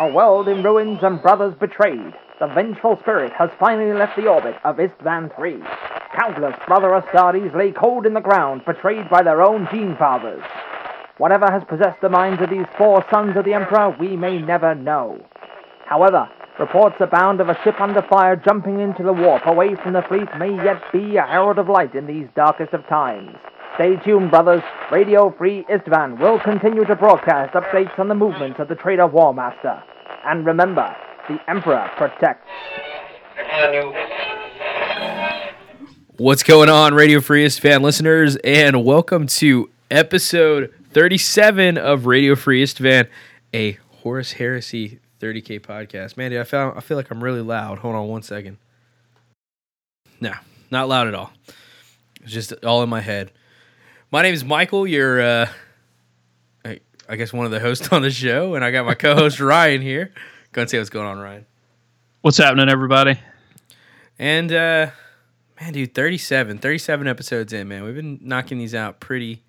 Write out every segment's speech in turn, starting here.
A world in ruins and brothers betrayed. The vengeful spirit has finally left the orbit of Istvan III. Countless brother Astartes lay cold in the ground, betrayed by their own gene fathers. Whatever has possessed the minds of these four sons of the Emperor, we may never know. However, reports abound of a ship under fire jumping into the warp away from the fleet may yet be a herald of light in these darkest of times. Stay tuned, brothers. Radio Free Istvan will continue to broadcast updates on the movements of the traitor War Master. And remember, the Emperor protects. What's going on, Radio Free Istvan listeners, and welcome to episode 37 of Radio Free Istvan, a Horus Heresy 30k podcast. Mandy, I feel I feel like I'm really loud. Hold on one second. No, not loud at all. It's just all in my head. My name is Michael. You're, uh, I, guess, one of the hosts on the show, and I got my co-host Ryan here. Go and say what's going on, Ryan. What's happening, everybody? And uh, man, dude, 37, 37 episodes in, man. We've been knocking these out pretty,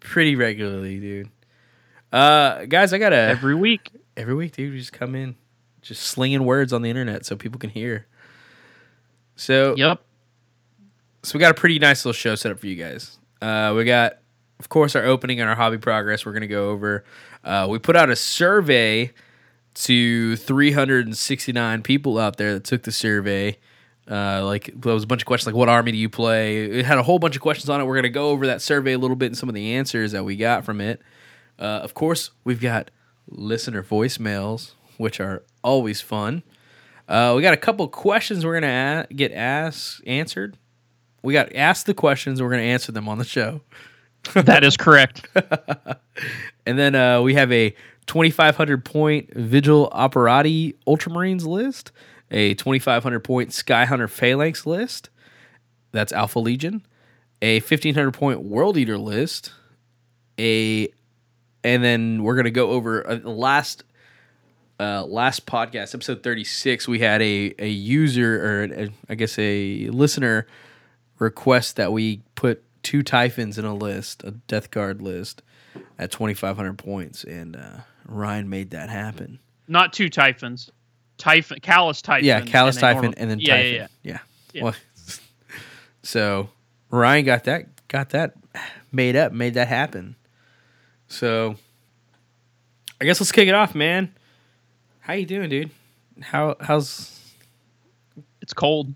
pretty regularly, dude. Uh, guys, I got a Every week. every week, dude. We just come in, just slinging words on the internet so people can hear. So, Yep. so we got a pretty nice little show set up for you guys. Uh, we got, of course, our opening and our hobby progress. We're gonna go over. Uh, we put out a survey to 369 people out there that took the survey. Uh, like there was a bunch of questions like, "What army do you play?" It had a whole bunch of questions on it. We're gonna go over that survey a little bit and some of the answers that we got from it. Uh, of course, we've got listener voicemails, which are always fun. Uh, we got a couple questions we're gonna a- get asked answered. We got asked the questions. We're gonna answer them on the show, That is correct. and then uh, we have a 2,500 point Vigil Operati Ultramarines list, a 2,500 point Sky Hunter Phalanx list. That's Alpha Legion. A 1,500 point World Eater list. A and then we're gonna go over uh, the last uh, last podcast, episode thirty six. We had a a user or a, I guess a listener request that we put two Typhons in a list, a Death Guard list, at twenty five hundred points, and uh, Ryan made that happen. Not two Typhons. Typhon, Calas Typhon. Yeah, Calas and Typhon, and then yeah, Typhon. Yeah, yeah. Yeah. Well, so Ryan got that got that made up, made that happen. So I guess let's kick it off, man. How you doing, dude? How how's It's cold.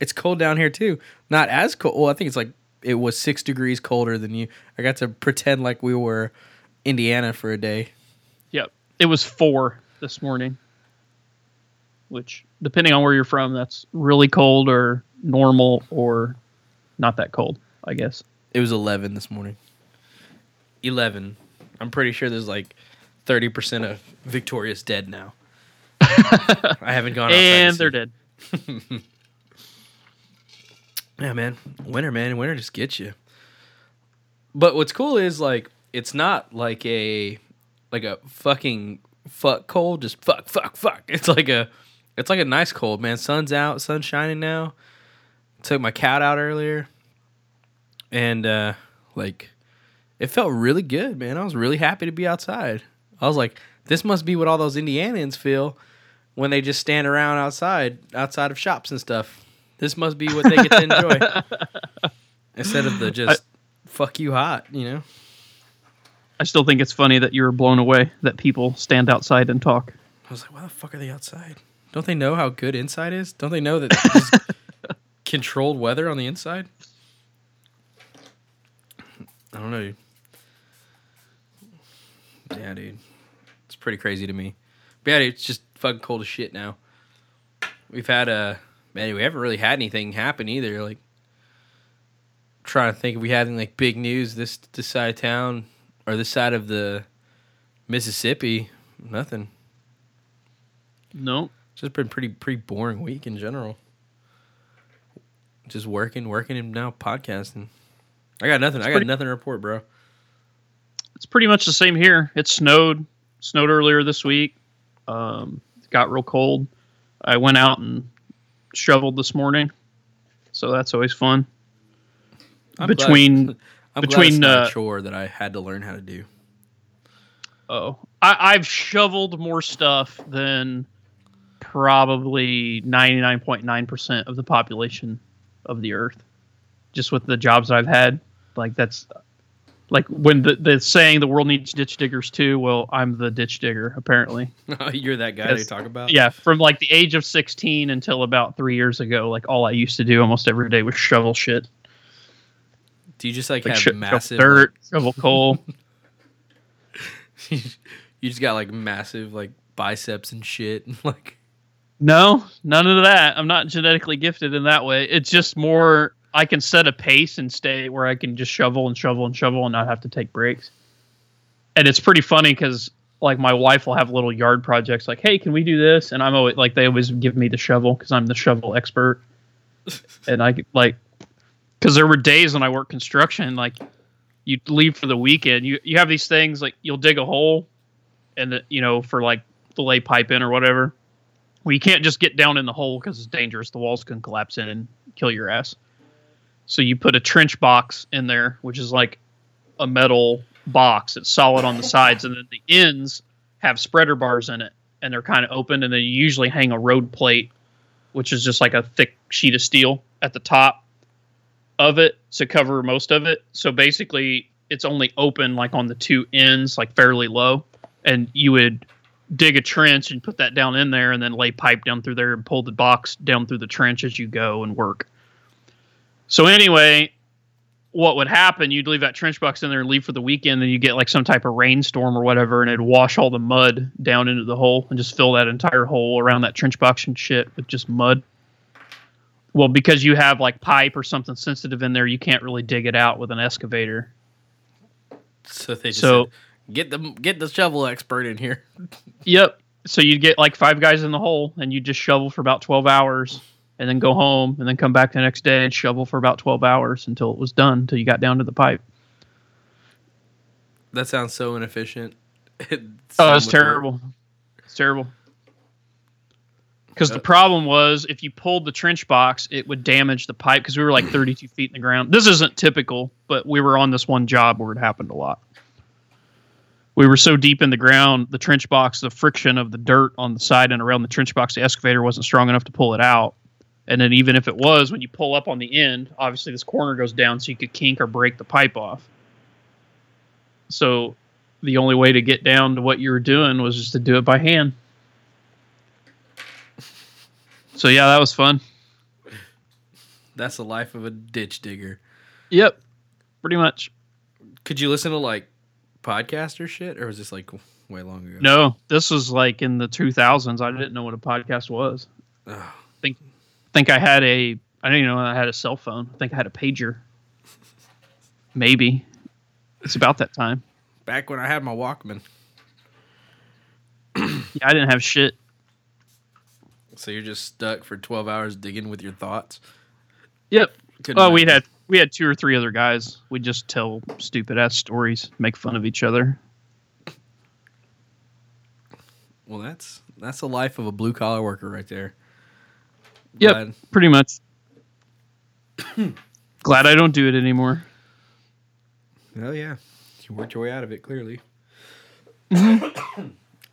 it's cold down here too. Not as cold. Well, I think it's like it was six degrees colder than you. I got to pretend like we were Indiana for a day. Yep. It was four this morning. Which, depending on where you're from, that's really cold or normal or not that cold, I guess. It was 11 this morning. 11. I'm pretty sure there's like 30% of Victoria's dead now. I haven't gone and they're dead. Yeah, man. Winter, man. Winter just gets you. But what's cool is like it's not like a like a fucking fuck cold, just fuck, fuck, fuck. It's like a it's like a nice cold, man. Sun's out, sun's shining now. Took my cat out earlier. And uh like it felt really good, man. I was really happy to be outside. I was like, this must be what all those Indianians feel when they just stand around outside, outside of shops and stuff. This must be what they get to enjoy. Instead of the just fuck you hot, you know? I still think it's funny that you were blown away that people stand outside and talk. I was like, why the fuck are they outside? Don't they know how good inside is? Don't they know that there's controlled weather on the inside? I don't know, dude. Yeah, dude. It's pretty crazy to me. But yeah, dude, it's just fucking cold as shit now. We've had a man, we haven't really had anything happen either. Like trying to think if we had any like big news this this side of town or this side of the Mississippi. Nothing. No. Just been pretty pretty boring week in general. Just working, working, and now podcasting. I got nothing. I got pretty- nothing to report, bro. It's pretty much the same here. It snowed. Snowed earlier this week. Um, got real cold. I went out and shoveled this morning, so that's always fun. I'm Between- glad, I'm glad between, not uh, chore that I had to learn how to do. Oh, I, I've shoveled more stuff than probably 99.9% of the population of the earth just with the jobs that I've had. Like that's like when the, the saying the world needs ditch diggers too. Well, I'm the ditch digger apparently. You're that guy they talk about. Yeah, from like the age of 16 until about three years ago, like all I used to do almost every day was shovel shit, Do you just like, like have sh- shovel massive dirt, shovel coal. you just got like massive like biceps and shit. and Like No, none of that. I'm not genetically gifted in that way. It's just more I can set a pace and stay where I can just shovel and shovel and shovel and not have to take breaks. And it's pretty funny because like my wife will have little yard projects like, hey, can we do this? And I'm always like they always give me the shovel because I'm the shovel expert. and I like because there were days when I worked construction like you leave for the weekend. You you have these things like you'll dig a hole and the, you know for like to lay pipe in or whatever. Well, you can't just get down in the hole because it's dangerous. The walls can collapse in and kill your ass. So you put a trench box in there, which is like a metal box. It's solid on the sides, and then the ends have spreader bars in it, and they're kind of open. And then you usually hang a road plate, which is just like a thick sheet of steel at the top of it to cover most of it. So basically, it's only open like on the two ends, like fairly low, and you would dig a trench and put that down in there and then lay pipe down through there and pull the box down through the trench as you go and work. So anyway, what would happen, you'd leave that trench box in there and leave for the weekend, then you get like some type of rainstorm or whatever, and it'd wash all the mud down into the hole and just fill that entire hole around that trench box and shit with just mud. Well, because you have like pipe or something sensitive in there, you can't really dig it out with an excavator. so they just So- said, get the get the shovel expert in here. Yep. So you'd get like five guys in the hole and you just shovel for about 12 hours and then go home and then come back the next day and shovel for about 12 hours until it was done, until you got down to the pipe. That sounds so inefficient. It Oh, it's work. terrible. It's terrible. Because the problem was if you pulled the trench box, it would damage the pipe because we were like hmm. 32 feet in the ground. This isn't typical, but we were on this one job where it happened a lot. We were so deep in the ground, the trench box, the friction of the dirt on the side and around the trench box, the excavator wasn't strong enough to pull it out. And then even if it was, when you pull up on the end, obviously this corner goes down so you could kink or break the pipe off. So the only way to get down to what you were doing was just to do it by hand. So yeah, that was fun. That's the life of a ditch digger. Yep, pretty much. Could you listen to like podcast or shit, or was this like way long ago? No, this was like in the 2000s. I didn't know what a podcast was. Ugh. think I had a I don't even know I had a cell phone. I think I had a pager. Maybe. It's about that time. back when I had my Walkman. Yeah, I didn't have shit. So you're just stuck for 12 hours digging with your thoughts. Yep. Couldn't Oh, we had we had two or three other guys. We just tell stupid ass stories, make fun of each other. Well, that's that's the life of a blue collar worker right there. Yep. Glad- Pretty much. Glad I don't do it anymore. Oh yeah, you worked your way out of it clearly.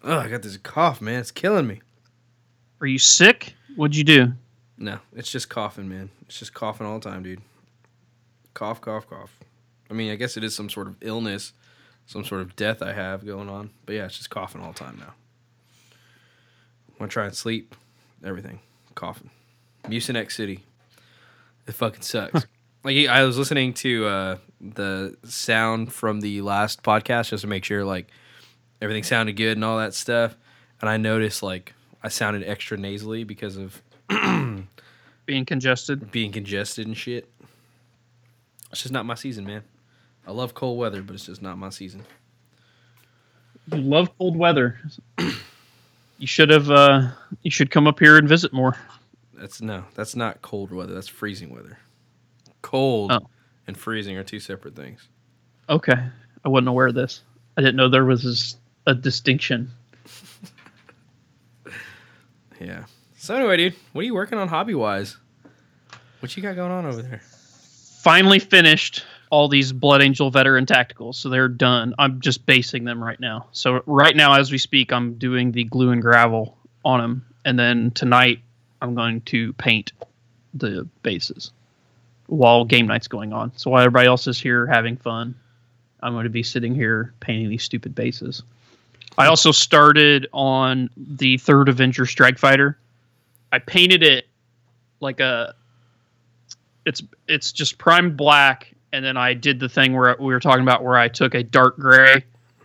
Oh, I got this cough, man. It's killing me. Are you sick? What'd you do? No, it's just coughing, man. It's just coughing all the time, dude. Cough, cough, cough. I mean, I guess it is some sort of illness, some sort of death I have going on. But yeah, it's just coughing all the time now. When I try and sleep, everything coughing. Mucinex City. It fucking sucks. like I was listening to uh, the sound from the last podcast just to make sure like everything sounded good and all that stuff, and I noticed like I sounded extra nasally because of Being congested. being congested and shit. It's just not my season, man. I love cold weather, but it's just not my season. You love cold weather. you should have uh you should come up here and visit more. That's no, that's not cold weather. That's freezing weather. Cold Oh. and freezing are two separate things. Okay. I wasn't aware of this. I didn't know there was a distinction. Yeah. So anyway, dude, what are you working on hobby wise? What you got going on over there? Finally finished all these Blood Angel veteran tacticals, so they're done. I'm just basing them right now. So right now, as we speak, I'm doing the glue and gravel on them, and then tonight I'm going to paint the bases while game night's going on. So while everybody else is here having fun, I'm going to be sitting here painting these stupid bases. I also started on the third Avenger Strike Fighter. I painted it like a it's it's just prime black and then I did the thing where we were talking about where I took a dark gray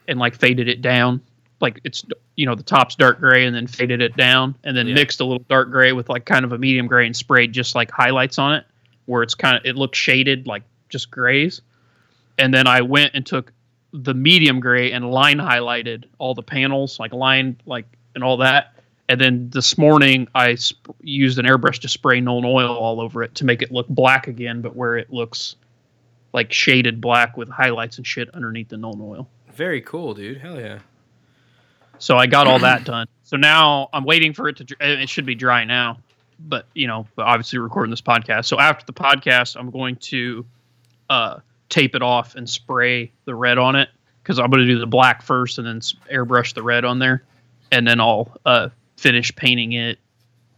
and like faded it down. Like it's you know the top's dark gray and then faded it down and then Yeah. mixed a little dark gray with like kind of a medium gray and sprayed just like highlights on it where it's kind of it looks shaded like just grays. And then I went and took the medium gray and line highlighted all the panels like line like and all that. And then this morning I sp- used an airbrush to spray Nuln oil all over it to make it look black again, but where it looks like shaded black with highlights and shit underneath the Nuln oil. Very cool, dude. Hell yeah. So I got all that done. So now I'm waiting for it to. It should be dry now, but you know, but obviously recording this podcast. So after the podcast, I'm going to uh, tape it off and spray the red on it because I'm going to do the black first and then airbrush the red on there, and then I'll uh, finish painting it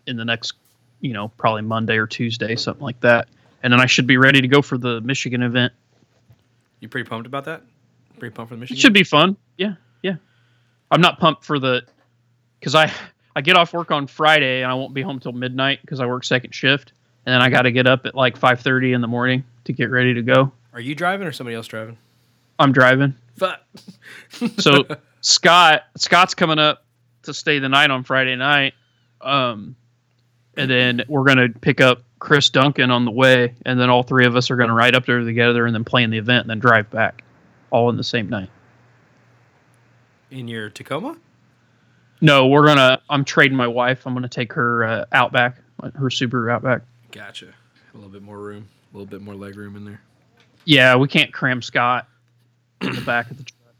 in the next, you know, probably Monday or Tuesday, something like that. And then I should be ready to go for the Michigan event. You pretty pumped about that? Pretty pumped for the It Michigan? should be fun. Yeah. I'm not pumped for the because I I get off work on Friday and I won't be home till midnight because I work second shift, and then I got to get up at like 5:30 in the morning to get ready to go. Are you driving or somebody else driving? I'm driving, Fuck. so Scott Scott's coming up to stay the night on Friday night, um, and then we're gonna pick up Chris Duncan on the way, and then all three of us are gonna ride up there together and then play in the event and then drive back, all in the same night. In your Tacoma? No, we're gonna. I'm trading my wife. I'm gonna take her uh, Outback, her Subaru Outback. Gotcha. A little bit more room, a little bit more leg room in there. Yeah, we can't cram Scott in the back of the truck.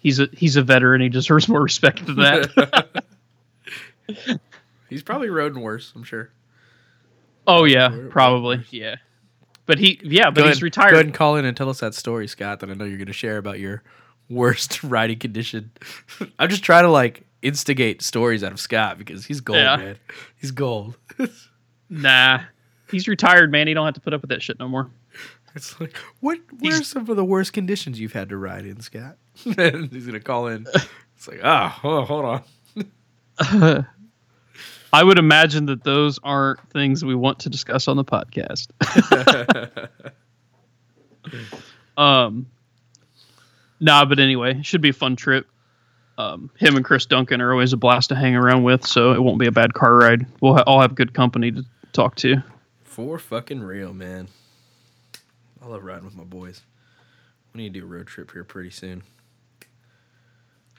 He's a he's a veteran. He deserves more respect than that. He's probably riding worse, I'm sure. oh yeah, Where- probably yeah. But he yeah, but he's retired. Go ahead and call in and tell us that story, Scott, that I know you're going to share about your worst riding condition. I'm just trying to like instigate stories out of Scott because he's gold, Yeah. man. He's gold. Nah, he's retired, man. He don't have to put up with that shit no more. It's like, what? What He's- are some of the worst conditions you've had to ride in, Scott? And he's gonna call in. It's like, oh, oh, hold on. I would imagine that those aren't things we want to discuss on the podcast. um, nah, but anyway, it should be a fun trip. Um, him and Chris Duncan are always a blast to hang around with, so it won't be a bad car ride. We'll ha- all have good company to talk to. For fucking real, man. I love riding with my boys. We need to do a road trip here pretty soon.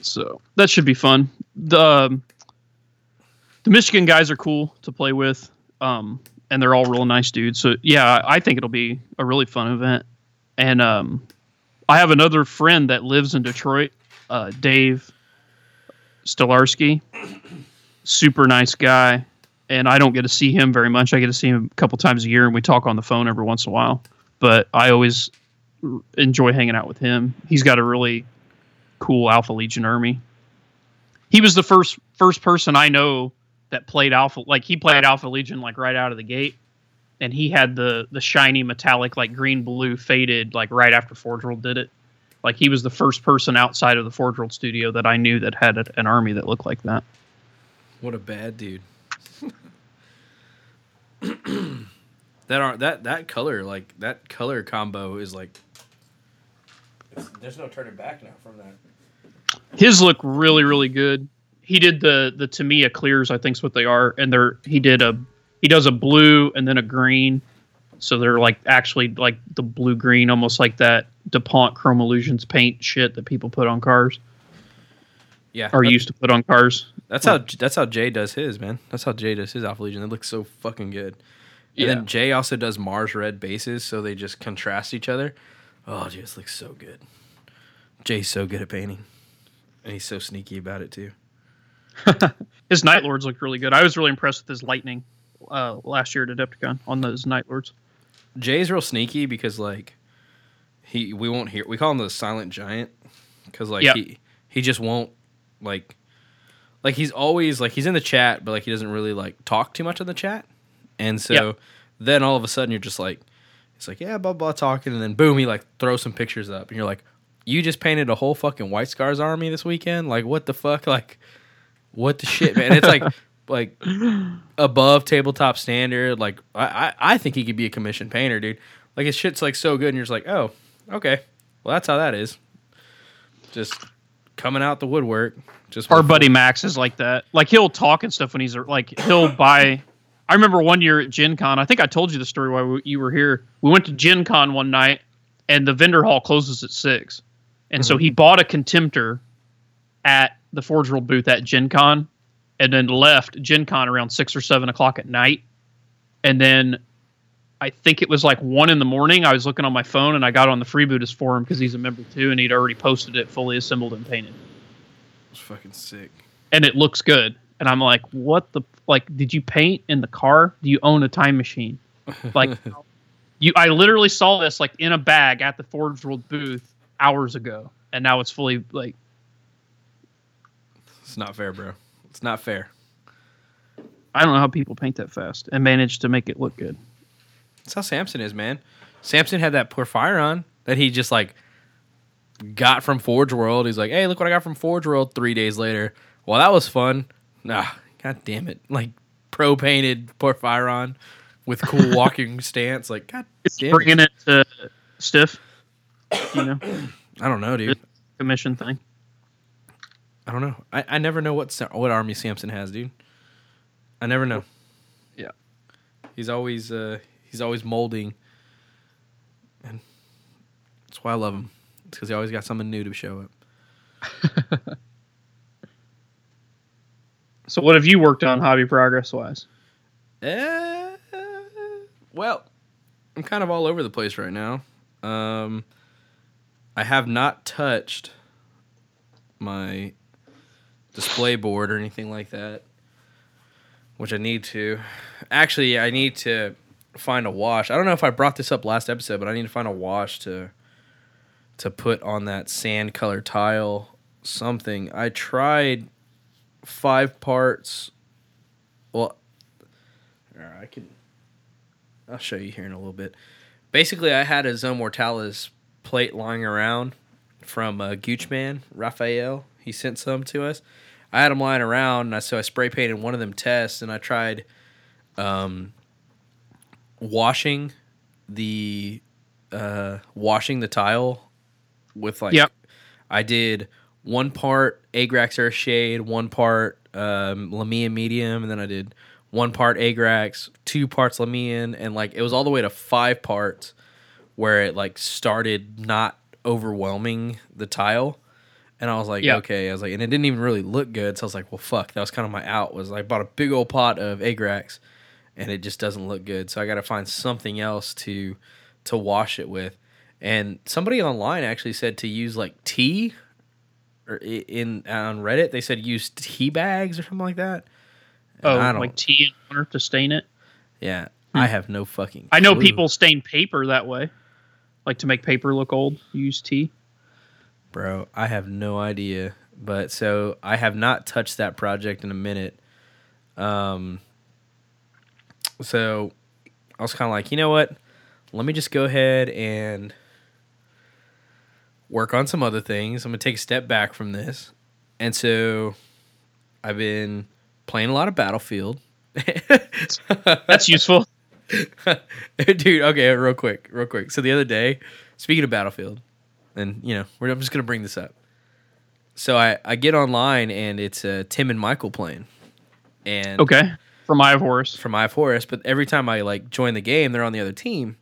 So that should be fun. The um, the Michigan guys are cool to play with, um, and they're all real nice dudes. So yeah, I think it'll be a really fun event. And um, I have another friend that lives in Detroit, uh, Dave Stolarski. Super nice guy, and I don't get to see him very much. I get to see him a couple times a year, and we talk on the phone every once in a while. But I always enjoy hanging out with him. He's got a really cool Alpha Legion army. He was the first first person I know that played Alpha like he played Alpha Legion like right out of the gate. And he had the the shiny metallic like green blue faded like right after Forge World did it. Like he was the first person outside of the Forge World studio that I knew that had a, an army that looked like that. What a bad dude. that aren't that that color like that color combo is like. it's- there's no turning back now from that. His look really really good. He did the the Tamiya clears I think's what they are and they're he did a he does a blue and then a green. So they're like actually like the blue green almost like that DuPont Chrome Illusions paint shit that people put on cars Yeah, or used to put on cars. That's how that's how Jay does his man. That's how Jay does his Alpha Legion. It looks so fucking good. And Yeah. then Jay also does Mars red bases, so they just contrast each other. Oh, dude, this looks so good. Jay's so good at painting, and he's so sneaky about it too. His Night Lords looked really good. I was really impressed with his lightning uh, last year at Adepticon on those Night Lords. Jay's real sneaky because like he we won't hear. We call him the silent giant because like he he just won't like like he's always like he's in the chat, but like he doesn't really like talk too much in the chat. And so then all of a sudden you're just like, it's like yeah, blah blah talking, and then boom, he like throws some pictures up, and you're like, you just painted a whole fucking White Scars army this weekend? Like what the fuck? Like what the shit, man? It's like like above tabletop standard. Like I, I I think he could be a commissioned painter, dude. Like his shit's like so good, and you're just like, oh, okay, well that's how that is. Just coming out the woodwork. Just Our buddy Max is like that. Like he'll talk and stuff when he's like he'll buy. I remember one year at Gen Con. I think I told you the story while we- you were here. We went to Gen Con one night, and the vendor hall closes at six, and so mm-hmm. he bought a contemptor at the Forge World booth at Gen Con, and then left Gen Con around six or seven o'clock at night, and then. I think it was like one in the morning. I was looking on my phone and I got on the Freebooters forum because he's a member too, and he'd already posted it fully assembled and painted It's fucking sick. and it looks good. And I'm like, what the like? Did you paint in the car? Do you own a time machine? Like, you, I literally saw this like in a bag at the Forge World booth hours ago, and now it's fully like. It's not fair, bro. It's not fair. I don't know how people paint that fast and manage to make it look good. That's how Samson is, man. Samson had that Porphyrion that he just like got from Forge World. He's like, hey, look what I got from Forge World three days later. Well, that was fun. Nah, god damn it. Like pro painted Porphyrion with cool walking stance. Like, god damn it. Bringing it to stiff, you know, I don't know, dude. commission thing. I don't know. I, I never know what what army Samson has, dude. I never know. Yeah. He's always uh he's always molding, and that's why I love him. It's because he always got something new to show up. So, what have you worked on hobby progress wise? Uh, well, I'm kind of all over the place right now. Um, I have not touched my display board or anything like that, which I need to. Actually, I need to find a wash. I don't know if I brought this up last episode, but I need to find a wash to to put on that sand color tile something. I tried five parts. Well, I can. I'll show you here in a little bit. Basically, I had a Zone Mortalis plate lying around from uh, Goochman Raphael. He sent some to us. I had them lying around, and I, so I spray painted one of them tests, and I tried um, washing the uh, washing the tile with like Yep. I did one part Agrax Earthshade, one part um, Lahmian Medium, and then I did one part Agrax, two parts Lahmian, and like it was all the way to five parts where it like started not overwhelming the tile. And I was like, Yeah. okay. I was like, and it didn't even really look good. So I was like, well, fuck. That was kind of my out. Was I bought a big old pot of Agrax, and it just doesn't look good. So I got to find something else to to wash it with. And somebody online actually said to use like tea, or in on Reddit they said use tea bags or something like that. And Oh, I don't- like tea and water to stain it. yeah, hmm. I have no fucking. I know clue. people stain paper that way, like to make paper look old. Use tea. Bro. I have no idea. But so I have not touched that project in a minute. Um. So I was kind of like, you know what? Let me just go ahead and work on some other things. I'm gonna take a step back from this, and so I've been playing a lot of Battlefield. That's useful. Dude, okay, real quick, real quick. So the other day, speaking of Battlefield, and you know, we're, I'm just gonna bring this up. So I I get online and it's uh, Tim and Michael playing, and Okay. From Eye of Horus. from I Forest. But every time I like join the game, they're on the other team.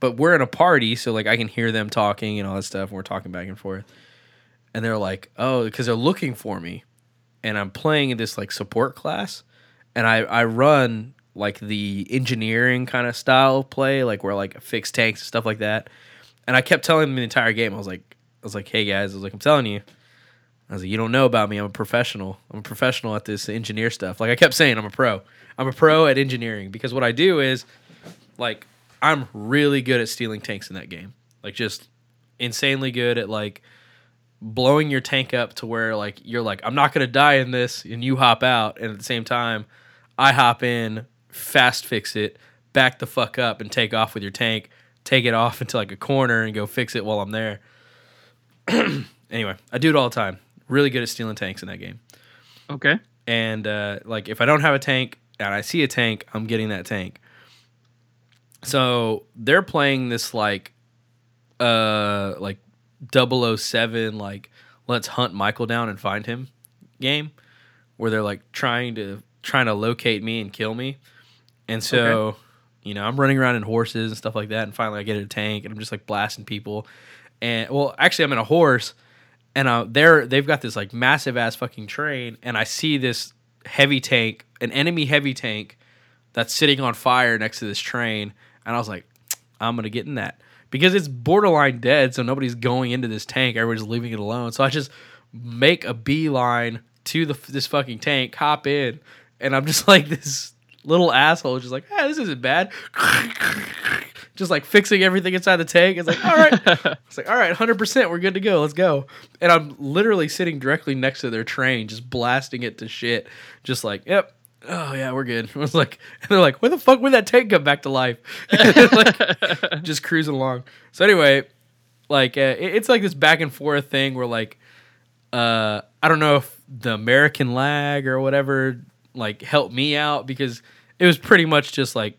But we're in a party, so like I can hear them talking and all that stuff. And we're talking back and forth, and they're like, "Oh, because they're looking for me," and I'm playing in this like support class, and I I run like the engineering kind of style of play, like where like fix tanks and stuff like that. And I kept telling them the entire game. I was like, I was like, "Hey guys," I was like, "I'm telling you." I was like, you don't know about me. I'm a professional. I'm a professional at this engineer stuff. Like I kept saying, I'm a pro. I'm a pro at engineering because what I do is, like, I'm really good at stealing tanks in that game. Like just insanely good at like blowing your tank up to where like you're like I'm not gonna die in this, and you hop out, and at the same time, I hop in, fast fix it, back the fuck up, and take off with your tank, take it off into like a corner and go fix it while I'm there. anyway, I do it all the time. Really good at stealing tanks in that game. Okay. And uh, like if I don't have a tank and I see a tank, I'm getting that tank. So they're playing this like uh like 007 like let's hunt Michael down and find him game where they're like trying to trying to locate me and kill me. And so, Okay. You know, I'm running around in horses and stuff like that and finally I get in a tank and I'm just like blasting people. And well, actually I'm in a horse and uh, they're they've got this like massive ass fucking train, and I see this heavy tank, an enemy heavy tank, that's sitting on fire next to this train, and I was like, I'm gonna get in that because it's borderline dead, so nobody's going into this tank, everybody's leaving it alone. So I just make a beeline to the this fucking tank, hop in, and I'm just like this little asshole, just like, ah, this isn't bad. Just like fixing everything inside the tank. It's like, all right, it's like, all right, 100%, we're good to go. Let's go. And I'm literally sitting directly next to their train, just blasting it to shit. Just like, yep. Oh, yeah, we're good. I was like, and they're like, where the fuck would that tank come back to life? like, just cruising along. So, anyway, like, uh, it- it's like this back and forth thing where, like, uh, I don't know if the American lag or whatever, like, helped me out because it was pretty much just like,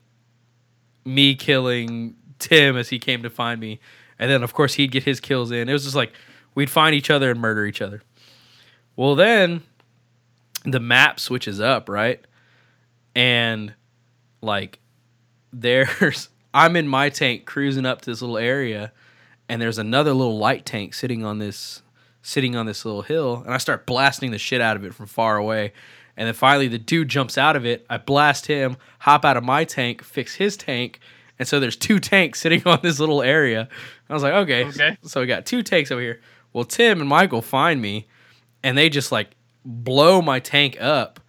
me killing Tim as he came to find me. And then, of course, he'd get his kills in. It was just like we'd find each other and murder each other. Well, then the map switches up, right? And like there's, I'm in my tank cruising up to this little area, and there's another little light tank sitting on this sitting on this little hill and I start blasting the shit out of it from far away. And then finally the dude jumps out of it. I blast him, hop out of my tank, fix his tank. And so there's two tanks sitting on this little area. I was like, okay. Okay. So we got two tanks over here. Well, Tim and Michael find me and they just like blow my tank up.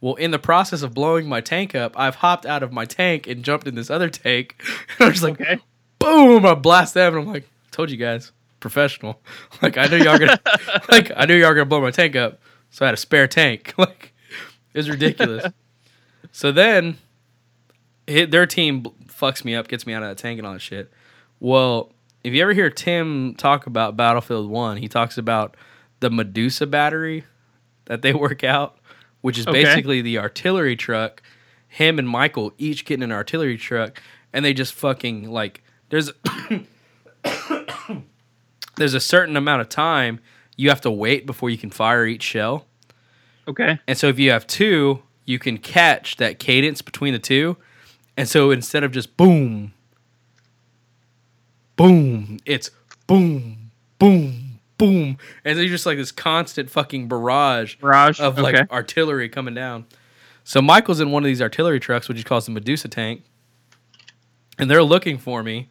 Well, in the process of blowing my tank up, I've hopped out of my tank and jumped in this other tank. And I'm just like, Okay. boom, I blast them, and I'm like, told you guys, professional. Like I knew y'all gonna, like I knew y'all gonna blow my tank up, so I had a spare tank. Like it was ridiculous. so then, hit, their team fucks me up, gets me out of that tank and all that shit. Well, if you ever hear Tim talk about Battlefield One, he talks about the Medusa battery that they work out, which is Okay. basically the artillery truck. Him and Michael each getting an artillery truck, and they just fucking like there's there's a certain amount of time you have to wait before you can fire each shell. Okay. And so if you have two, you can catch that cadence between the two. And so instead of just boom, boom, it's boom, boom, boom. And you're just like this constant fucking barrage Barrage. of like okay. artillery coming down. So Michael's in one of these artillery trucks, which he calls the Medusa tank, and they're looking for me.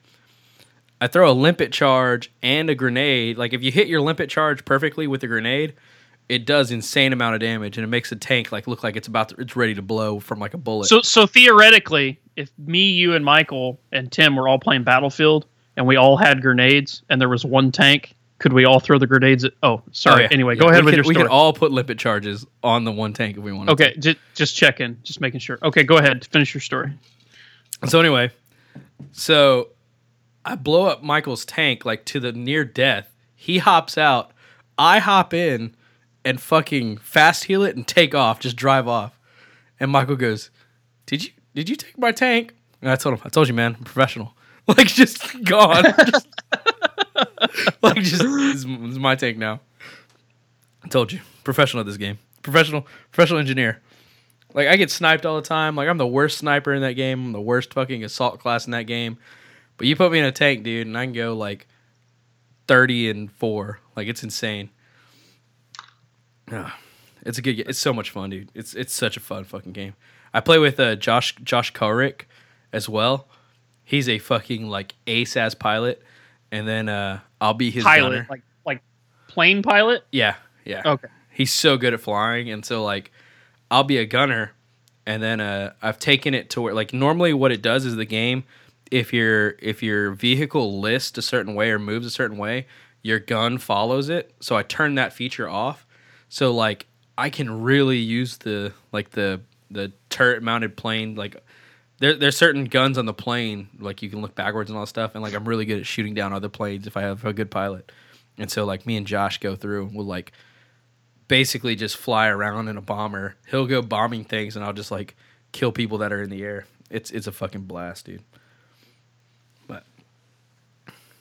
I throw a limpet charge and a grenade. Like if you hit your limpet charge perfectly with a grenade, it does insane amount of damage, and it makes a tank like look like it's about to, it's ready to blow from like a bullet. So so theoretically, if me, you, and Michael and Tim were all playing Battlefield and we all had grenades and there was one tank, could we all throw the grenades at? Oh, sorry. Oh, yeah. Anyway, Yeah, go ahead we with could, your story. We could all put limpet charges on the one tank if we wanted. to. okay, just just checking, just making sure. Okay, go ahead. Finish your story. So anyway, so I blow up Michael's tank like to the near death. He hops out. I hop in and fucking fast heal it and take off, just drive off. And Michael goes, "Did you did you take my tank?" And I told him, "I told you, man, I'm professional." Like just gone. Just- like just this is, my tank now. I told you, professional at this game. Professional professional engineer. Like I get sniped all the time. Like I'm the worst sniper in that game. I'm the worst fucking assault class in that game. But you put me in a tank, dude, and I can go like thirty and four. Like it's insane. Ah, it's a good. It's so much fun, dude. It's it's such a fun fucking game. I play with uh, Josh Josh Korik as well. He's a fucking like ace ass pilot, and then uh, I'll be his pilot, gunner. like like plane pilot. Yeah, yeah. Okay. He's so good at flying, and so like, I'll be a gunner, and then uh, I've taken it to where like normally what it does is the game, if your if your vehicle lists a certain way or moves a certain way, your gun follows it. So I turned that feature off. So like I can really use the like the the turret mounted plane like there there's certain guns on the plane like you can look backwards and all that stuff and like I'm really good at shooting down other planes if I have a good pilot. And so like me and Josh go through and we'll like basically just fly around in a bomber. He'll go bombing things and I'll just like kill people that are in the air. It's it's a fucking blast, dude. But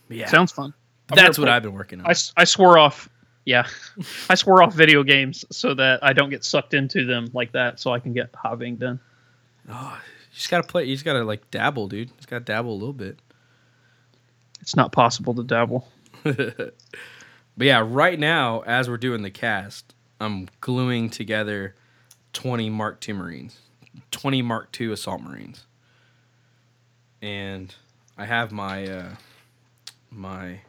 yeah, Sounds fun. I'm that's what put- I've been working on. I, I swore off. Yeah, I swore off video games so that I don't get sucked into them like that, so I can get hobbying done. Oh, You just gotta play. You just gotta like dabble, dude. You just gotta dabble a little bit. It's not possible to dabble. But yeah, right now as we're doing the cast, I'm gluing together 20 Mark II Marines, 20 Mark II Assault Marines, and I have my uh, my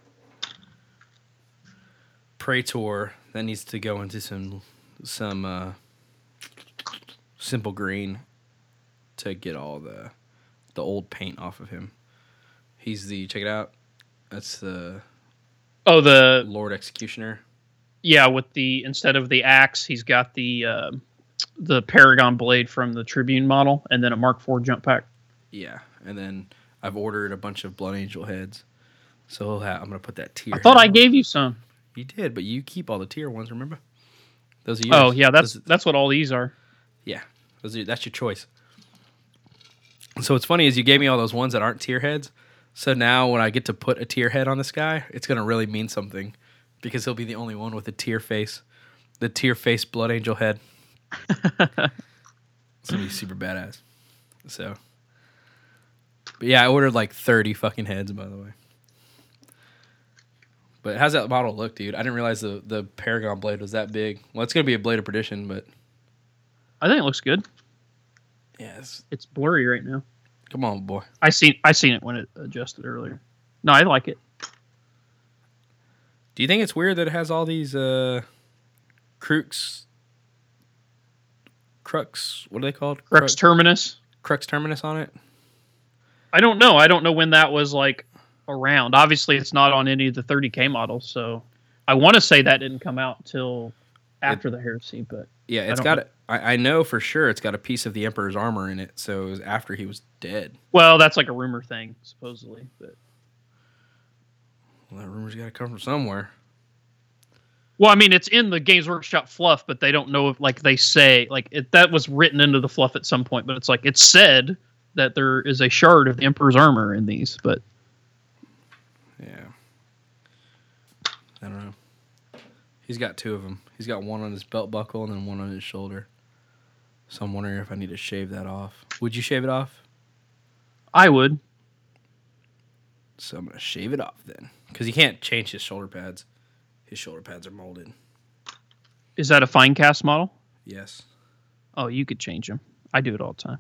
Praetor that needs to go into some some uh, simple green to get all the the old paint off of him. He's the check it out. That's the Oh, the Lord Executioner. yeah, with the instead of the axe, he's got the uh, the Paragon blade from the Tribune model, and then a Mark IV jump pack. Yeah, and then I've ordered a bunch of Blood Angel heads. So I'm gonna put that tier. I thought I on. gave you some. You did, but you keep all the tier ones. Remember? Those are oh, yours. Oh yeah, that's Those- that's what all these are. yeah. Those are, that's your choice. So what's funny is you gave me all those ones that aren't tier heads. So now when I get to put a tier head on this guy, it's gonna really mean something because he'll be the only one with a tier face, the tier face Blood Angel head. it's gonna be super badass. So, but yeah, I ordered like thirty fucking heads by the way. But how's that model look, dude? I didn't realize the the Paragon blade was that big. Well, it's gonna be a blade of perdition, but I think it looks good. yeah, it's, It's blurry right now. come on, boy. I seen I seen it when it adjusted earlier. No, I like it. Do you think it's weird that it has all these uh crux crux what are they called? Crux Terminus. crux terminus on it? I don't know. I don't know when that was like around. Obviously, it's not on any of the 30k models, so I want to say that didn't come out until after the heresy. But Yeah, it's got it. I know for sure it's got a piece of the Emperor's armor in it, so it was after he was dead. well, that's like a rumor thing, supposedly. But Well, that rumor's got to come from somewhere. well, I mean, it's in the Games Workshop fluff, but they don't know if like they say like it, that was written into the fluff at some point. But it's like it's said that there is a shard of the Emperor's armor in these, but I don't know. He's got two of them. He's got one on his belt buckle and then one on his shoulder. So I'm wondering if I need to shave that off. Would you shave it off? I would. So I'm gonna shave it off then, because he can't change his shoulder pads. His shoulder pads are molded. Is that a Finecast model? Yes. Oh, you could change them. I do it all the time.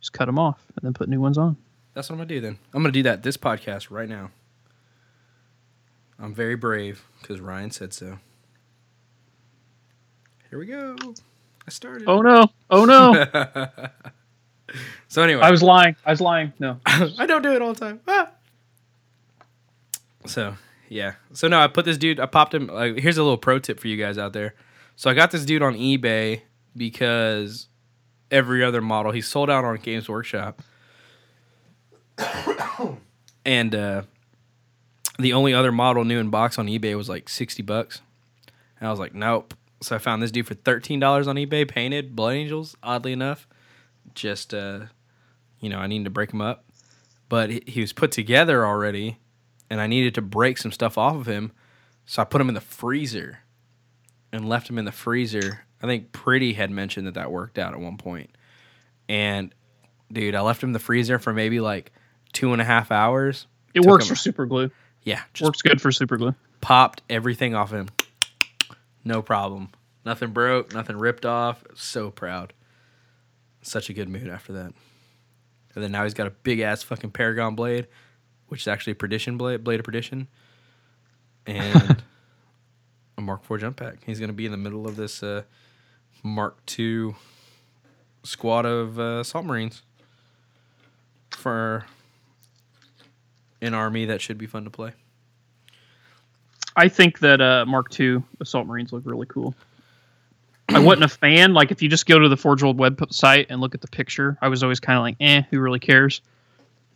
Just cut them off and then put new ones on. That's what I'm gonna do then. I'm gonna do that this podcast right now. I'm very brave because Ryan said so. Here we go. I started. Oh no! Oh no! so anyway, I was lying. I was lying. No. I don't do it all the time. Ah. So yeah. So no, I put this dude. I popped him. Like, here's a little pro tip for you guys out there. So I got this dude on eBay because every other model he's sold out on Games Workshop, and uh, the only other model new in box on eBay was like sixty bucks. And I was like, nope. So I found this dude for thirteen dollars on eBay, painted Blood Angels. Oddly enough, just uh, you know, I needed to break him up, but he, was put together already, and I needed to break some stuff off of him, so I put him in the freezer, and left him in the freezer. I think Pretty had mentioned that that worked out at one point. point, and dude, I left him in the freezer for maybe like two and a half hours. It works him- for super glue. Yeah, Works good for super glue. popped everything off him. No problem. Nothing broke, nothing ripped off. So proud. Such a good mood after that. And then now he's got a big ass fucking Paragon blade, which is actually a perdition blade, blade of perdition, and a Mark IV jump pack. He's gonna be in the middle of this uh, Mark II squad of uh, marines for an army that should be fun to play. I think that uh, Mark II assault marines look really cool. I wasn't a fan. Like if you just go to the Forge World website and look at the picture, I was always kind of like, eh, who really cares?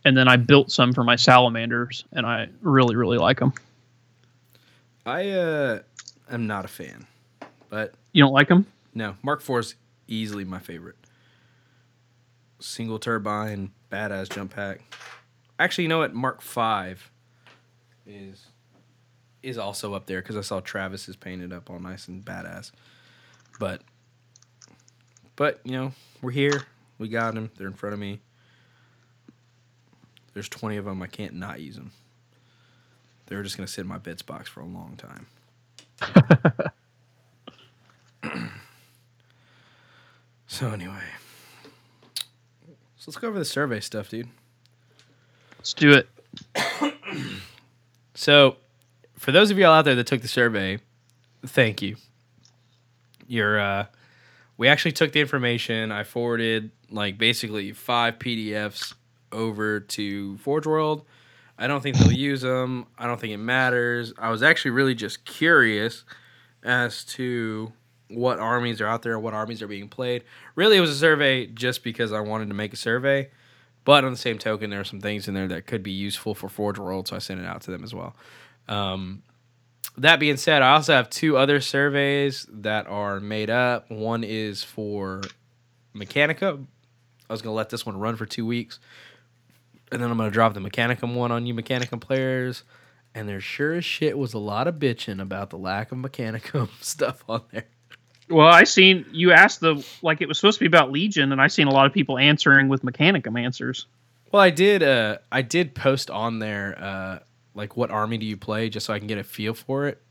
And then I built some for my salamanders, and I really, really like them. I uh, am not a fan, but You don't like them? no, Mark IV is easily my favorite. Single turbine, badass jump pack. Actually, you know what? Mark V is is also up there because I saw Travis is painted up all nice and badass. But but you know we're here. We got them. They're in front of me. There's 20 of them. I can't not use them. They're just gonna sit in my bits box for a long time. so anyway, so let's go over the survey stuff, dude. Let's do it. So, for those of y'all out there that took the survey, thank you. You're, uh, we actually took the information. I forwarded like basically five PDFs over to Forge World. I don't think they'll use them. I don't think it matters. I was actually really just curious as to what armies are out there, what armies are being played. Really, it was a survey just because I wanted to make a survey. But on the same token, there are some things in there that could be useful for Forge World, so I sent it out to them as well. Um, that being said, I also have two other surveys that are made up. One is for Mechanica. I was going to let this one run for two weeks. And then I'm going to drop the Mechanicum one on you Mechanicum players. And there sure as shit was a lot of bitching about the lack of Mechanicum stuff on there. Well, I seen you asked the like it was supposed to be about Legion, and I seen a lot of people answering with Mechanicum answers. Well, I did. Uh, I did post on there, uh, like, what army do you play, just so I can get a feel for it.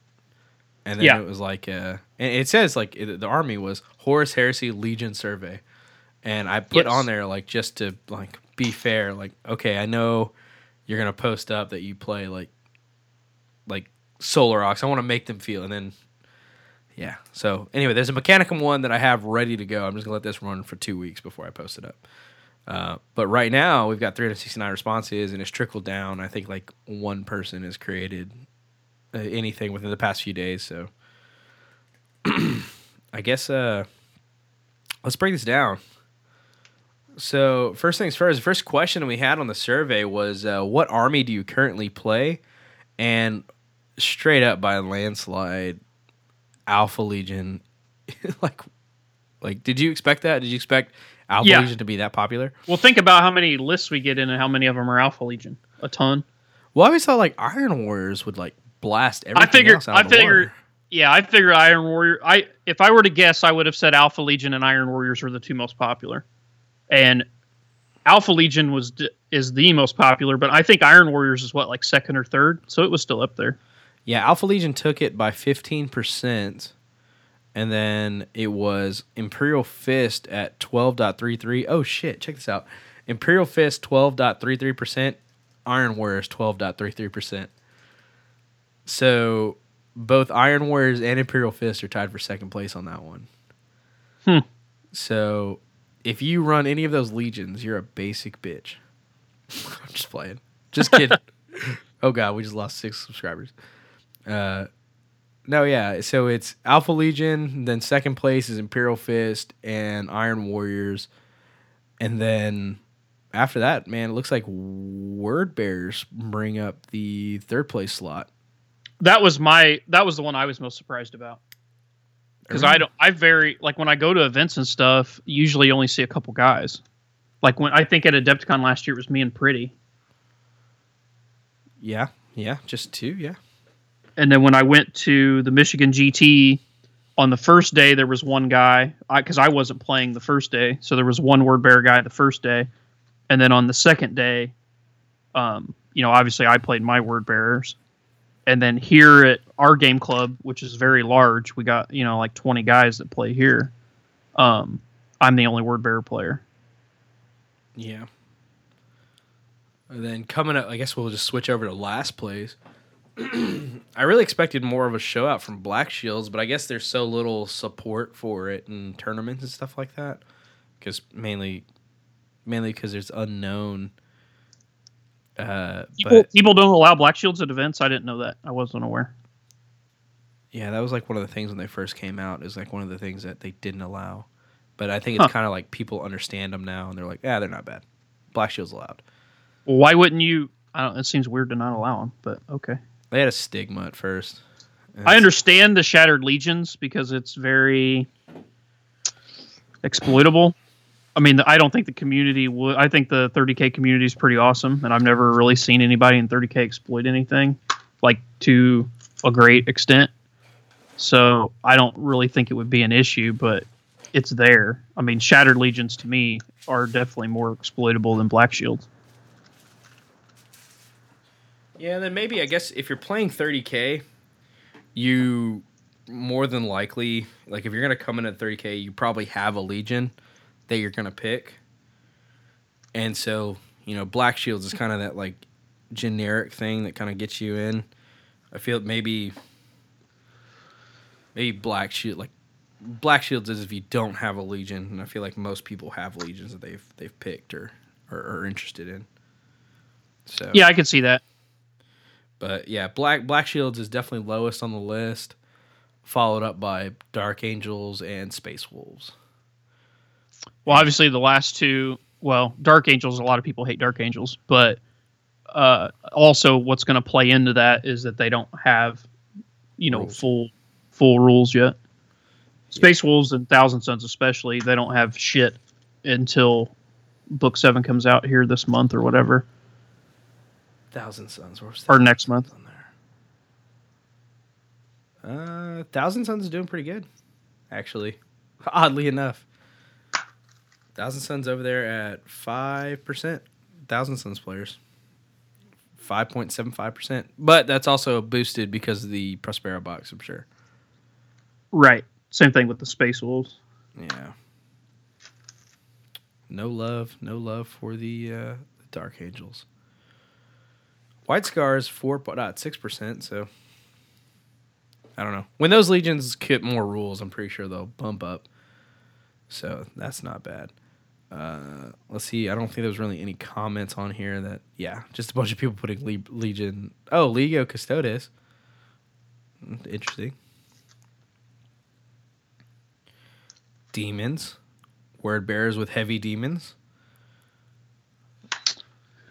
And then Yeah. it was like, uh, and it says like it, the army was Horus Heresy Legion Survey, and I put Yes. on there like just to like be fair, like, okay, I know you're gonna post up that you play like, like Solar Aux. I want to make them feel, and then. Yeah. So anyway, there's a Mechanicum one that I have ready to go. I'm just gonna let this run for two weeks before I post it up. Uh, but right now we've got 369 responses and it's trickled down. I think like one person has created uh, anything within the past few days. So I guess uh, let's break this down. So first things first, the first question we had on the survey was, uh, "What army do you currently play?" And straight up by landslide, Alpha Legion. like, like, did you expect that? Did you expect Alpha Yeah. Legion to be that popular? Well, think about how many lists we get in and how many of them are Alpha Legion. A ton. Well, I always thought like Iron Warriors would like blast everything I figured. I figured. Yeah, I figured Iron Warrior. I if I were to guess, I would have said Alpha Legion and Iron Warriors were the two most popular, and Alpha Legion was is the most popular. But I think Iron Warriors is what like second or third, so it was still up there. Yeah, Alpha Legion took it by fifteen percent, and then it was Imperial Fist at twelve point three three. Oh shit! Check this out. Imperial Fist twelve point three three percent. Iron Warriors twelve point three three percent. So both Iron Warriors and Imperial Fist are tied for second place on that one. Hmm. So if you run any of those legions, you're a basic bitch. I'm just playing. Just kidding. oh god, we just lost six subscribers. Uh, no, yeah. So it's Alpha Legion. Then second place is Imperial Fist and Iron Warriors, and then after that, man, it looks like Word Bearers bring up the third place slot. That was my. That was the one I was most surprised about. because I don't. I very like when I go to events and stuff. Usually, only see a couple guys. Like when I think at Adepticon last year, it was me and Pretty, Yeah, yeah, just two. Yeah. And then when I went to the Michigan GT on the first day, there was one guy because I, wasn't playing the first day, so there was one word bearer guy the first day, and then on the second day, um, you know, obviously I played my word bearers, and then here at our game club, which is very large, we got you know like twenty guys that play here. Um, I'm the only word bearer player. Yeah. And then coming up, I guess we'll just switch over to last place. I really expected more of a show out from Black Shields, but I guess there's so little support for it in tournaments and stuff like that. Because mainly, mainly because there's unknown Uh, People, but people don't allow black shields at events. I didn't know that. I wasn't aware. yeah, that was like one of the things when they first came out. Is like one of the things that they didn't allow. But I think it's Huh. kind of like people understand them now, and they're like, yeah, they're not bad. Black Shield's allowed. Well, why wouldn't you? I don't. It seems weird to not allow them, but okay. They had a stigma at first. I understand the Shattered Legions because it's very exploitable. I mean, I don't think the community would. I think the 30k community is pretty awesome, and I've never really seen anybody in 30k exploit anything like to a great extent. So I don't really think it would be an issue, but it's there. I mean, Shattered Legions to me are definitely more exploitable than Black Shields. Yeah, then maybe I guess if you're playing 30k, you more than likely like if you're gonna come in at 30k, you probably have a legion that you're gonna pick, and so you know Black Shields is kind of that like generic thing that kind of gets you in. I feel maybe maybe Black Shield like Black Shields is if you don't have a legion, and I feel like most people have legions that they've they've picked or or are interested in. So Yeah, I could see that. But yeah, Black Black Shields is definitely lowest on the list, followed up by Dark Angels and Space Wolves. Well, obviously the last two. Well, Dark Angels. A lot of people hate Dark Angels, but uh, also what's going to play into that is that they don't have, you know, Rules. full full rules yet. Space Wolves and Thousand Sons, especially, they don't have shit until Book Seven comes out here this month or whatever, Thousand where's or next month. On there? Uh, Thousand Sons is doing pretty good, actually. Oddly enough, Thousand Sons over there at five percent. Thousand Sons players, five point seven five percent. But that's also boosted because of the Prospero box, I'm sure. Right. Same thing with the Space Wolves. Yeah. No love, no love for the uh, Dark Angels. White point six percent. So I don't know. When those legions get more rules, I'm pretty sure they'll bump up. So that's not bad. Uh, let's see. I don't think there's really any comments on here that. Yeah, just a bunch of people putting Le- Legion. Oh, Legio Custodes. Interesting. Demons. Word bearers with heavy demons.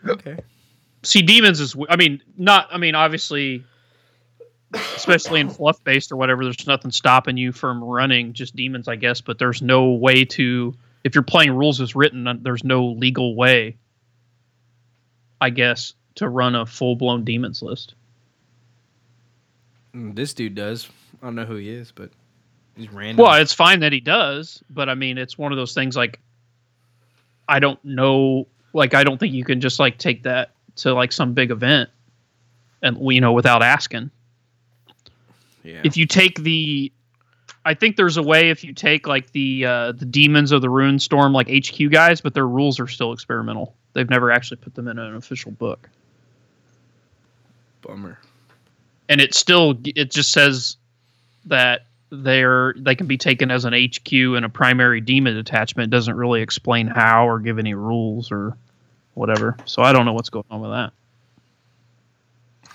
Okay. See, demons is. I mean, not. I mean, obviously, especially in fluff based or whatever. There's nothing stopping you from running just demons, I guess. But there's no way to. If you're playing rules as written, uh, there's no legal way. I guess to run a full blown demons list. Mm, This dude does. I don't know who he is, but he's random. Well, it's fine that he does, but I mean, it's one of those things like I don't know, like I don't think you can just like take that to like some big event and you know without asking. yeah. If you take the I think there's a way if you take like the uh, the demons of the Ruinstorm like HQ guys, but their rules are still experimental. They've never actually put them in an official book. Bummer. and it still it just says that they're they can be taken as an HQ and a primary demon attachment. It doesn't really explain how or give any rules or whatever. So I don't know what's going on with that.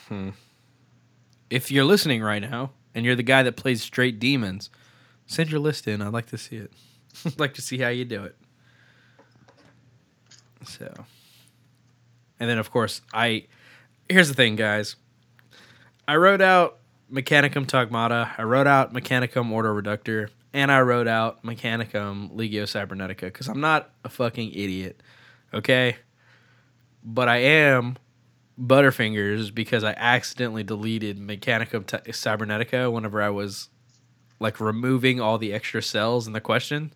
Hmm. If you're listening right now and you're the guy that plays straight demons, send your list in. I'd like to see it. I'd like to see how you do it. So, and then of course I. Here's the thing, guys. I wrote out Mechanicum Taghmata. I wrote out Mechanicum Ordo Reductor, and I wrote out Mechanicum Legio Cybernetica because I'm not a fucking idiot, okay? But I am Butterfingers because I accidentally deleted Mechanicum T- Cybernetica whenever I was like removing all the extra cells in the question,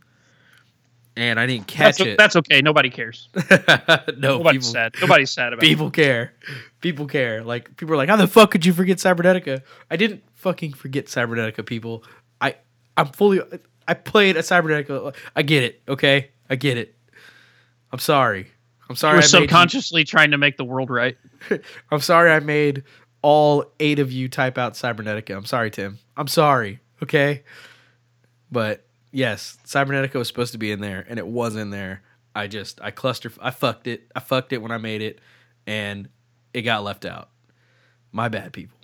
and I didn't catch That's, it. that's okay. Nobody cares. no, Nobody's people, sad. Nobody's sad about it. people care. People care. Like people are like, how the fuck could you forget Cybernetica? I didn't fucking forget Cybernetica, people. I I'm fully. I played a Cybernetica. I get it. Okay, I get it. I'm sorry. I'm sorry. We're I made you- subconsciously trying to make the world right. I'm sorry. I made all eight of you type out Cybernetica. I'm sorry, Tim. I'm sorry. Okay, but yes, Cybernetica was supposed to be in there, and it was in there. I just I cluster. I fucked it. I fucked it when I made it, and it got left out. My bad, people.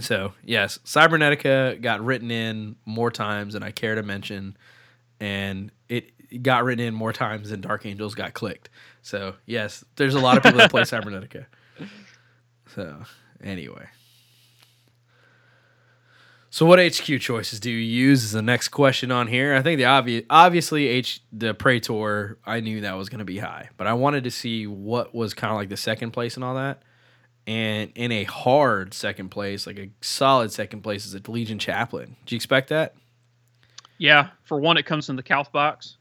So yes, Cybernetica got written in more times than I care to mention, and got written in more times than Dark Angels got clicked. So yes, there's a lot of people that play Cybernetica. So anyway. So what HQ choices do you use is the next question on here. I think the obvious obviously H the Praetor, I knew that was gonna be high, but I wanted to see what was kind of like the second place and all that. And in a hard second place, like a solid second place, is a Legion Chaplain. Do you expect that? Yeah, for one, it comes in the Calth box,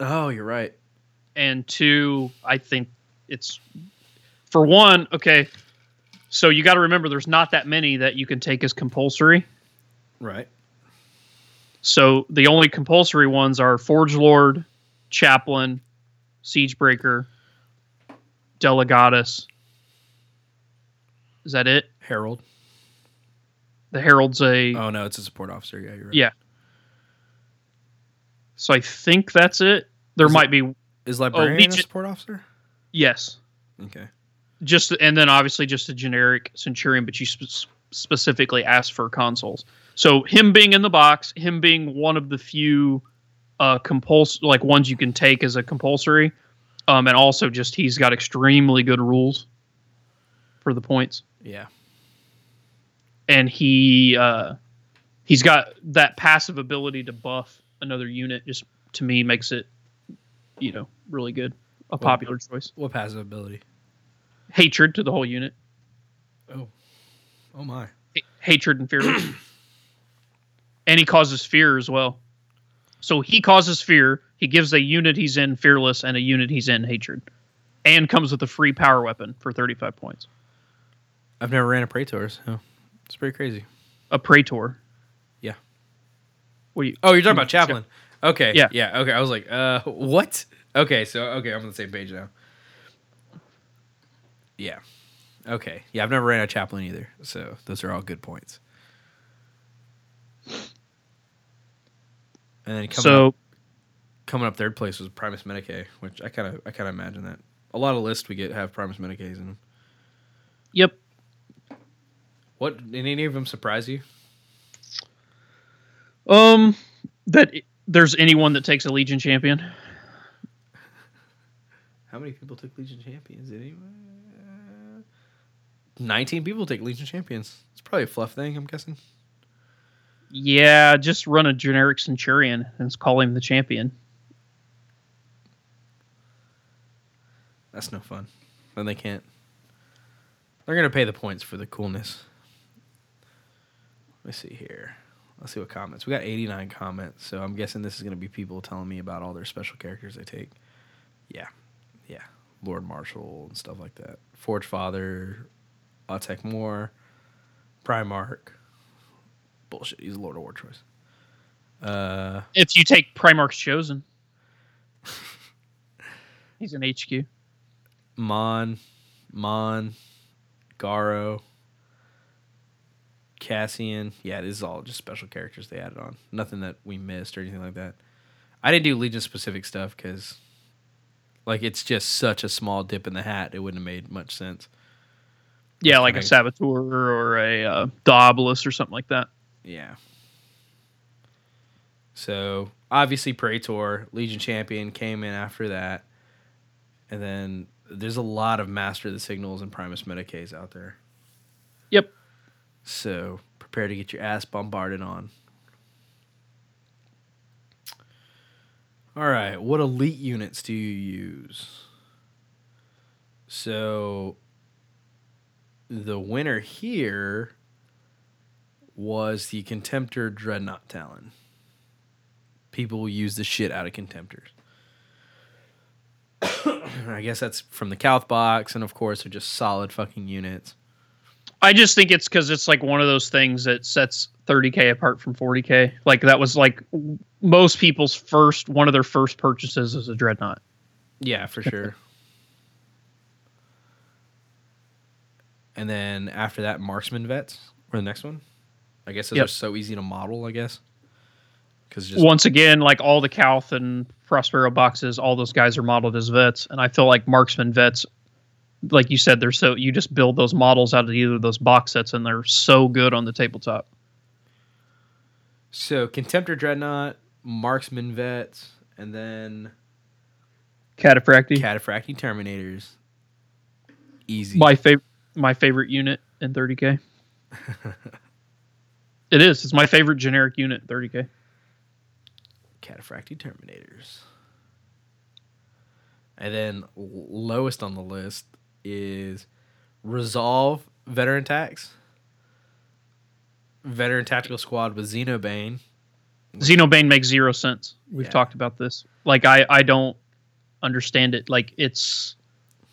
Oh, you're right. and two, I think it's for one. Okay, so you got to remember, there's not that many that you can take as compulsory. Right. So the only compulsory ones are Forge Lord, Chaplain, Siegebreaker, Delegatus. Is that it? Herald. The Herald's a. Oh no, it's a support officer. Yeah, you're right. Yeah. So I think that's it. There Is might be Is librarian a Legion- support officer? yes, Okay. just and then obviously just a generic Centurion, but you sp- specifically asked for consuls. So him being in the box, him being one of the few uh compuls like ones you can take as a compulsory, um, and also just he's got extremely good rules for the points. Yeah. and he uh, he's got that passive ability to buff another unit. Just to me makes it, you know, really good. A popular choice. What passive ability? Hatred to the whole unit. Oh. Oh my. H- hatred and fear. and he causes fear as well. So he causes fear. He gives a unit he's in fearless and a unit he's in hatred, and comes with a free power weapon for thirty five points. I've never ran a Praetor, so it's pretty crazy. A praetor. What you? Oh, you're talking about Chaplain. Okay. Yeah. Yeah. Okay. I was like, uh, what? Okay. So, okay, I'm on the same page now. Yeah. Okay. Yeah, I've never ran a Chaplain either. So, those are all good points. And then coming So up, coming up third place was Primus Medicae, which I kind of I kind of imagine that a lot of lists we get have Primus Medicaes in them. yep. What did any of them surprise you? Um, that there's anyone that takes a Legion champion. How many people took Legion Champions? Anyway, nineteen people take Legion Champions. It's probably a fluff thing. I'm guessing. Yeah, just run a generic Centurion and call him the champion. That's no fun. Then they can't. They're gonna pay the points for the coolness. Let me see here. Let's see what comments. We got 89 comments, so I'm guessing this is gonna be people telling me about all their special characters they take. Yeah, yeah. Lord Marshall and stuff like that. Forge Father, Autek Mor, Primarch. Bullshit. He's a Lord of War choice. Uh, If you take Primarch's Chosen, he's an HQ. Mon, Mon, Garro, Cassian. Yeah, this is all just special characters they added on. Nothing that we missed or anything like that. I didn't do Legion specific stuff because, like, it's just such a small dip in the hat. It wouldn't have made much sense. Yeah, like a Saboteur or a uh, or something like that. Yeah. So obviously Praetor, Legion Champion came in after that. And then there's a lot of Master of the Signals and Primus Medicaes out there. Yep. So prepare to get your ass bombarded on. All right, what elite units do you use? So the winner here was the Contemptor Dreadnought Talon. People use the shit out of Contemptors. I guess that's from the Calth box, and of course, they're just solid fucking units. I just think it's because it's like one of those things that sets 30k apart from 40k. Like that was like most people's first one of their first purchases as a dreadnought. Yeah, for sure. and then after that, marksman vets were the next one. I guess those Yep. are so easy to model. I guess because Once again, like all the Calth and Prospero boxes, all those guys are modeled as vets, and I feel like marksman vets like you said, they're so you just build those models out of either of those box sets, and they're so good on the tabletop. So Contemptor Dreadnought, Marksman Vets, and then Cataphractii, Cataphractii Terminators. Easy. my favorite, my favorite unit in 30k. it is. It's my favorite generic unit, in 30k. Cataphractii Terminators. And then lowest on the list is Resolve Veteran Tax. Veteran Tactical Squad with Xenobane. Xenobane makes zero sense. We've Yeah. talked about this. Like I, I don't understand it. Like it's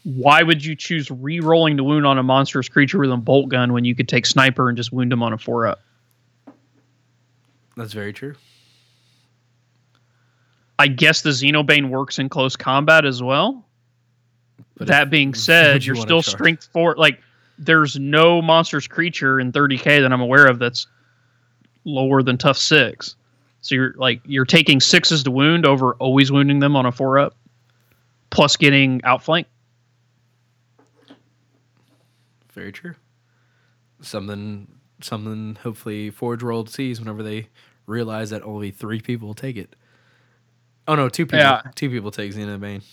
why would you choose re-rolling the wound on a monstrous creature with a bolt gun when you could take sniper and just wound him on a four up? That's very true. I guess the Xenobane works in close combat as well. But that if- being said, you you're still strength four. Like there's no monstrous creature in 30k that I'm aware of that's lower than tough six. So you're like you're taking sixes to wound over always wounding them on a four up, plus getting outflank. Very true. Something, something. Hopefully, Forge World sees whenever they realize that only three people take it. Oh no, two people. Yeah. Two people take Xenobane.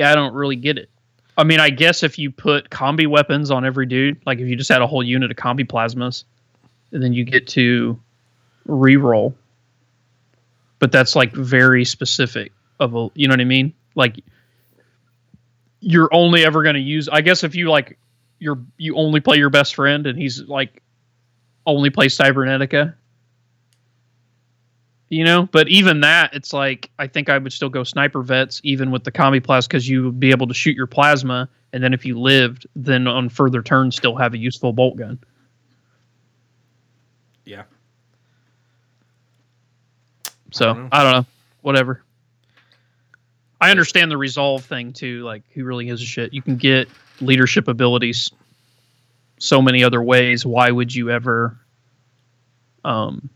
Yeah, I don't really get it. I mean, I guess if you put combi weapons on every dude, like if you just had a whole unit of combi plasmas, and then you get to re-roll. But that's like very specific of a, you know what I mean? Like you're only ever going to use. I guess if you like, you're you only play your best friend, and he's like only plays Cybernetica. You know, but even that, it's like I think I would still go sniper vets, even with the combi plas, because you would be able to shoot your plasma, and then if you lived, then on further turns, still have a useful bolt gun. Yeah. So don't know. I don't know, whatever. I understand the resolve thing too. Like, who really gives a shit? You can get leadership abilities so many other ways. Why would you ever, um,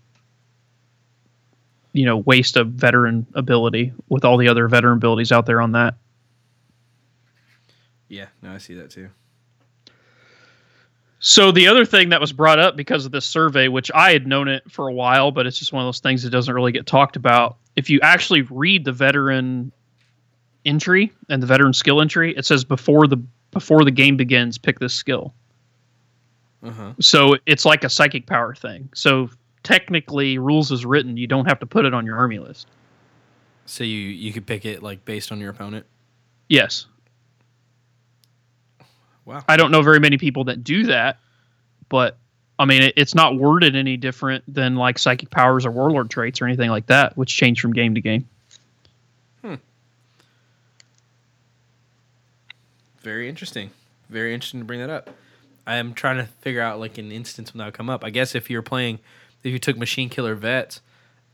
you know, waste a veteran ability with all the other veteran abilities out there on that? Yeah. No, I see that too. So the other thing that was brought up because of this survey, which I had known it for a while, but it's just one of those things that doesn't really get talked about. If you actually read the veteran entry and the veteran skill entry, it says before the before the game begins, pick this skill. Uh huh. So it's like a psychic power thing. So technically, rules is written, you don't have to put it on your army list. So you you could pick it like based on your opponent. Yes. Wow. I don't know very many people that do that, but I mean, it, it's not worded any different than like psychic powers or warlord traits or anything like that, which change from game to game. Hmm. Very interesting. Very interesting to bring that up. I am trying to figure out like an instance when that would come up. I guess if you're playing, if you took machine killer vets,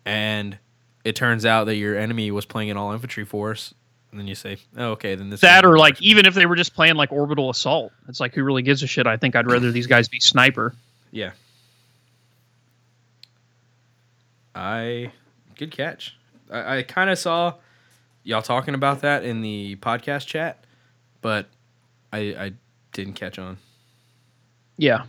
and it turns out that your enemy was playing an all infantry force, and then you say, "Oh, okay, then this." That or like person." even if they were just playing like orbital assault, it's like who really gives a shit? I think I'd rather these guys be sniper. yeah. I good catch. I, I kind of saw y'all talking about that in the podcast chat, but I I didn't catch on. Yeah.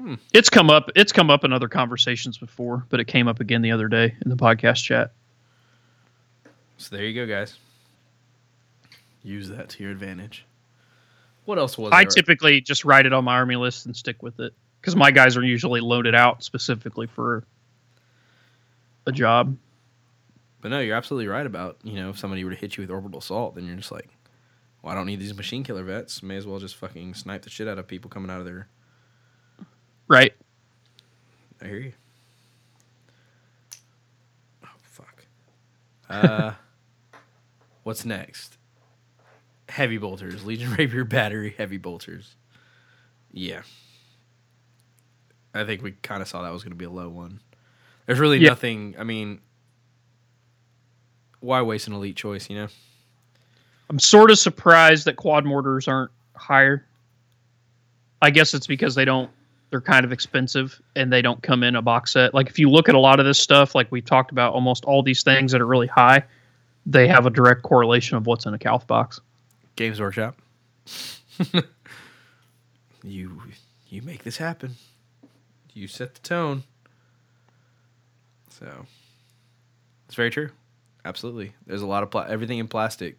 Hmm. It's come up. It's come up in other conversations before, but it came up again the other day in the podcast chat. So there you go, guys. Use that to your advantage. What else was I there? typically just write it on my army list and stick with it because my guys are usually loaded out specifically for a job. But no, you're absolutely right about you know if somebody were to hit you with orbital assault, then you're just like, well, I don't need these machine killer vets. May as well just fucking snipe the shit out of people coming out of there. Right. I hear you. Oh fuck. Uh, what's next? Heavy bolters, Legion Rapier battery, heavy bolters. Yeah. I think we kind of saw that was going to be a low one. There's really Yeah. nothing. I mean, why waste an elite choice? You know. I'm sort of surprised that quad mortars aren't higher. I guess it's because they don't they're kind of expensive and they don't come in a box set. Like if you look at a lot of this stuff, like we've talked about almost all these things that are really high, they have a direct correlation of what's in a Calth box. Games Workshop. you you make this happen. You set the tone. So it's very true. Absolutely. There's a lot of pla- everything in plastic.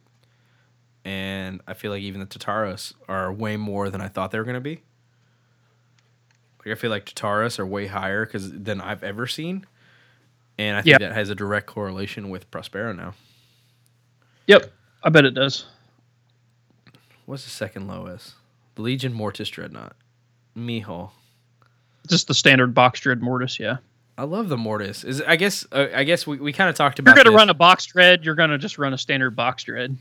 And I feel like even the Tartaros are way more than I thought they were going to be. Like I feel like Tartaros are way higher cuz than I've ever seen. And I think Yeah. that has a direct correlation with Prospero now. Yep, I bet it does. What's the second lowest? The Legion Mortis Dreadnought. Miho. Just the standard box dread mortis. Yeah, I love the Mortis. Is I guess uh, I guess we, we kind of talked about you're gonna this. run a box dread. You're gonna just run a standard box dread.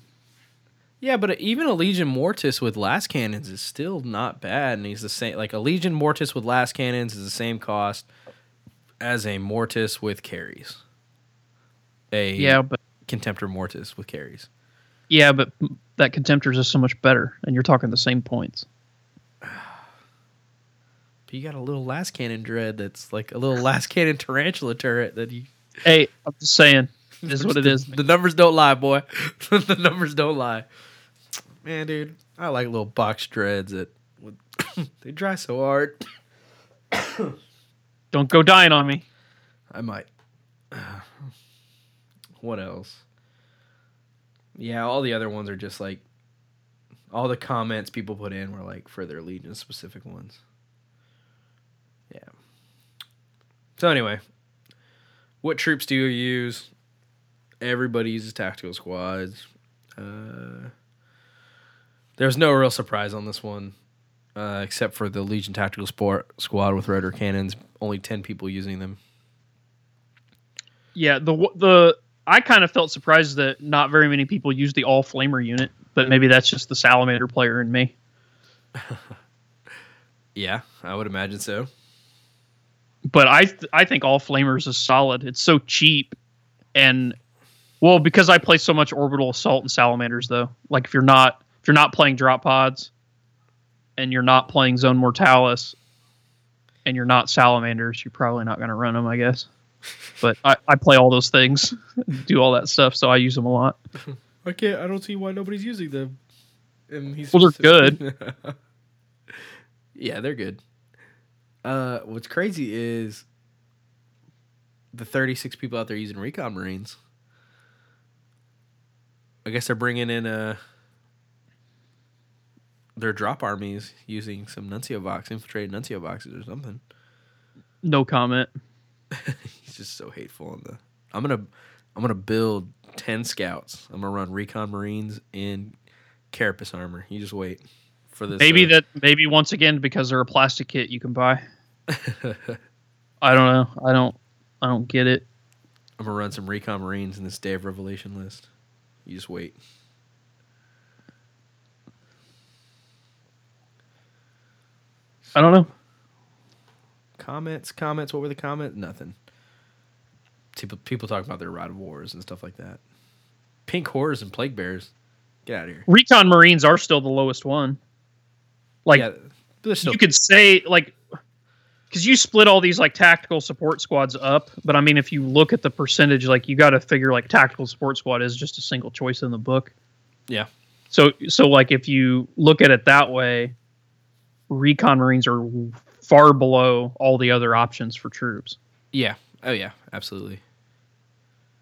Yeah, but even a Legion Mortis with lascannons is still not bad, and he's the same. Like a Legion Mortis with lascannons is the same cost as a Mortis with Kheres. A Yeah, but Contemptor Mortis with Kheres. yeah, but that contemptor is just so much better, and you're talking the same points. But you got a little lascannon dread that's like a little lascannon tarantula turret that you. Hey, I'm just saying, this is what it is. The numbers don't lie, boy. the numbers don't lie. Man, dude, I like little box dreads that would they dry so hard. Don't go dying on me. I might. What else? Yeah, all the other ones are just like all the comments people put in were like for their Legion specific ones. Yeah. So anyway, what troops do you use? Everybody uses tactical squads. Uh, there's no real surprise on this one, uh, except for the Legion tactical sport squad with rotor cannons. Only ten people using them. Yeah, the the I kind of felt surprised that not very many people use the all flamer unit, but maybe that's just the salamander player in me. Yeah, I would imagine so. But I th- I think all flamers is solid. It's so cheap, and well because I play so much orbital assault and salamanders though. Like if you're not if you're not playing drop pods, and you're not playing zone mortalis, and you're not salamanders, you're probably not going to run them, I guess. But I, I play all those things, do all that stuff, so I use them a lot. I can't. I don't see why nobody's using them. And he's Well, they're good. yeah, they're good. Uh, what's crazy is the 36 people out there using recon marines. I guess they're bringing in uh their drop armies using some Nuncio box, infiltrated Nuncio boxes or something. No comment. He's just so hateful on the. I'm gonna, I'm gonna build ten scouts. I'm gonna run recon marines in carapace armor. You just wait for this. Maybe uh, that maybe once again because they're a plastic kit you can buy. I don't know. I don't I don't get it. I'm gonna run some recon marines in this Day of Revelation list. You just wait. I don't know. Comments, comments. What were the comments? Nothing. People, people talk about their ride of wars and stuff like that. Pink horrors and plague bears. Get out of here. Recon Marines are still the lowest one. Like yeah, still you could say like because you split all these like tactical support squads up, but I mean if you look at the percentage, like you got to figure like tactical support squad is just a single choice in the book. yeah. So so like if you look at it that way, recon marines are far below all the other options for troops. Yeah. Oh yeah. Absolutely.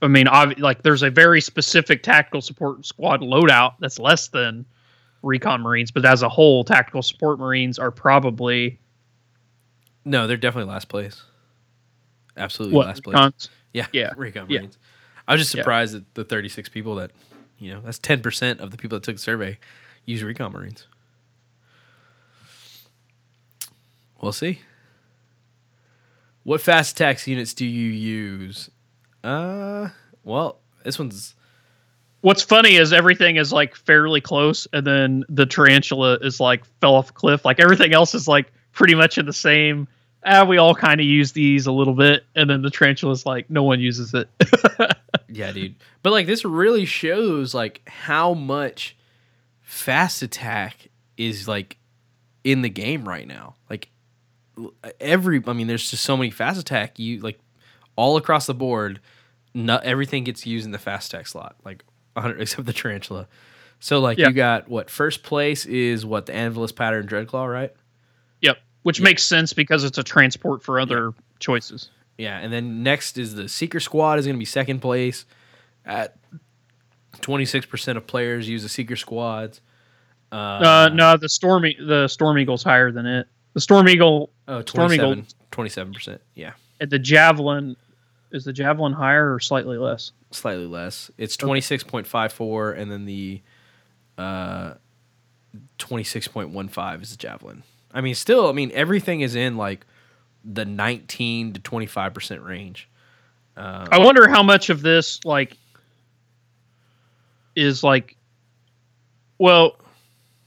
I mean, like there's a very specific tactical support squad loadout that's less than recon marines, but as a whole, tactical support marines are probably No, they're definitely last place. Absolutely what last place. recons? Yeah, Yeah. Recon Yeah. Marines. I was just Yeah. surprised that the 36 people that, you know, that's 10% of the people that took the survey use Recon Marines. We'll see. What fast attacks units do you use? Uh, well, this one's What's funny is everything is like fairly close, and then the tarantula is like fell off a cliff. Like everything else is like pretty much in the same. Ah, we all kind of use these a little bit, and then the tarantula is like no one uses it. yeah, dude. But like this really shows like how much fast attack is like in the game right now. Like every I mean there's just so many fast attack you like all across the board not everything gets used in the fast attack slot like 100 except the tarantula. So like Yeah. you got what first place is what the Anvilus pattern Dreadclaw, right? Yep. Which makes sense because it's a transport for other choices. Yeah, and then next is the Seeker Squad is going to be second place at 26% of players use the Seeker Squads. Uh, Uh, no, the Storm E- the Storm Eagle's higher than it. The Storm Eagle oh, Storm Eagle- 27, 27%. Yeah, and the Javelin is the Javelin higher or slightly less? slightly less. It's 26.54 and then the uh 26.15 is the Javelin. I mean, still, I mean, everything is in like the 19 to 25% range. I wonder how much of this like is like well,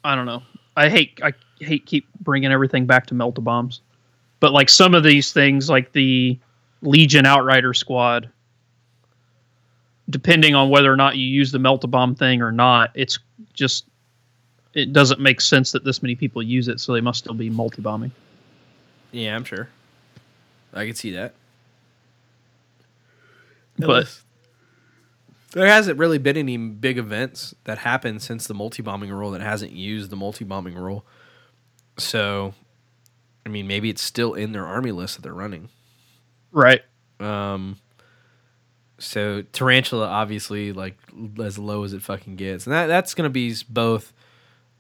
I don't know. I hate I hate keep bringing everything back to melta bombs. But like some of these things like the Legion Outrider squad depending on whether or not you use the melta bomb thing or not, it's just it doesn't make sense that this many people use it, so they must still be melta bombing. Yeah, I'm sure. I can see that. But there hasn't really been any big events that happened since the melta-bombing rule that hasn't used the melta-bombing rule. So, I mean, maybe it's still in their army list that they're running. right. Um, so tarantula, obviously, like as low as it fucking gets, and that that's gonna be both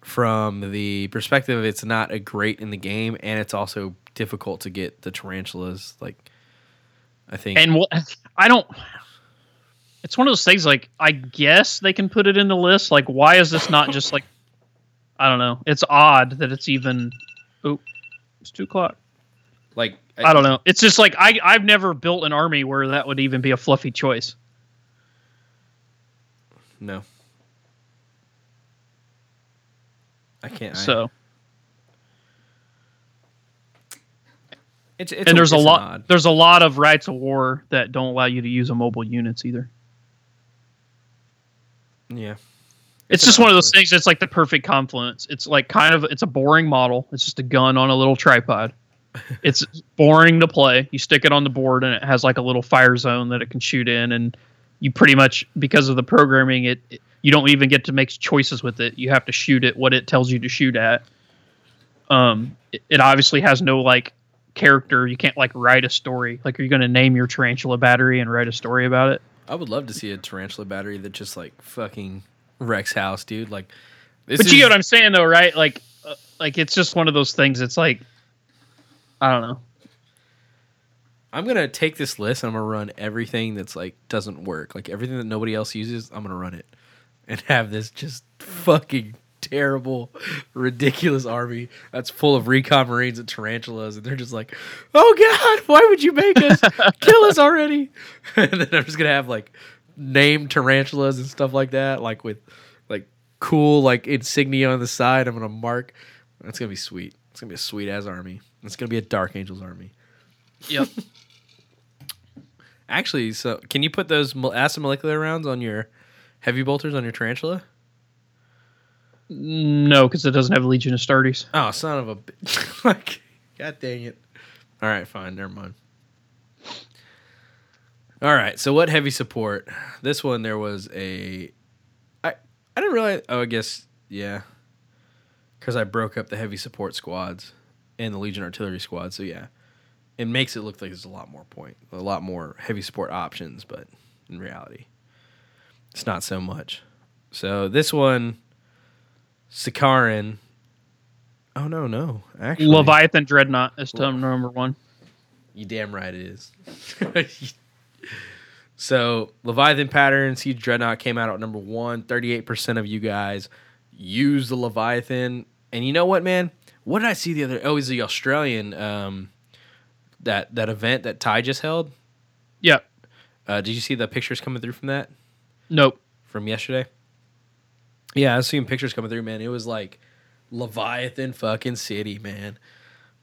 from the perspective of it's not a great in the game, and it's also difficult to get the tarantulas. Like, I think, And what I don't. It's one of those things. Like I guess they can put it in the list. Like why is this not just like? I don't know. It's odd that it's even. Oh, it's two o'clock. like, I don't know. It's just like I I've never built an army where that would even be a fluffy choice. No. I can't. I- So it's, it's and there's a it's lot odd. there's a lot of rites of war that don't allow you to use a mobile units either. Yeah. It's, just one of those things. It's like the perfect confluence. It's like kind of it's a boring model. It's just a gun on a little tripod. it's boring to play. You stick it on the board and it has like a little fire zone that it can shoot in, and you pretty much because of the programming, it, it- you don't even get to make choices with it. You have to shoot it what it tells you to shoot at. Um, it, it obviously has no like character. You can't like write a story. Like, are you going to name your tarantula battery and write a story about it? I would love to see a tarantula battery that just like fucking wrecks house, dude. Like, this but is, you get what I'm saying, though, right? Like, uh, like it's just one of those things. It's like, I don't know. I'm gonna take this list and I'm gonna run everything that's like doesn't work, like everything that nobody else uses. I'm gonna run it and have this just fucking terrible, ridiculous army that's full of recon marines and tarantulas, and they're just like, "Oh God, why would you make us kill us already?" and then I'm just gonna have like named tarantulas and stuff like that, like with like cool like insignia on the side. I'm gonna mark. That's gonna be sweet. It's gonna be a sweet ass army. It's gonna be a Dark Angels army. Yep. Actually, so can you put those acid molecular rounds on your heavy bolters on your tarantula? no, because it doesn't have Legiones Astartes. Oh, son of a bitch! like, god dang it! All right, fine, never mind. All right, so what heavy support? This one there was a, I I didn't realize. Oh, I guess yeah, because I broke up the heavy support squads and the Legion artillery squad. So yeah, it makes it look like there's a lot more point, a lot more heavy support options, but in reality, it's not so much. So this one, Sicaran. Oh no, no, actually, Leviathan Dreadnought is term number one. You damn right it is. so Leviathan pattern Siege Dreadnought came out at number one. 38% of you guys use the Leviathan. And you know what, man? What did I see the other oh, it was the Australian um that that event that Ty just held. Yeah. Uh, did you see the pictures coming through from that? Nope. From yesterday? Yeah, I was seeing pictures coming through, man. It was like Leviathan fucking city, man.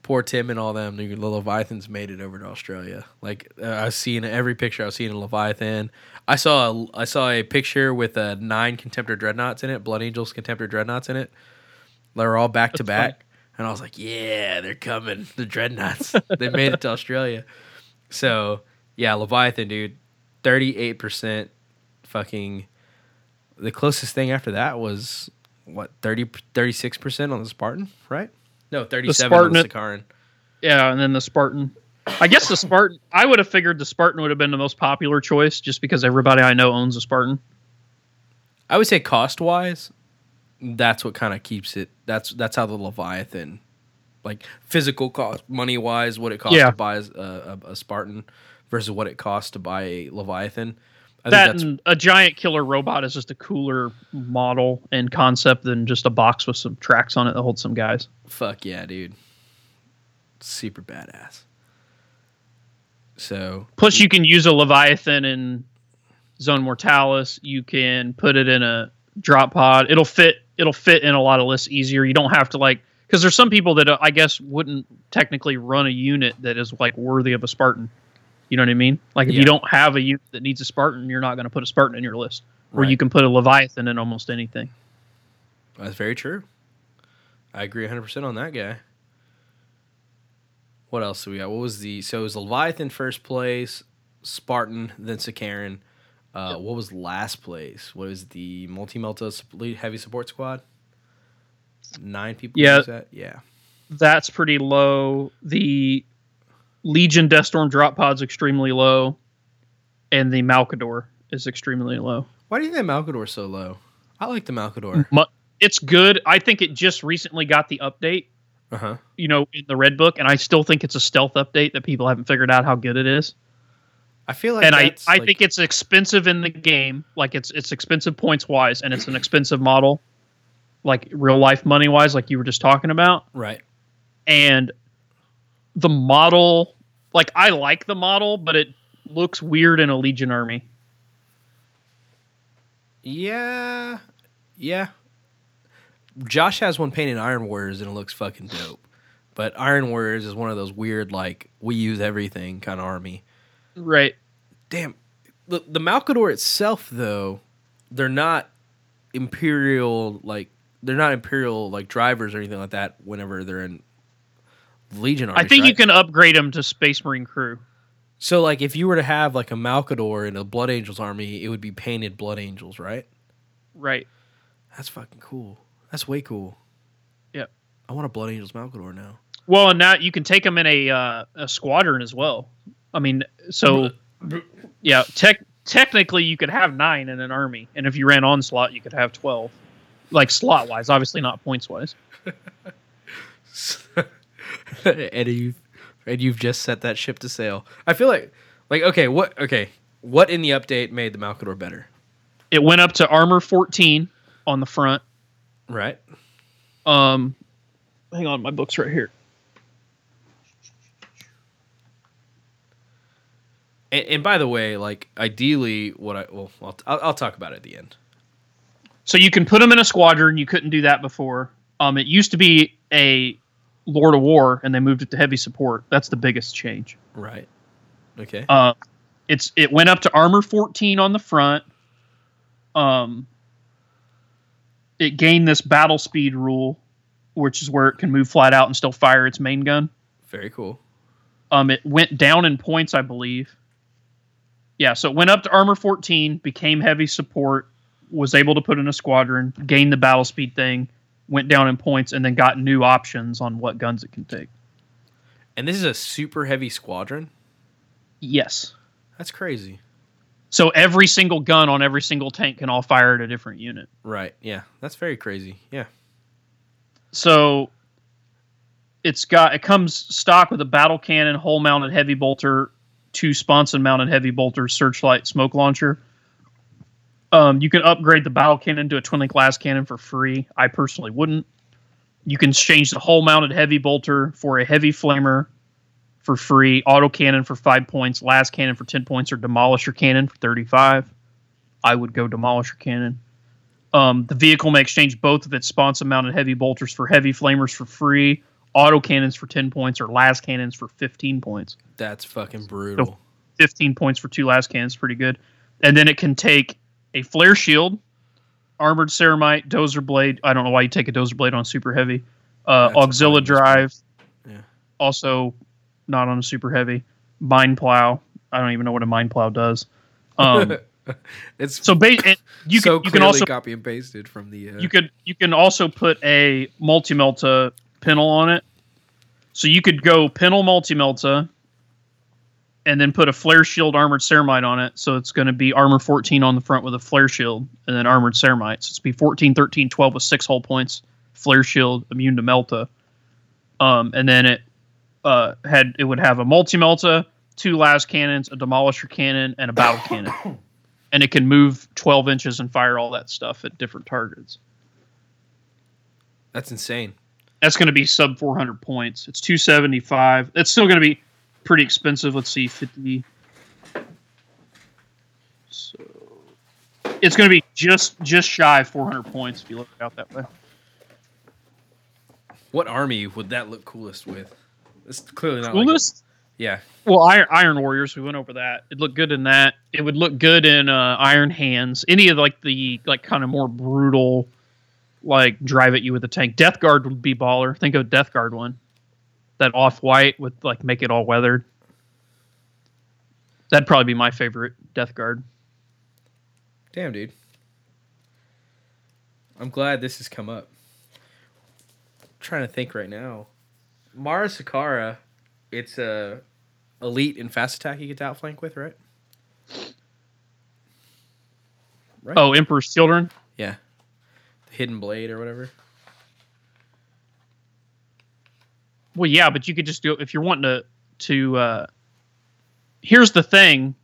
Poor Tim and all them. The Leviathans made it over to Australia. Like uh, I was seeing every picture. I was seeing a Leviathan. I saw a, I saw a picture with uh, nine Contemptor dreadnoughts in it. Blood Angels Contemptor dreadnoughts in it. They were all back to back, and I was like, "Yeah, they're coming. The dreadnoughts. they made it to Australia." So yeah, Leviathan, dude, thirty eight percent, fucking the closest thing after that was what 36 percent on the Spartan, right? No, thirty seven the Spartan- Sicaran. Yeah, and then the Spartan. I guess the Spartan. I would have figured the Spartan would have been the most popular choice, just because everybody I know owns a Spartan. I would say cost wise, that's what kind of keeps it. That's that's how the Leviathan, like physical cost, money wise, what it costs Yeah. to buy a, a, a Spartan versus what it costs to buy a Leviathan. I that and a giant killer robot is just a cooler model and concept than just a box with some tracks on it that holds some guys. fuck yeah, dude. Super badass. So Plus, you can use a Leviathan in Zone Mortalis. You can put it in a drop pod. It'll fit. It'll fit in a lot of lists easier. You don't have to like because there's some people that uh, I guess wouldn't technically run a unit that is like worthy of a Spartan. You know what I mean? Like if Yeah. you don't have a unit that needs a Spartan, you're not going to put a Spartan in your list. Or you can put a Leviathan in almost anything. That's very true. I agree 100% on that guy. What else do we got? What was the so it was Leviathan first place, Spartan, then Sicaran. Uh, What was last place? What was the multi melta heavy support squad? Nine people. Yeah. that? yeah. That's pretty low. The Legion Deathstorm drop pod's extremely low, and the Malcador is extremely low. Why do you think Malcador's so low? I like the Malkador. It's good. I think it just recently got the update, Uh huh. you know, in the red book, and I still think it's a stealth update that people haven't figured out how good it is. I feel like and I, I like- think it's expensive in the game, like it's it's expensive points wise, and it's an expensive model, like real life money wise, like you were just talking about. right. and the model like i like the model but it looks weird in a legion army Yeah, yeah. Josh has one painted Iron Warriors and it looks fucking dope. But Iron Warriors is one of those weird, like we use everything kind of army. right Damn, the the Malcador itself though, they're not imperial like they're not imperial like drivers or anything like that. Whenever they're in Legion armies, i think you can upgrade them to space marine crew So like if you were to have like a Malcador in a Blood Angels army, it would be painted Blood Angels, right? right That's fucking cool. That's way cool. Yep. I want a Blood Angels Malcador now. well and now you can take them in a uh, a squadron as well i mean so yeah tech technically you could have nine in an army and if you ran onslaught you could have 12 like slot wise obviously not points wise and you've and you've just set that ship to sail. I feel like like okay, what okay, what in the update made the Malcador better? it went up to armor 14 on the front Right? Um, hang on, my book's right here. And, and by the way, like ideally, what I well, I'll, I'll, I'll talk about it at the end. So you can put them in a squadron. You couldn't do that before. Um, it used to be a Lord of War, and they moved it to heavy support. That's the biggest change. Right? Okay. Uh, it's it went up to armor 14 on the front. Um, it gained this battle speed rule, which is where it can move flat out and still fire its main gun. Very cool. Um, it went down in points, I believe. Yeah, so it went up to armor 14, became heavy support, was able to put in a squadron, gained the battle speed thing, went down in points, and then got new options on what guns it can take. And this is a super heavy squadron. Yes. That's crazy. So every single gun on every single tank can all fire at a different unit. Right. Yeah. That's very crazy. Yeah. So it's got it comes stock with a battle cannon, hull mounted heavy bolter, two sponson mounted heavy bolters, searchlight, smoke launcher. Um, you can upgrade the battle cannon to a twin link lascannon for free. I personally wouldn't. You can change the hull mounted heavy bolter for a heavy flamer for free, auto cannon for five points, lascannon for ten points, or demolisher cannon for thirty-five. I would go demolisher cannon. Um, the vehicle may exchange both of its sponson mounted heavy bolters for heavy flamers for free, auto cannons for 10 points, or lascannons for 15 points. That's fucking brutal. 15 points for two lascannons, pretty good. And then it can take a flare shield, armored ceramite, dozer blade. I don't know why you take a dozer blade on super heavy. Uh, That's auxiliary drive, Yeah. also not on a super heavy. Mine plow. I don't even know what a mine plow does. Um, it's So ba- you so can you can also copy and pasted from the. Uh, you could you can also put a multi melta pintle on it. So you could go pintle multi melta and then put a flare shield armored ceramite on it. So it's going to be armor 14 on the front with a flare shield and then armored ceramite. So it's be 14, 13, 12 with six hull points, flare shield, immune to melta. Um, and then it uh, had it would have a multi melta, two las cannons, a demolisher cannon, and a battle cannon. And it can move 12 inches and fire all that stuff at different targets. that's insane. That's going to be sub 400 points. It's 275. It's still going to be pretty expensive. Let's see, 50. So it's going to be just just shy of 400 points if you look out that way. What army would that look coolest with? It's clearly not. Like Coolest? yeah, Well, Iron, Iron Warriors. We went over that. It looked good in that. It would look good in uh, Iron Hands. Any of like the like kind of more brutal, like drive at you with a tank. Death Guard would be baller. Think of Death Guard one, that off white with like make it all weathered. That'd probably be my favorite Death Guard. damn, dude. I'm glad this has come up. trying to think right now. Maru Skara, it's a elite and fast attack you get to outflank with, right? Right. Oh, Emperor's Children. Yeah. The hidden blade or whatever. Well, yeah, but you could just do it if you're wanting to. To uh, here's the thing.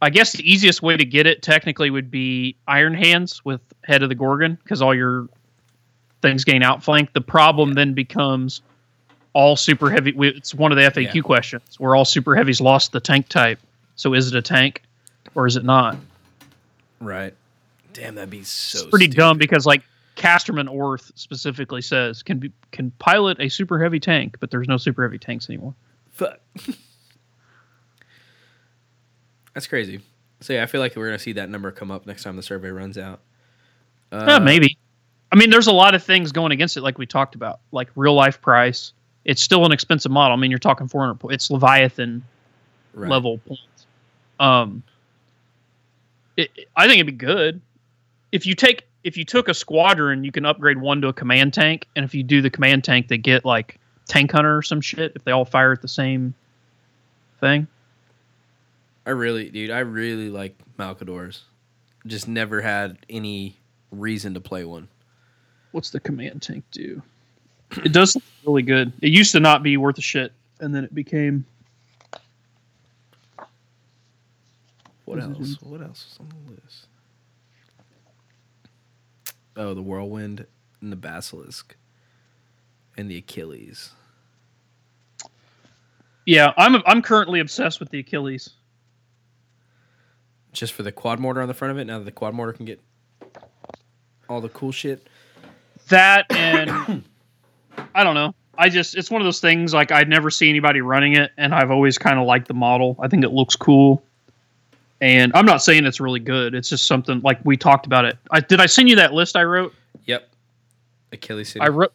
I guess the easiest way to get it technically would be Iron Hands with Head of the Gorgon because all your things gain outflank. The problem then becomes all super heavy. It's one of the FAQ Yeah. questions where all super heavies lost the tank type. So is it a tank or is it not? Right. Damn, that'd be so It's pretty stupid. dumb because like Casterman Orth specifically says can be can pilot a super heavy tank, but there's no super heavy tanks anymore. Fuck. That's crazy. So yeah, I feel like we're gonna see that number come up next time the survey runs out. Uh, Yeah, maybe. I mean, there's a lot of things going against it, like we talked about, like real life price. It's still an expensive model. I mean, you're talking 400. po- It's Leviathan right. level points. Um, it, I think it'd be good if you take if you took a squadron, you can upgrade one to a command tank, and if you do the command tank, they get like tank hunter or some shit if they all fire at the same thing. I really, dude, I really like Malcadors. Just never had any reason to play one. What's the command tank do? It does look really good. It used to not be worth a shit, and then it became What Mhm. else? What else is on the list? Oh, the whirlwind and the basilisk and the Achilles. Yeah, I'm I'm currently obsessed with the Achilles. Just for the quad mortar on the front of it. Now that the quad mortar can get all the cool shit. That and I don't know. I just it's one of those things like I'd never see anybody running it, and I've always kind of liked the model. I think it looks cool, and I'm not saying it's really good. It's just something like we talked about it. I did I send you that list I wrote? Yep. Achilles City. I wrote.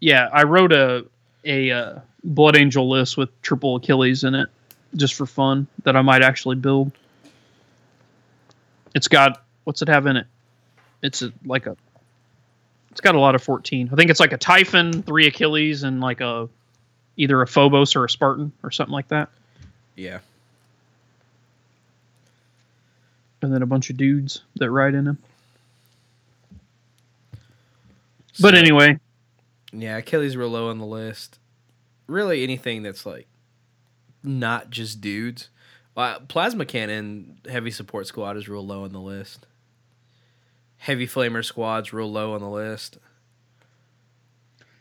Yeah, I wrote a a uh, Blood Angel list with triple Achilles in it, just for fun that I might actually build. It's got what's it have in it? It's a, like a. It's got a lot of fourteen. I think it's like a Typhon, three Achilles, and like a either a Phobos or a Spartan or something like that, yeah. And then a bunch of dudes that ride in him. But anyway, Yeah, Achilles real low on the list. Really, anything that's like not just dudes. Uh, Plasma cannon heavy support squad is real low on the list. Heavy flamer squad's real low on the list.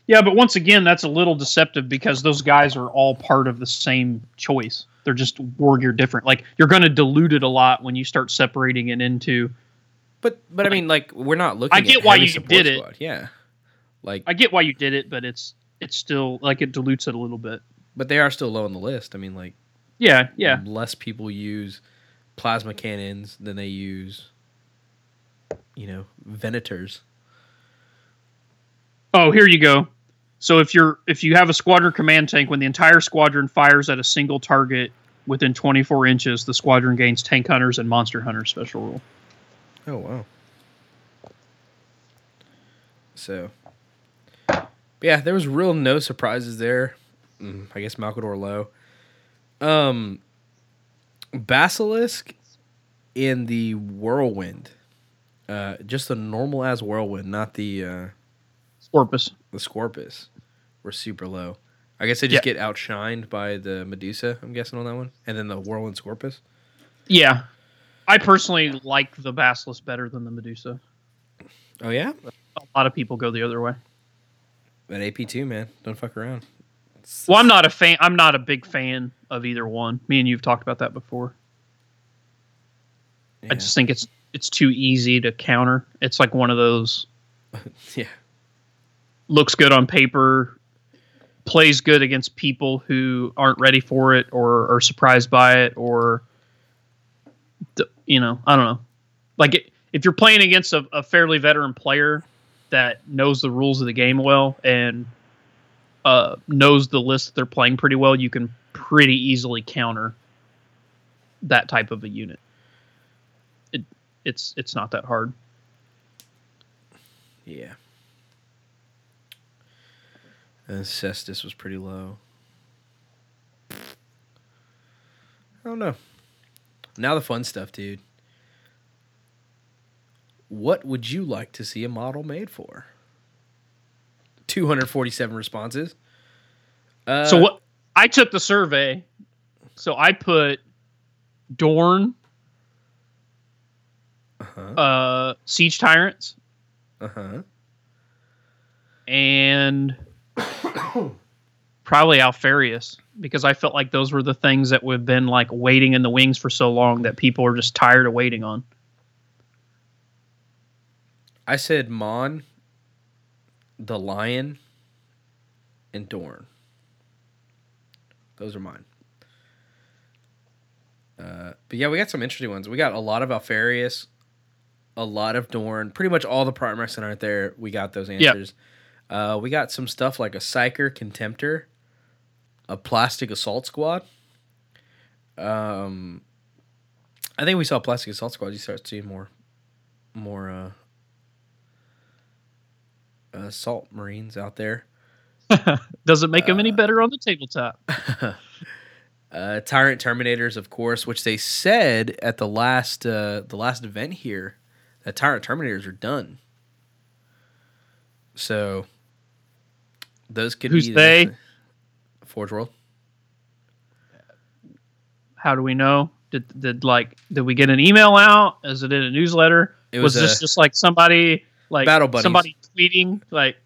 Yeah, but once again, that's a little deceptive because those guys are all part of the same choice. They're just war gear different. Like you're going to dilute it a lot when you start separating it into. But but I mean, like we're not looking. I get at why you did it. Squad. Yeah, like I get why you did it, but it's it's still like it dilutes it a little bit. but they are still low on the list. I mean, like Yeah, yeah. less people use plasma cannons than they use, you know, venators. Oh, here you go. So if you're if you have a squadron command tank, when the entire squadron fires at a single target, within 24 inches, the squadron gains tank hunters and monster hunters special rule. Oh wow. So, yeah, there was real no surprises there. Mm, I guess Malcador low. Um, Basilisk in the whirlwind, uh, just the normal as whirlwind, not the uh, Scorpus. the Scorpus, were super low. I guess they just Yeah. get outshined by the Medusa. I'm guessing on that one, and then the whirlwind Scorpus. Yeah. I personally like the Basilisk better than the Medusa. Oh yeah, A lot of people go the other way. that AP two man, don't fuck around. Well, I'm not a fan. I'm not a big fan of either one. Me and you've talked about that before. Yeah. I just think it's it's too easy to counter. It's like one of those yeah. looks good on paper, plays good against people who aren't ready for it or are surprised by it, or you know, I don't know. Like if you're playing against a, a fairly veteran player that knows the rules of the game well and uh, knows the list they're playing pretty well, you can pretty easily counter that type of a unit. It it's it's not that hard. Yeah. And Cestus was pretty low. I don't know. Now the fun stuff, dude. What would you like to see a model made for? 247 responses. Uh, So what I took the survey. So I put Dorn, Uh-huh. uh, Siege Tyrants, Uh-huh. and probably Alpharius because I felt like those were the things that we've been like waiting in the wings for so long that people are just tired of waiting on. I said Mon, the Lion, and Dorn. Those are mine. Uh, but yeah, we got some interesting ones. We got a lot of Alpharius, a lot of Dorn. Pretty much all the Primarchs that aren't there, we got those answers. Uh, we got some stuff like a Psyker Contemptor, a Plastic Assault Squad. Um, I think we saw Plastic Assault Squad. You start seeing more, more uh, assault marines out there. Doesn't make them any better on the tabletop. uh, Tyrant Terminators, of course, which they said at the last uh, the last event here that Tyrant Terminators are done. So those could Who's be they? next- Forge World. How do we know? Did did like did we get an email out? Is it in a newsletter? It was, was, this just like somebody like Battle Buddies. somebody tweeting like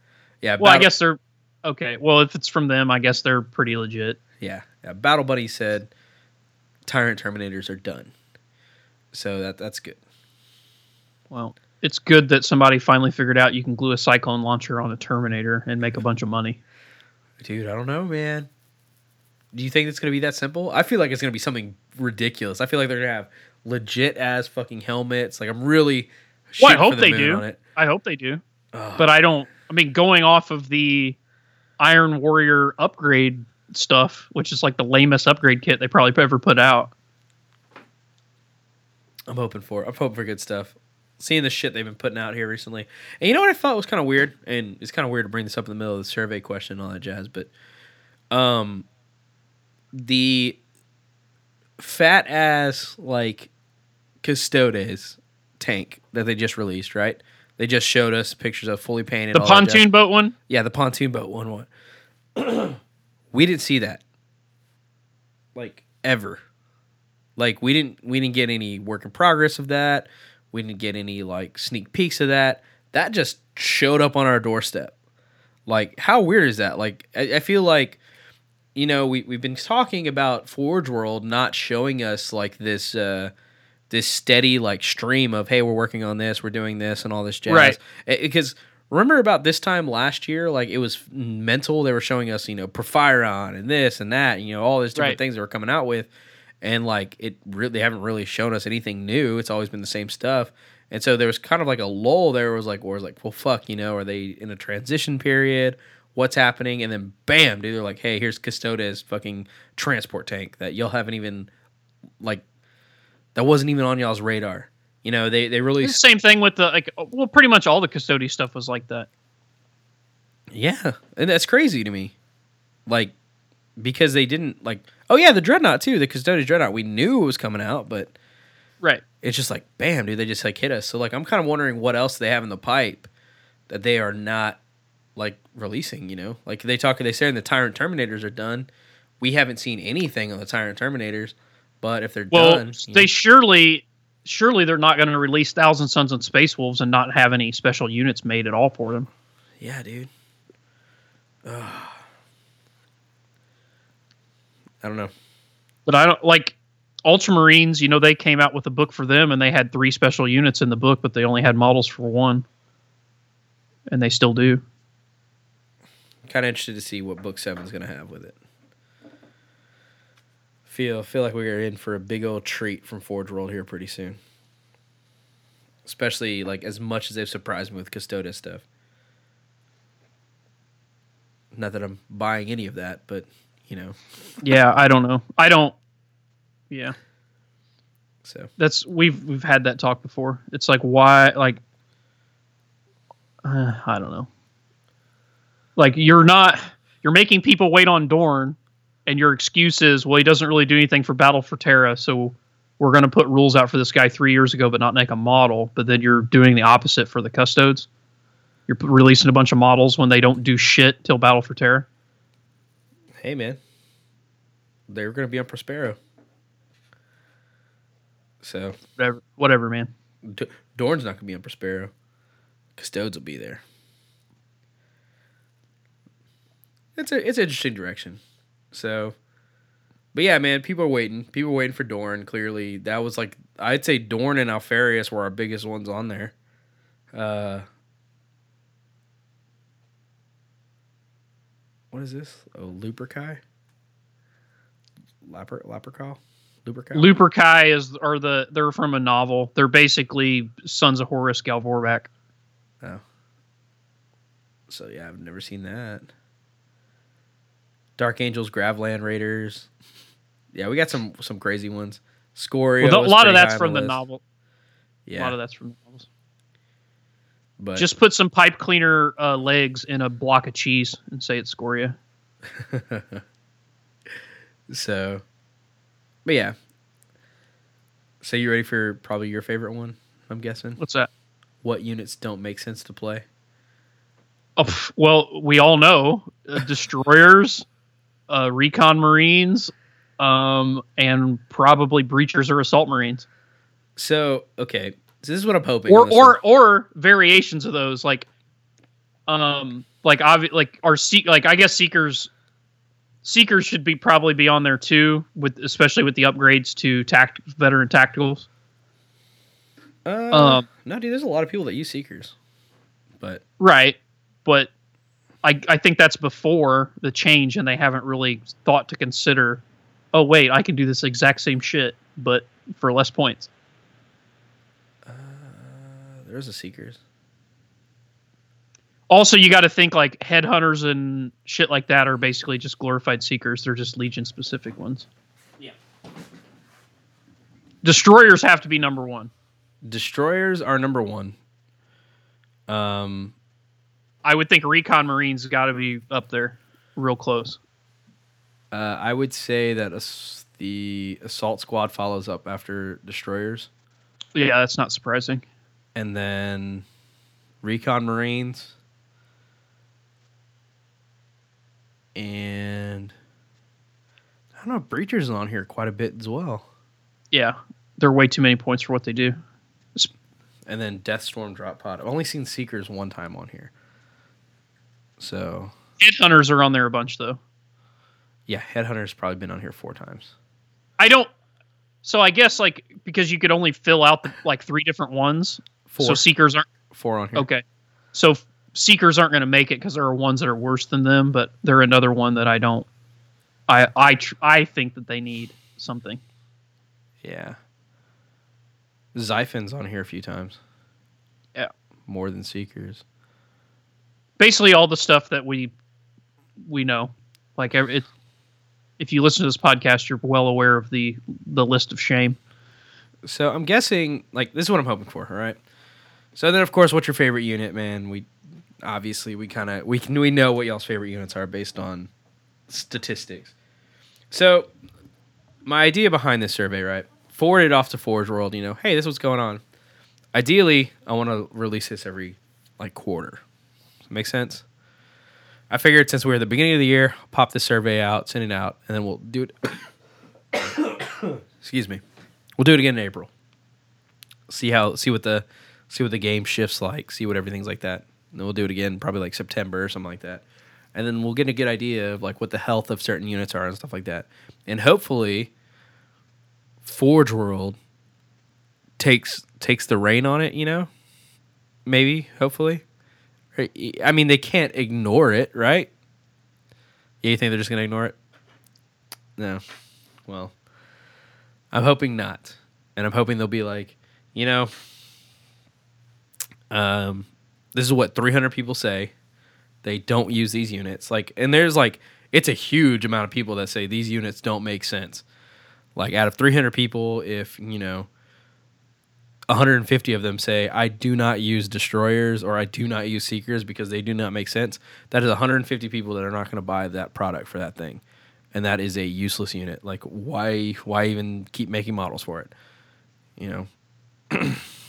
Yeah, well i guess they're okay well if it's from them i guess they're pretty legit yeah, yeah. Battle Buddy said Tyrant Terminators are done. So that that's good. well it's good that somebody finally figured out you can glue a cyclone launcher on a terminator and make a bunch of money Dude, I don't know, man. Do you think it's gonna be that simple? I feel like it's gonna be something ridiculous. I feel like they're gonna have legit ass fucking helmets. Like I'm really. well i hope the they do i hope they do Ugh. but i don't i mean going off of the iron warrior upgrade stuff which is like the lamest upgrade kit they probably ever put out I'm hoping for. I'm hoping for good stuff. Seeing the shit they've been putting out here recently, and you know what I thought was kind of weird, and it's kind of weird to bring this up in the middle of the survey question and all that jazz, but um, the fat ass like Custodes tank that they just released, right? They just showed us pictures of fully painted. the pontoon boat one Yeah, the pontoon boat one one. we didn't see that. Like ever. Like we didn't we didn't get any work in progress of that. We didn't get any like sneak peeks of that. That just showed up on our doorstep. Like how weird is that? Like I, I feel like you know, we we've been talking about Forge World not showing us like this uh this steady like stream of hey we're working on this we're doing this and all this jazz Right. because remember about this time last year like it was mental they were showing us you know Porphyrion and this and that you know all these different Right. things they were coming out with and like it really they haven't really shown us anything new it's always been the same stuff and so there was kind of like a lull there was like where was like well fuck you know are they in a transition period what's happening, and then bam, dude, they're like, hey, here's Custodes fucking transport tank that y'all haven't even like that wasn't even on y'all's radar. You know, they they really It's the same thing with the like. Well, pretty much all the custody stuff was like that. yeah, and that's crazy to me. Like because they didn't like oh yeah, the Dreadnought too, the Custodes Dreadnought. We knew it was coming out, but Right. it's just like bam, dude, they just like hit us. So like I'm kind of wondering what else they have in the pipe that they are not like releasing, you know? Like they talk they say the Tyrant Terminators are done. We haven't seen anything on the Tyrant Terminators, but if they're Well, done, they know- surely, surely they're not going to release Thousand Sons and Space Wolves and not have any special units made at all for them. yeah, dude. Ugh. I don't know. But I don't like Ultramarines. You know, they came out with a book for them, and they had three special units in the book, but they only had models for one, and they still do. Kind of interested to see what book seven's gonna have with it. Feel feel like we're in for a big old treat from Forge World here pretty soon. Especially like as much as they've surprised me with Custodes stuff. Not that I'm buying any of that, but you know, Yeah, I don't know. I don't. Yeah, so that's we've we've had that talk before. It's like why like uh, I don't know. Like you're not you're making people wait on Dorn, and your excuse is well he doesn't really do anything for Battle for Terra, so we're going to put rules out for this guy three years ago, but not make a model. But then you're doing the opposite for the Custodes. You're p- releasing a bunch of models when they don't do shit till Battle for Terra. Hey man. they're gonna be on Prospero. So Whatever, whatever, man. D- Dorn's not gonna be on Prospero. Custodes will be there. It's a it's an interesting direction. So, but yeah, man, people are waiting. People are waiting for Dorn. Clearly, that was like I'd say Dorn and Alpharius were our biggest ones on there. Uh, what is this? Oh, Luperkai. Laper Lapercal. Lupercal. Luperkai is are the they're from a novel. They're basically Sons of Horus Gal Vorbak. Oh. So yeah, I've never seen that. Dark Angels, Gravland Raiders. Yeah, we got some some crazy ones. Scoria. Well, a lot of that's from the list. novel. Yeah. A lot of that's from the novels. But Just put some pipe cleaner uh, legs in a block of cheese and say it's Scoria. so, but yeah. So you ready for probably your favorite one? I'm guessing. What's that? What units don't make sense to play? Oh, well, we all know uh, destroyers, uh, recon marines, um, and probably breachers or assault marines, So okay, so this is what I'm hoping. or or one. or variations of those, like, um, like obvi- like our se- like I guess seekers. Seekers should be probably be on there too, with especially with the upgrades to tact veteran tacticals. uh, um, no, dude. There's a lot of people that use Seekers, but Right, but I I think that's before the change, and they haven't really thought to consider. Oh wait, I can do this exact same shit, but for less points. There's the Seekers. Also, you got to think like headhunters and shit like that are basically just glorified seekers. They're just legion specific ones. Yeah. Destroyers have to be number one. Destroyers are number one. Um, I would think recon marines got to be up there, real close. uh, I would say that ass- the assault squad follows up after destroyers, Yeah, that's not surprising. And then recon marines, and I don't know. Breachers is on here quite a bit as well, Yeah, they're way too many points for what they do. and then Deathstorm drop pod. I've only seen Seekers one time on here, so Headhunters are on there a bunch though. yeah, Headhunter's probably been on here four times. I don't. So I guess like because you could only fill out the, like three different ones. Four, So seekers aren't four on here. okay. So f- seekers aren't going to make it because there are ones that are worse than them, but they're another one that I don't. I I tr- I think that they need something. Yeah. Xiphon's on here a few times. Yeah. More than Seekers. Basically, all the stuff that we we know. Like it, if you listen to this podcast, you're well aware of the the list of shame. So I'm guessing like this is what I'm hoping for. All right. So then, of course, what's your favorite unit, man? We obviously we kind of we we know what y'all's favorite units are based on statistics. So my idea behind this survey, right? Forward it off to Forge World. You know, hey, this is what's going on. Ideally, I want to release this every like quarter. Make sense? I figured since we're at the beginning of the year, I'll pop the survey out, send it out, and then we'll do it. Excuse me. We'll do it again in April. See how see what the see what the game shifts like, see what everything's like that. And then we'll do it again probably like September or something like that. And then we'll get a good idea of like what the health of certain units are and stuff like that. And hopefully Forge World takes takes the reign on it, you know? Maybe, hopefully. I mean, they can't ignore it, right? Yeah, you think they're just gonna ignore it? No. Well, I'm hoping not, and I'm hoping they'll be like, you know, um, this is what 300 people say. They don't use these units, like, and there's like, it's a huge amount of people that say these units don't make sense. Like, out of 300 people, if you know, 150 of them say I do not use destroyers or I do not use seekers because they do not make sense. That is 150 people that are not going to buy that product for that thing, and that is a useless unit. Like why why even keep making models for it? You know,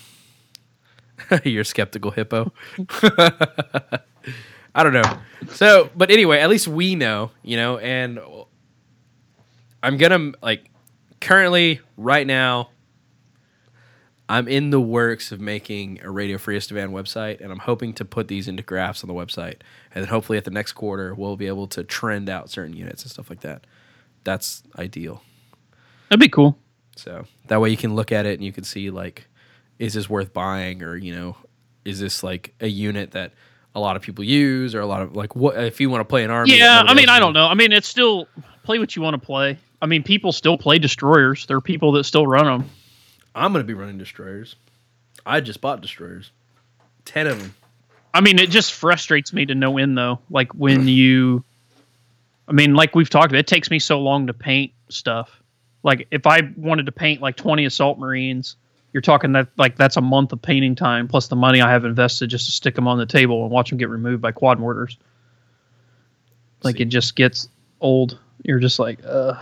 you're skeptical hippo. I don't know. So, but anyway, at least we know, you know, and I'm gonna like currently right now I'm in the works of making a Radio Free Estevan website, and I'm hoping to put these into graphs on the website, and then hopefully at the next quarter we'll be able to trend out certain units and stuff like that. That's ideal. That'd be cool. So that way you can look at it and you can see like, is this worth buying, or you know, is this like a unit that a lot of people use, or a lot of like what if you want to play an army? Yeah, I mean, I don't know. I mean, it's still play what you want to play. I mean, people still play destroyers. There are people that still run them. I'm gonna be running destroyers. I just bought destroyers, ten of them. I mean, it just frustrates me to no end though. Like when you, I mean, like we've talked about, it takes me so long to paint stuff. Like if I wanted to paint like 20 assault marines, you're talking that like that's a month of painting time plus the money I have invested just to stick them on the table and watch them get removed by quad mortars. Like See. it just gets old. You're just like, uh,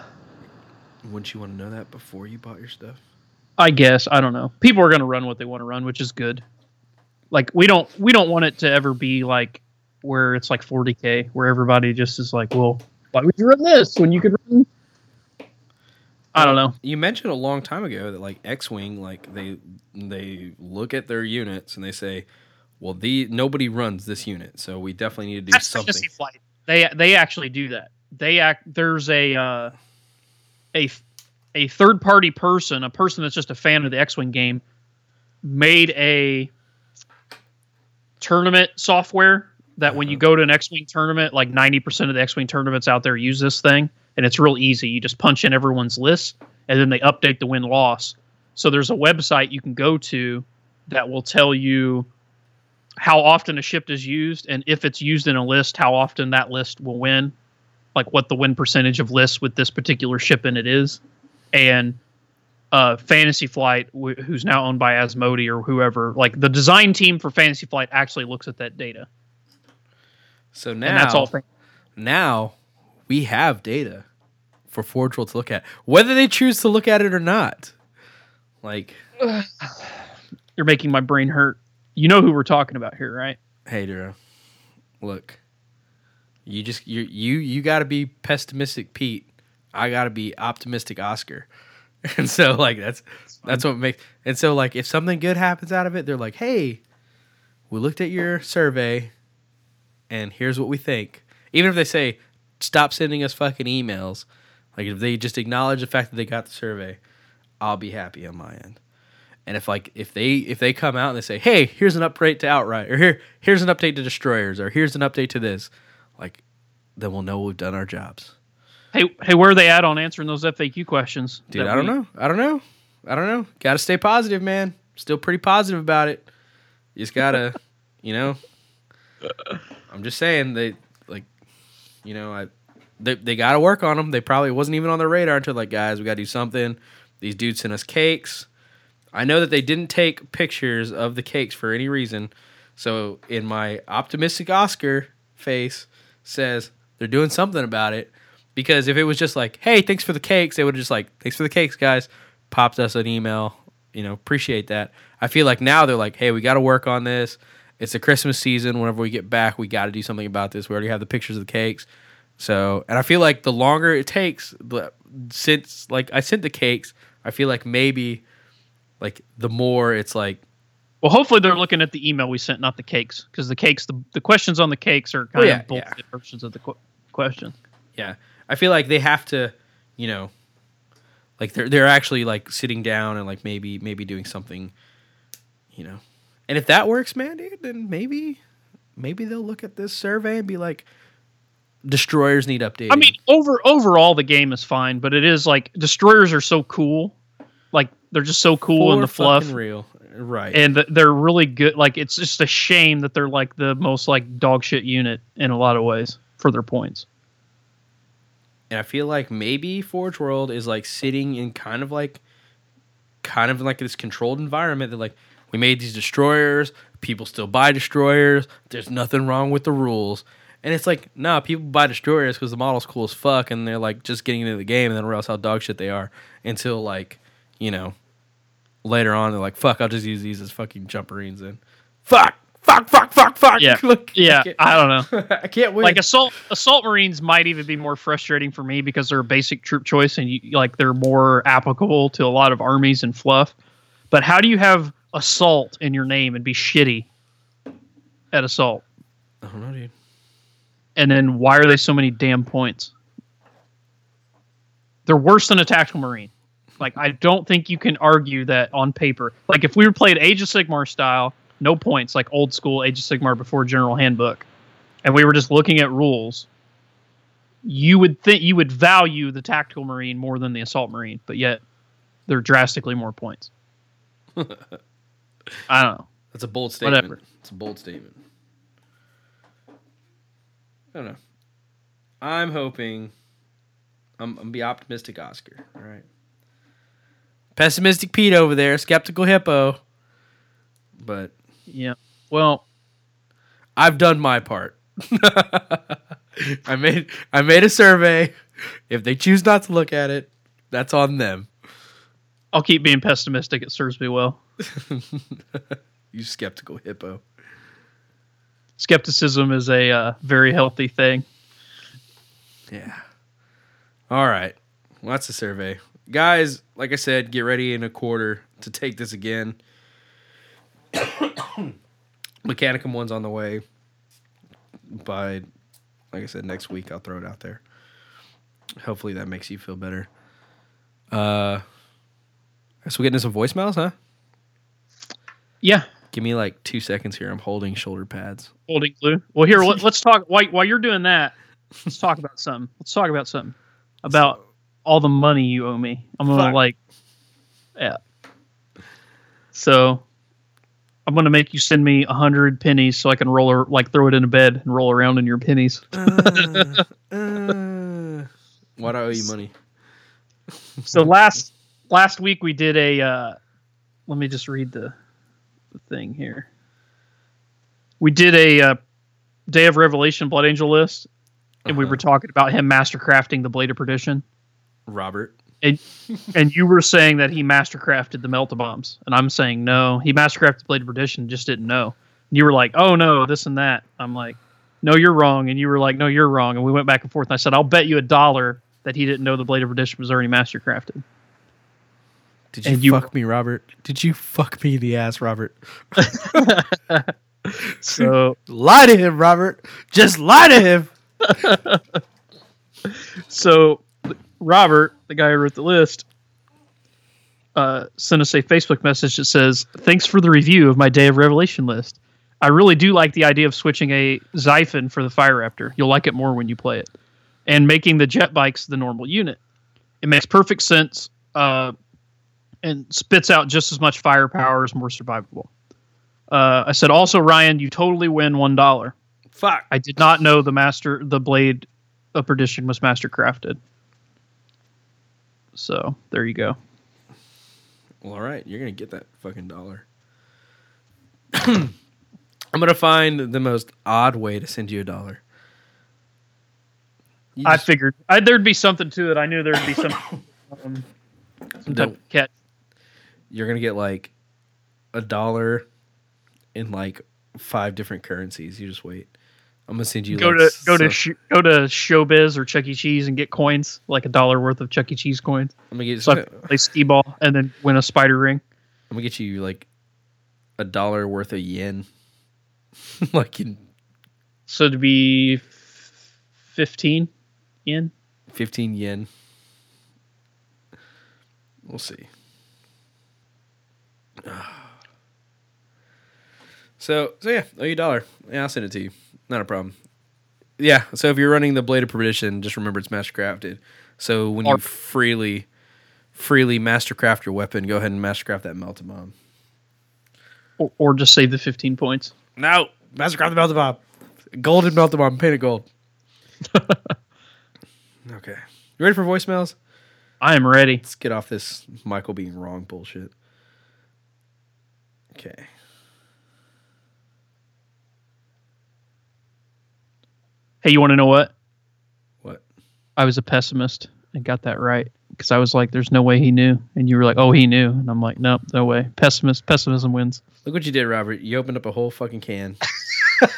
Wouldn't you want to know that before you bought your stuff? I guess I don't know. People are going to run what they want to run, which is good. Like we don't we don't want it to ever be like where it's like 40k, where everybody just is like, well, why would you run this when you could run? I don't know. You mentioned a long time ago that like X-wing, like they they look at their units and they say, "Well, the nobody runs this unit, so we definitely need to do That's something." Fantasy Flight. They they actually do that. They act. There's a uh, a a third party person, a person that's just a fan of the X Wing game, made a tournament software that when you go to an X Wing tournament, like ninety percent of the X Wing tournaments out there use this thing, and it's real easy. You just punch in everyone's list, and then they update the win loss. So there's a website you can go to that will tell you how often a ship is used and if it's used in a list how often that list will win like what the win percentage of lists with this particular ship in it is and uh, fantasy flight wh- who's now owned by asmodee or whoever like the design team for fantasy flight actually looks at that data so now, and that's all fan- now we have data for Forge World to look at, whether they choose to look at it or not. Like, you're making my brain hurt you know who we're talking about here right hey, Duro, look, you just you you you got to be pessimistic, Pete. I got to be optimistic, Oscar. And so like that's that's what makes and so like if something good happens out of it, they're like, "Hey, we looked at your survey and here's what we think." Even if they say stop sending us fucking emails, like if they just acknowledge the fact that they got the survey, I'll be happy on my end. And if like if they if they come out and they say, "Hey, here's an update to Outright," or "Here here's an update to Destroyers," or "Here's an update to this," like then we'll know we've done our jobs. hey hey where are they at on answering those faq questions Dude, I don't we- know. I don't know. I don't know. Got to stay positive, man. Still pretty positive about it. You just gotta, you know. I'm just saying they You know, I they they got to work on them. They probably wasn't even on their radar until like, guys, we got to do something. These dudes sent us cakes. I know that they didn't take pictures of the cakes for any reason. So in my optimistic Oscar face says they're doing something about it. Because if it was just like, hey, thanks for the cakes, they would have just like, thanks for the cakes, guys. Popped us an email. You know, appreciate that. I feel like now they're like, hey, we got to work on this. It's the Christmas season. Whenever we get back, we got to do something about this. We already have the pictures of the cakes. So, and I feel like the longer it takes, the, since like I sent the cakes, I feel like maybe like the more it's like Well, hopefully they're looking at the email we sent, not the cakes, because the cakes, the, the questions on the cakes are kind Oh, yeah, of bullshit yeah. versions of the qu- question. yeah i feel like they have to you know like they're they're actually like sitting down and like maybe maybe doing something you know and if that works man dude then maybe maybe they'll look at this survey and be like destroyers need updating I mean, over overall the game is fine, but it is like destroyers are so cool, like they're just so cool in the fluff, real right and th- they're really good. Like it's just a shame that they're like the most like dog shit unit in a lot of ways for their points. and i feel like maybe forge world is like sitting in kind of like kind of like this controlled environment that like we made these destroyers. People still buy destroyers. There's nothing wrong with the rules. And it's like nah people buy destroyers because the model's cool as fuck and they're like just getting into the game and then realize how dog shit they are until like you know later on they're like fuck i'll just use these as fucking jumperines and fuck! Fuck fuck fuck fuck! Yeah. Look, Yeah, I, I don't know. I can't wait. like assault assault marines might even be more frustrating for me because they're a basic troop choice and you, like they're more applicable to a lot of armies and fluff. But how do you have assault in your name and be shitty at assault. I don't know dude. And then why are they so many damn points? They're worse than a tactical marine. Like i don't think you can argue that on paper. Like if we were played age of sigmar style no points like old school age of sigmar before general handbook and we were just looking at rules you would think you would value the tactical marine more than the assault marine but yet they're drastically more points i don't know That's a bold statement. Whatever. It's a bold statement. I don't know. I'm hoping. I'm, I'm gonna be optimistic, Oscar. All right. Pessimistic Pete over there, skeptical hippo. But yeah well I've done my part. I made I made a survey. If they choose not to look at it, that's on them. I'll keep being pessimistic it serves me well you skeptical hippo. skepticism is a uh, very healthy thing. Yeah. All right. Well, that's the survey. Guys, like I said, get ready in a quarter to take this again. Mechanicum one's on the way. By, like I said, next week I'll throw it out there. Hopefully that makes you feel better. Uh, so we're getting some voicemails, huh? Yeah, Give me like two seconds here. I'm holding shoulder pads. holding glue. Well, here let, us talk. While, while you're doing that, let's talk about something. Let's talk about something about all the money you owe me. I'm gonna Fuck. like, yeah. So, I'm gonna make you send me a hundred pennies so I can roll or like throw it in a bed and roll around in your pennies. Uh, uh, why do I owe you money? so last last week we did a uh let me just read the the thing here. We did a uh, day of revelation blood angel list and we Uh-huh. were talking about him mastercrafting the blade of perdition. Robert. and and you were saying that he mastercrafted the melta bombs and i'm saying no. He mastercrafted the blade of perdition just didn't know. And you were like oh no this and that. I'm like no you're wrong. And you were like no you're wrong. And we went back and forth and i said i'll bet you a dollar that he didn't know the blade of perdition was already mastercrafted Did you, you- fuck me, Robert? Did you fuck me in the ass, Robert? so Lie to him, Robert. Just lie to him. So Robert, the guy who wrote the list, uh, sent us a Facebook message that says, "Thanks for the review of my Day of Revelation list. I really do like the idea of switching a Xiphon for the Fire Raptor. You'll like it more when you play it, and making the jet bikes the normal unit. It makes perfect sense, uh, and spits out just as much firepower, as more survivable." Uh, I said, "Also, Ryan, you totally win one dollar." Fuck. I did not know the master the blade of Perdition was mastercrafted. So there you go. Well, all right, you're gonna get that fucking dollar. I'm gonna find the most odd way to send you a dollar. You I just figured I, there'd be something to it. I knew there'd be some um, some type of catch. You're gonna get like a dollar in like five different currencies. You just wait. I'm gonna send you Go like, to go to sh- go to Showbiz or Chuck E. Cheese and get coins, like a dollar worth of Chuck E. Cheese coins. I'm gonna get So I'm play skee ball and then win a spider ring. I'm gonna get you like a dollar worth of yen. like in So to be f- fifteen yen. 15 yen. We'll see. So, so yeah, owe you a dollar. Yeah, I'll send it to you. Not a problem. Yeah, so if you're running the Blade of Perdition, just remember it's mastercrafted. So when you freely, freely mastercraft your weapon, go ahead and mastercraft that melta bomb. Or, or just save the 15 points. No, mastercraft the melta bomb. Golden melta bomb, painted gold. okay, you ready for voicemails? I am ready. Let's get off this Michael being wrong bullshit. Okay. Hey, you want to know what? What? I was a pessimist and got that right because I was like, "There's no way he knew," and you were like, "Oh, he knew," and I'm like, "Nope, no way." Pessimist, pessimism wins. Look what you did, Robert. You opened up a whole fucking can.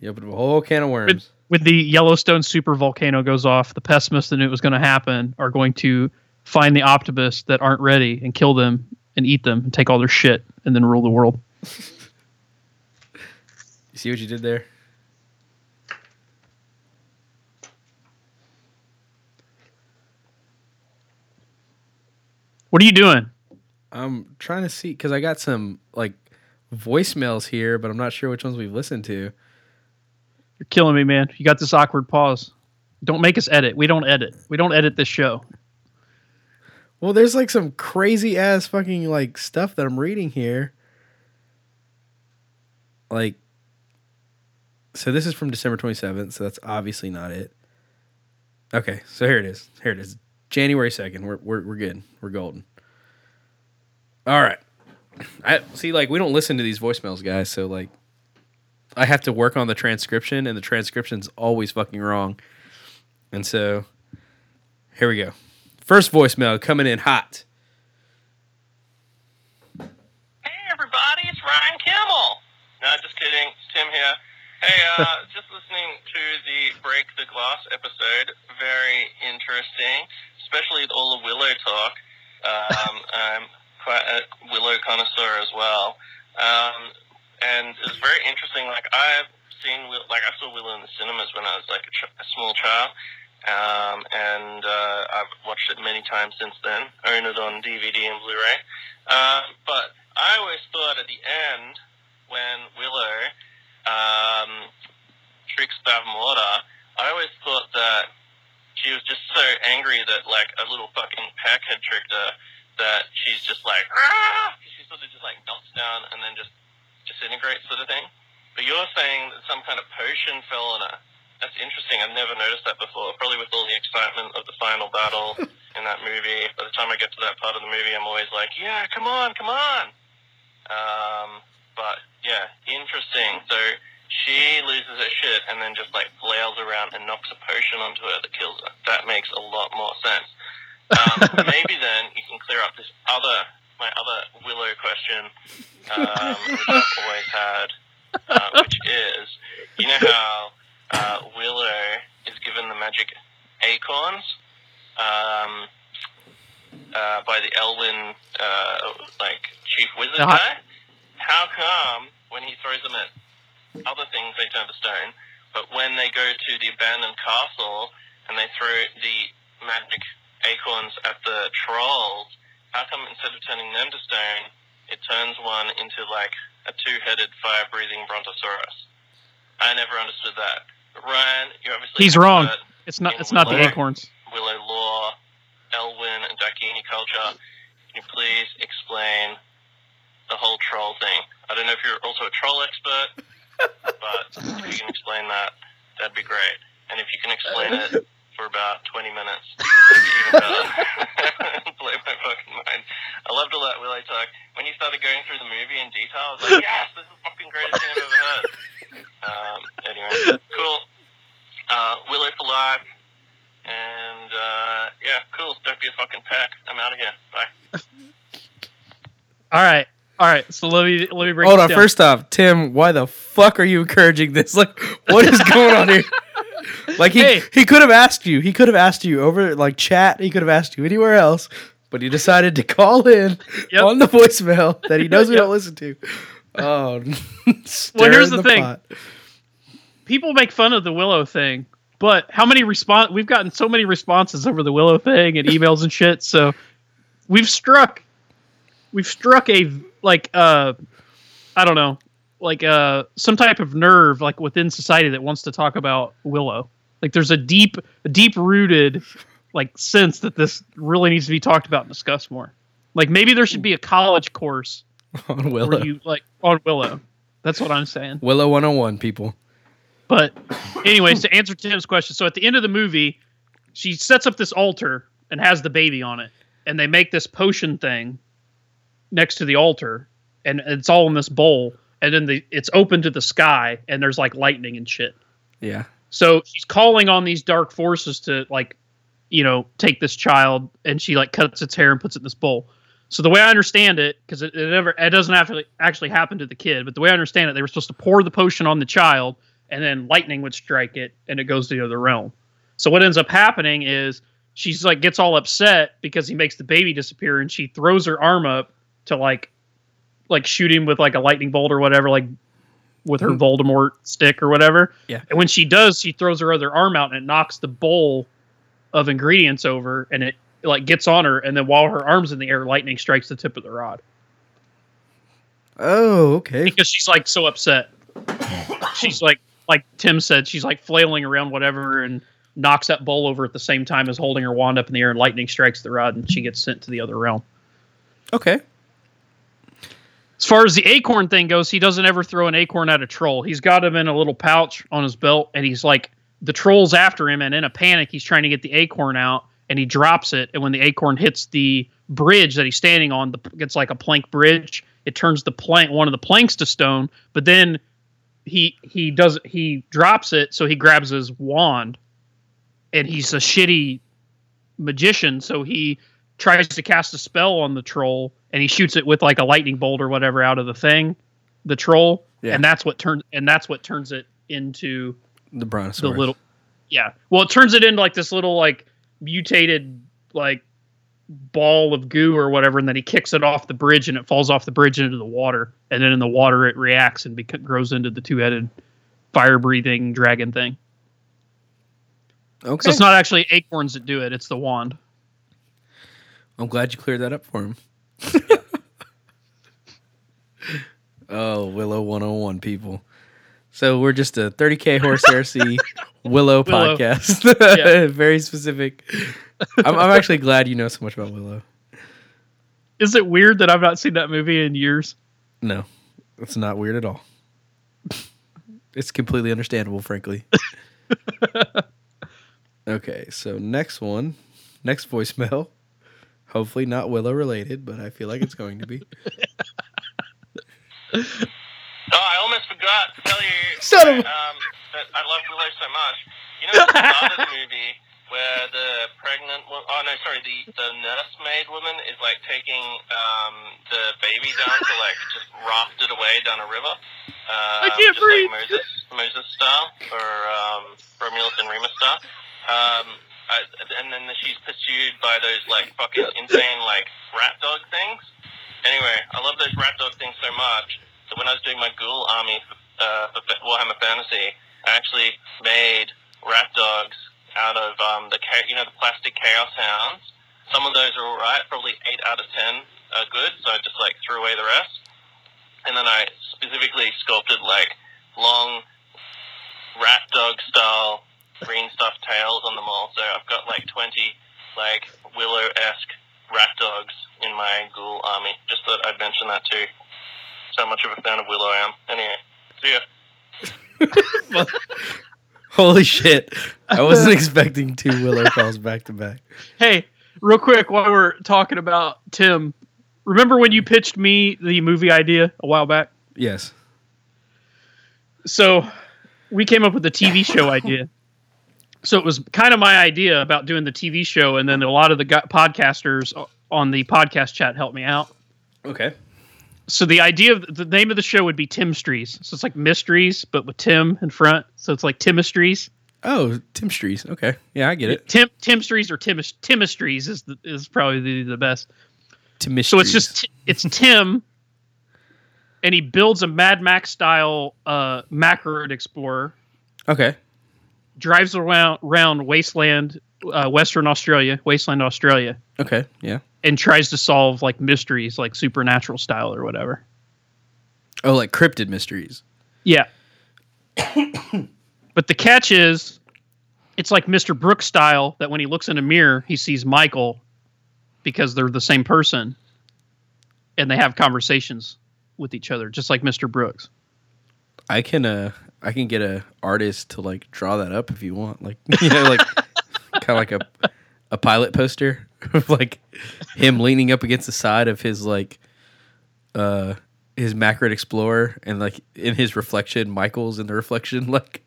you opened up a whole can of worms. When the Yellowstone super volcano goes off, the pessimists that knew it was going to happen are going to find the optimists that aren't ready and kill them and eat them and take all their shit and then rule the world. You see what you did there? What are you doing? I'm trying to see because I got some like voicemails here, but I'm not sure which ones we've listened to. You're killing me, man. You got this awkward pause. Don't make us edit. We don't edit. We don't edit this show. Well, there's like some crazy ass fucking like stuff that I'm reading here. Like, so this is from December 27th, so that's obviously not it. Okay, so here it is. Here it is. January 2nd. We're we're we're good. We're golden. All right. I see. Like, we don't listen to these voicemails, guys. So like, I have to work on the transcription, and the transcription's always fucking wrong. And so, here we go. First voicemail coming in hot. Hey everybody, it's Ryan Kimmel. No, just kidding. It's Tim here. Hey, uh, just listening to the Break the Glass episode. Very interesting, especially all the Willow talk. Um, I'm quite a Willow connoisseur as well. Um, and it was very interesting. Like I've seen, like I saw Willow in the cinemas when I was like a, ch- a small child. Um, and uh, I've watched it many times since then. Own it on DVD and Blu-ray. Um, but I always thought at the end when Willow um, tricks Bavmorda, I always thought that she was just so angry that like a little fucking peck had tricked her that she's just like ah! She sort of just like melts down and then just disintegrates sort of thing. But you're saying that some kind of potion fell on her. That's interesting. I've never noticed that before. Probably with all the excitement of the final battle in that movie. By the time I get to that part of the movie, I'm always like, yeah, come on, come on. Um, but yeah, interesting. So she loses her shit and then just like flails around and knocks a potion onto her that kills her. That makes a lot more sense. Um, maybe then you can clear up this other, my other Willow question, um, which I've always had, uh, which is, you know how uh, Willow is given the magic acorns um, uh, by the Nelwyn, uh, like chief wizard Uh-huh. guy. How come when he throws them at other things they turn to stone, but when they go to the abandoned castle and they throw the magic acorns at the trolls, how come instead of turning them to stone, it turns one into like a two-headed fire-breathing brontosaurus? I never understood that. But Ryan, you're obviously He's wrong. Uh, it's not. In It's not the acorns. Willow lore, Nelwyn, and Daikini culture. Can you please explain the whole troll thing? I don't know if you're also a troll expert, but if you can explain that, that'd be great. And if you can explain it for about 20 minutes, it'd be even better. Blow my fucking mind. I loved all that Willow talk. When you started going through the movie in detail, I was like, yes, this is the fucking greatest thing I've ever heard. Um, anyway, cool. Uh, Willow for life. And, uh, yeah, cool. Don't be a fucking pack. I'm out of here. Bye. All right, all right. So let me let me break. Hold this on. down. First off, Tim, why the fuck are you encouraging this? Like, what is going on here? Like he Hey. he could have asked you. He could have asked you over like chat. He could have asked you anywhere else, but he decided to call in Yep. on the voicemail that he knows we Yep. don't listen to. Oh, Well, here's stir the thing. pot. people make fun of the Willow thing, but how many response? We've gotten so many responses over the Willow thing and emails and shit. So we've struck, we've struck a like uh, I don't know, like uh, some type of nerve like within society that wants to talk about Willow. Like there's a deep, deep rooted like sense that this really needs to be talked about and discussed more. Like maybe there should be a college course on Willow. you like on Willow. That's what I'm saying. Willow 101 people. But anyways, to answer Tim's question, so at the end of the movie, she sets up this altar and has the baby on it, and they make this potion thing next to the altar, and it's all in this bowl, and then the it's open to the sky, and there's like lightning and shit. Yeah. So she's calling on these dark forces to like, you know, take this child, and she like cuts its hair and puts it in this bowl. So the way I understand it, because it, it never it doesn't actually actually happen to the kid, but the way I understand it, they were supposed to pour the potion on the child, and then lightning would strike it, and it goes to the other realm. So what ends up happening is she's like gets all upset because he makes the baby disappear, and she throws her arm up to like, like shoot him with like a lightning bolt or whatever, like with her hmm. Voldemort stick or whatever. Yeah. And when she does, she throws her other arm out and it knocks the bowl of ingredients over, and it like gets on her, and then while her arm's in the air, lightning strikes the tip of the rod Oh, okay. because she's like so upset. she's like, like Tim said, she's like flailing around whatever and knocks that bowl over at the same time as holding her wand up in the air, and lightning strikes the rod, and she gets sent to the other realm. Okay. As far as the acorn thing goes, he doesn't ever throw an acorn at a troll. He's got him in a little pouch on his belt, and he's like, the troll's after him, and in a panic, he's trying to get the acorn out, and he drops it. And when the acorn hits the bridge that he's standing on, the, it's like a plank bridge. It turns the plank, one of the planks to stone, but then he he does he drops it, so he grabs his wand, and he's a shitty magician, so he tries to cast a spell on the troll and he shoots it with like a lightning bolt or whatever out of the thing, the troll, Yeah. and that's what turns and that's what turns it into The the little yeah. Well, it turns it into like this little like mutated like ball of goo or whatever, and then he kicks it off the bridge and it falls off the bridge into the water, and then in the water it reacts and bec- grows into the two-headed fire-breathing dragon thing. Okay. So it's not actually acorns that do it; it's the wand. I'm glad you cleared that up for him. oh, Willow 101 people. So we're just a 30k horse heresy Willow, Willow. podcast. Yeah. Very specific. I'm, I'm actually glad you know so much about Willow. Is it weird that I've not seen that movie in years? No, it's not weird at all. It's completely understandable, frankly. okay, so next one, next voicemail. Hopefully not Willow related, but I feel like it's going to be. Oh, I almost forgot to tell you Son of a- um, that I love Willow so much. You know at the start of the movie where the pregnant wo- oh no, sorry, the, the nursemaid woman is like taking um, the baby down to like just raft it away down a river. Um, I can't just breathe. Like Moses, Moses style or um, Romulus and Remus style. Um, I, and then she's pursued by those like fucking insane like rat dog things. Anyway, I love those rat dog things so much. So when I was doing my ghoul army for, uh, for Warhammer Fantasy, actually made rat dogs out of um, the you know the plastic chaos hounds. Some of those are alright, probably eight out of ten are good. So I just like threw away the rest, and then I specifically sculpted like long rat dog style green stuffed tails on them all. So I've got like twenty like willow esque rat dogs in my ghoul army. Just thought I'd mention that too. So much of a fan of Willow I am. Anyway, see ya. Holy shit! I wasn't expecting two Willow calls back to back. Hey, real quick, while we're talking about Tim, remember when you pitched me the movie idea a while back? Yes. So we came up with the TV show idea. So it was kind of my idea about doing the TV show, and then a lot of the podcasters on the podcast chat helped me out. Okay. So the idea of the name of the show would be Timstries. So it's like mysteries, but with Tim in front. So it's like Timistries. Oh, Tim Strees. Okay. Yeah, I get it. Tim Timstries or Timis, Timistries is the, is probably the, the best. Tim So it's just it's Tim, and he builds a Mad Max style uh, Macroid explorer. okay. drives around around wasteland, uh, Western Australia, wasteland Australia, Okay. Yeah. And tries to solve like mysteries, like supernatural style or whatever. Oh, like cryptid mysteries. Yeah. but the catch is, it's like Mr. Brooks style that when he looks in a mirror, he sees Michael because they're the same person, and they have conversations with each other, just like Mr. Brooks. I can uh I can get a artist to like draw that up if you want. Like you know, like kind of like a a pilot poster of like him leaning up against the side of his like uh his Macrid Explorer and like in his reflection, Michael's in the reflection, like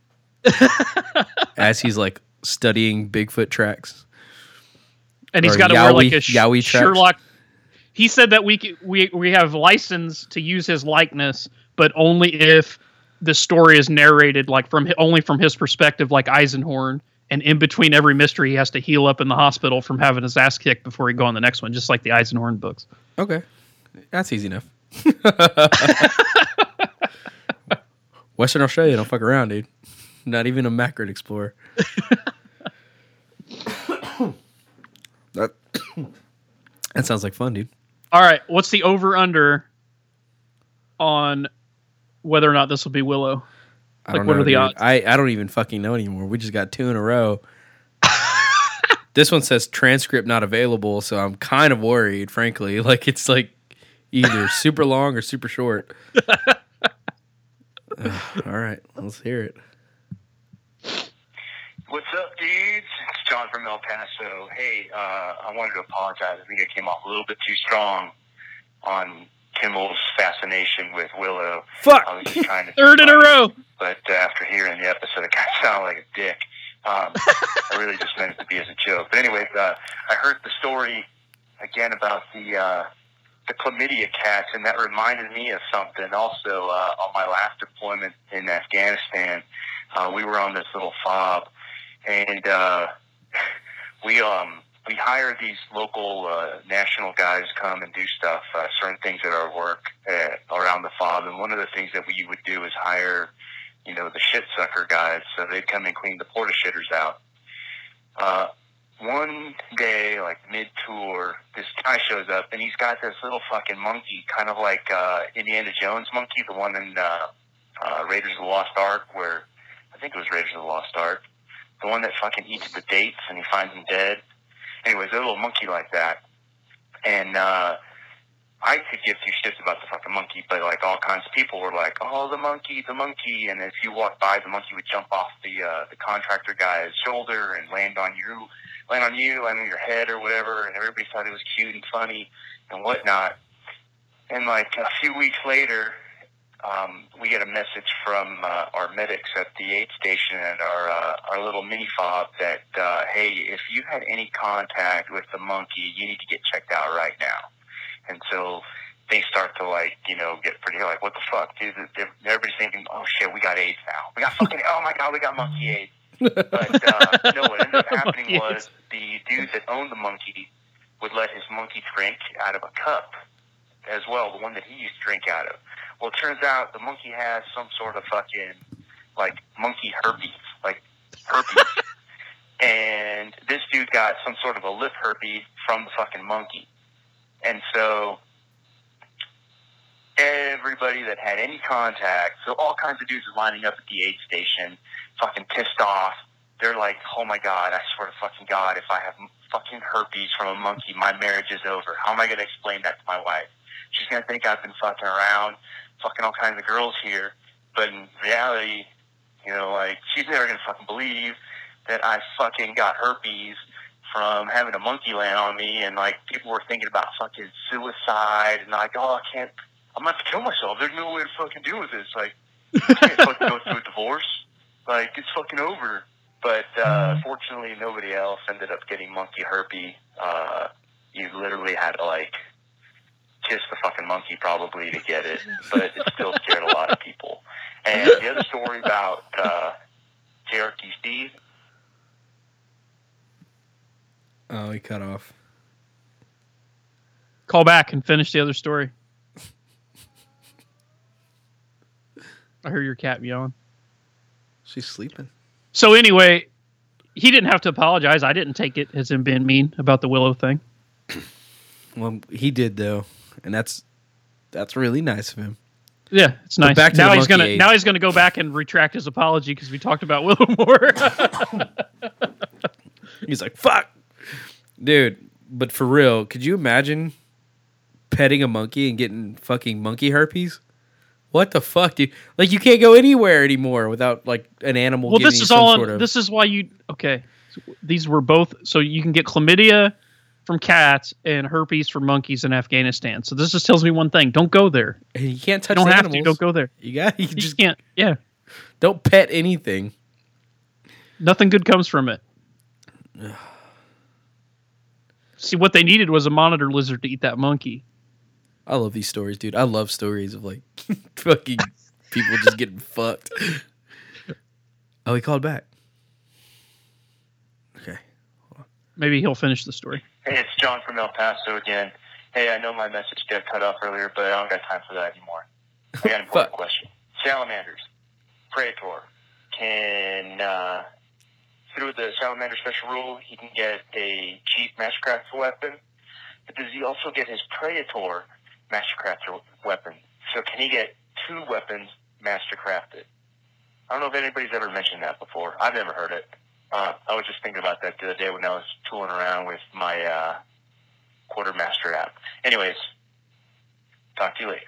as he's like studying Bigfoot tracks. and he's got to wear like a sh- Yowie tracks. Sherlock. He said that we c- we we have license to use his likeness, but only if the story is narrated like from only from his perspective, like Eisenhorn. And in between every mystery, he has to heal up in the hospital from having his ass kicked before he go on the next one, just like the Eisenhorn books. Okay. That's easy enough. Western Australia don't fuck around, dude. Not even a Macrid Explorer. that that sounds like fun, dude. All right, what's the over under on whether or not this will be Willow? I Like, don't what know, are the dude. odds? I, I don't even fucking know anymore. We just got two in a row. this one says transcript not available, so I'm kind of worried, frankly. Like it's like either super long or super short. Ugh, all right, let's hear it. What's up, dudes? It's John from El Paso. Hey, uh, I wanted to apologize. I think I came off a little bit too strong on Kimmel's fascination with Willow. Fuck. I was just trying to Third in a row. but uh, after hearing the episode, it kind of sounded like a dick. Um, I really just meant it to be as a joke. But anyways, uh, I heard the story again about the uh, the chlamydia cats, and that reminded me of something. Also, uh, on my last deployment in Afghanistan, uh, we were on this little fob, and uh, we um we hire these local uh, national guys come and do stuff, uh, certain things at our work uh, around the fob. And one of the things that we would do is hire, you know, the shit sucker guys, so they'd come and clean the porta shitters out. Uh, one day, like mid tour, this guy shows up and he's got this little fucking monkey, kind of like uh, Indiana Jones monkey, the one in uh, uh, Raiders of the Lost Ark, where I think it was Raiders of the Lost Ark, the one that fucking eats the dates and he finds them dead. Anyways, a little monkey like that, and uh, I could give two shits about the fucking monkey, but like all kinds of people were like, "Oh, the monkey, the monkey!" And if you walked by, the monkey would jump off the uh, the contractor guy's shoulder and land on you, land on you, land on your head or whatever. And everybody thought it was cute and funny and whatnot. And like a few weeks later, um, we get a message from uh, our medics at the aid station at our uh, our little mini fob that uh, hey, if you had any contact with the monkey, you need to get checked out right now. And so they start to like, you know, get pretty like, what the fuck, dude? Everybody's thinking, oh shit, we got AIDS now. We got fucking, oh my god, we got monkey AIDS. But uh, no, what ended up happening was the dude that owned the monkey would let his monkey drink out of a cup as well, the one that he used to drink out of. Well, it turns out the monkey has some sort of fucking like monkey herpes, like herpes. and this dude got some sort of a lip herpes from the fucking monkey. And so everybody that had any contact, so all kinds of dudes are lining up at the aid station, fucking pissed off. They're like, oh my god, I swear to fucking god, if I have fucking herpes from a monkey, my marriage is over. How am I going to explain that to my wife? She's going to think I've been fucking around, fucking all kinds of girls here. But in reality, You know, like she's never gonna fucking believe that I fucking got herpes from having a monkey land on me, and like people were thinking about fucking suicide, and like, oh, I can't, I'm gonna to kill myself. There's no way to fucking deal with this. Like, I can't fucking go through a divorce. Like, it's fucking over. But uh, fortunately, nobody else ended up getting monkey herpes. Uh, you literally had to like kiss the fucking monkey probably to get it, but it still scared a lot of people. And the other story about uh, Cherokee Steve, Oh, he cut off. Call back and finish the other story. I hear your cat meowing. She's sleeping. So anyway, he didn't have to apologize. I didn't take it as him being mean about the Willow thing. Well, he did though, and that's that's really nice of him. Yeah, it's nice. back to now he's gonna now he's gonna go back and retract his apology because we talked about Willow more. He's like, "Fuck, dude." But for real, could you imagine petting a monkey and getting fucking monkey herpes? What the fuck, dude? Like, you can't go anywhere anymore without like an animal. well, giving this you is some all. On, sort of- This is why you okay. So these were both. So you can get chlamydia from cats and herpes from monkeys in Afghanistan. So this just tells me one thing: don't go there. You can't touch. You don't have animals. to. Don't go there. You got. You You just just can't. Yeah, don't pet anything. nothing good comes from it. See, what they needed was a monitor lizard to eat that monkey. I love these stories, dude. I love stories of like fucking people just getting fucked. Oh, he called back. Okay. Maybe he'll finish the story. Hey, it's John from El Paso again. Hey, I know my message got cut off earlier, but I don't got time for that anymore. I got an important question. Salamanders, Praetor, can uh, through the Salamander special rule, he can get a cheap Mastercraft weapon, but does he also get his Praetor Mastercraft weapon? So can he get two weapons Mastercrafted? I don't know if anybody's ever mentioned that before. I've never heard it. Uh, I was just thinking about that the other day when I was tooling around with my uh, Quartermaster app. Anyways, talk to you later.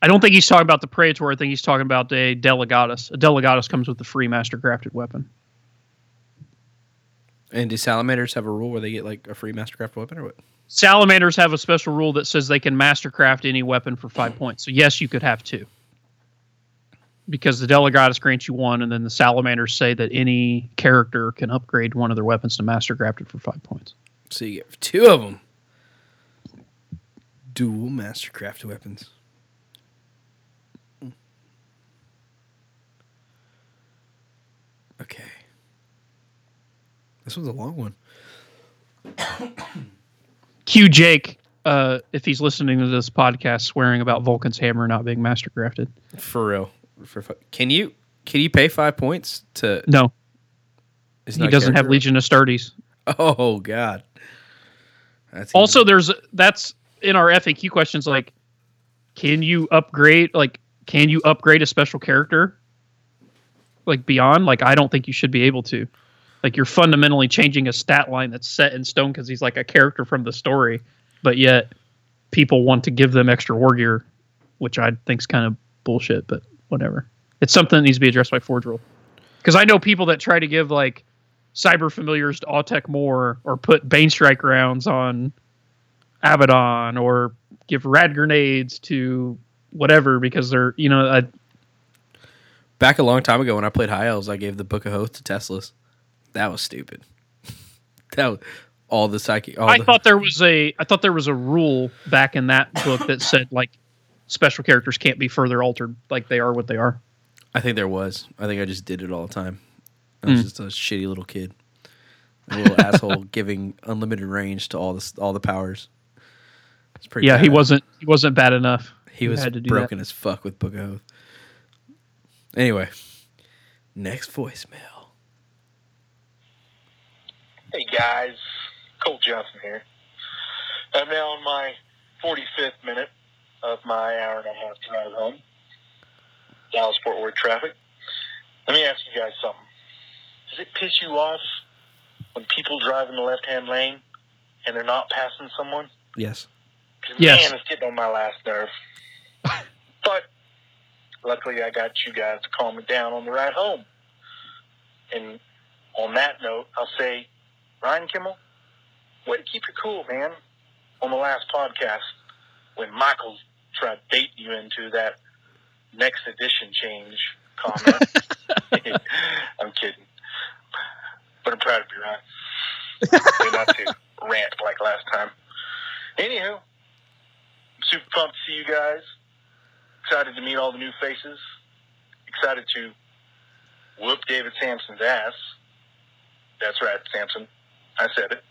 I don't think he's talking about the Praetor. I think he's talking about a Delegatus. A Delegatus comes with the free master crafted weapon. And do salamanders have a rule where they get like a free Mastercraft weapon or what? Salamanders have a special rule that says they can mastercraft any weapon for five points. So yes, you could have two. Because the Delegatus grants you one, and then the Salamanders say that any character can upgrade one of their weapons to Master mastercrafted for five points. So you get two of them. Dual Mastercraft weapons. Okay. This was a long one. Q Jake, uh, if he's listening to this podcast, swearing about Vulkan's hammer not being mastercrafted. For real. For can you can you pay five points to? No, he doesn't have Legiones Astartes. Oh God. That's also even- there's that's in our faq questions like can you upgrade like can you upgrade a special character like beyond like i don't think you should be able to like you're fundamentally changing a stat line that's set in stone because he's like a character from the story but yet people want to give them extra war gear which i think's kind of bullshit but whatever it's something that needs to be addressed by Forge World because i know people that try to give like cyber familiars to Autek Mor or put Banestrike rounds on Abaddon or give rad grenades to whatever because they're you know I, back a long time ago when I played High Elves, I gave the Book of Hoeth to Teclis. That was stupid. that was all the psychic. All I the, thought there was a I thought there was a rule back in that book that said like special characters can't be further altered like they are what they are. I think there was. I think I just did it all the time. I was Mm. just a shitty little kid, a little asshole giving unlimited range to all this, all the powers. It's pretty. Yeah, he wasn't he wasn't bad enough. He You was had to do broken as fuck with Book of Hoeth. Anyway, next voicemail. Hey guys, Colt Johnson here. I'm now on my 45th minute of my hour and a half drive home. Dallas Fort Worth traffic. Let me ask you guys something. Does it piss you off when people drive in the left hand lane and they're not passing someone? Yes. 'Cause, Yes. man, it's getting on my last nerve. but luckily I got you guys to calm me down on the ride home. And on that note, I'll say, Ryan Kimmel, way to keep your cool, man. On the last podcast, when Tried dating you into that next edition change comment. I'm kidding. But I'm proud of you, Ryan. Not to rant like last time. Anywho, I'm super pumped to see you guys. Excited to meet all the new faces. Excited to whoop David Sampson's ass. That's right, Sampson. I said it.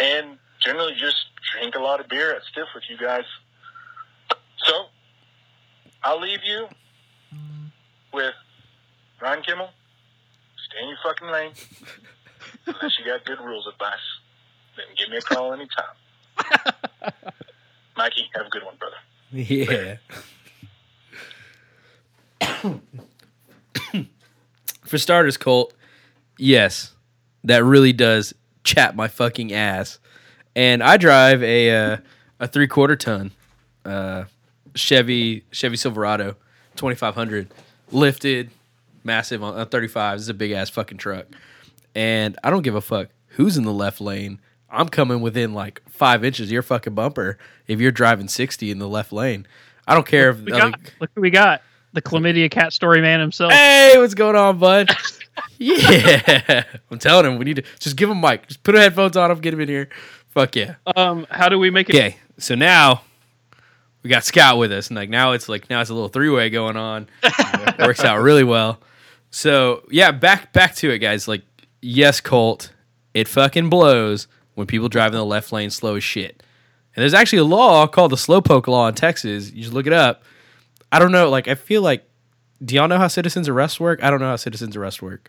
And generally just drink a lot of beer at Stiff with you guys. So, I'll leave you with Ryan Kimmel. Stay in your fucking lane. Unless you got good rules advice, then give me a call anytime. Mikey, have a good one, brother. Yeah. For starters, Colt, yes, that really does chap my fucking ass. And I drive a uh, a three quarter ton uh, Chevy Chevy Silverado, twenty five hundred, lifted, massive on a thirty five. This is a big ass fucking truck, and I don't give a fuck who's in the left lane. I'm coming within like five inches of your fucking bumper if you're driving sixty in the left lane. I don't care if We other- got, look who we got. The chlamydia cat story man himself. Hey, what's going on, bud? yeah, I'm telling him we need to just give him mic. Just put a headphones on him, get him in here. Fuck yeah. Um, how do we make it? Okay, so now we got Scout with us, and like now it's like now it's a little three way going on. Works out really well. So yeah, back back to it, guys. Like yes, Colt, it fucking blows when people drive in the left lane slow as shit. And there's actually a law called the slowpoke law in Texas. You just look it up. I don't know. Like I feel like, do y'all know how citizens arrests work? I don't know how citizens arrest work.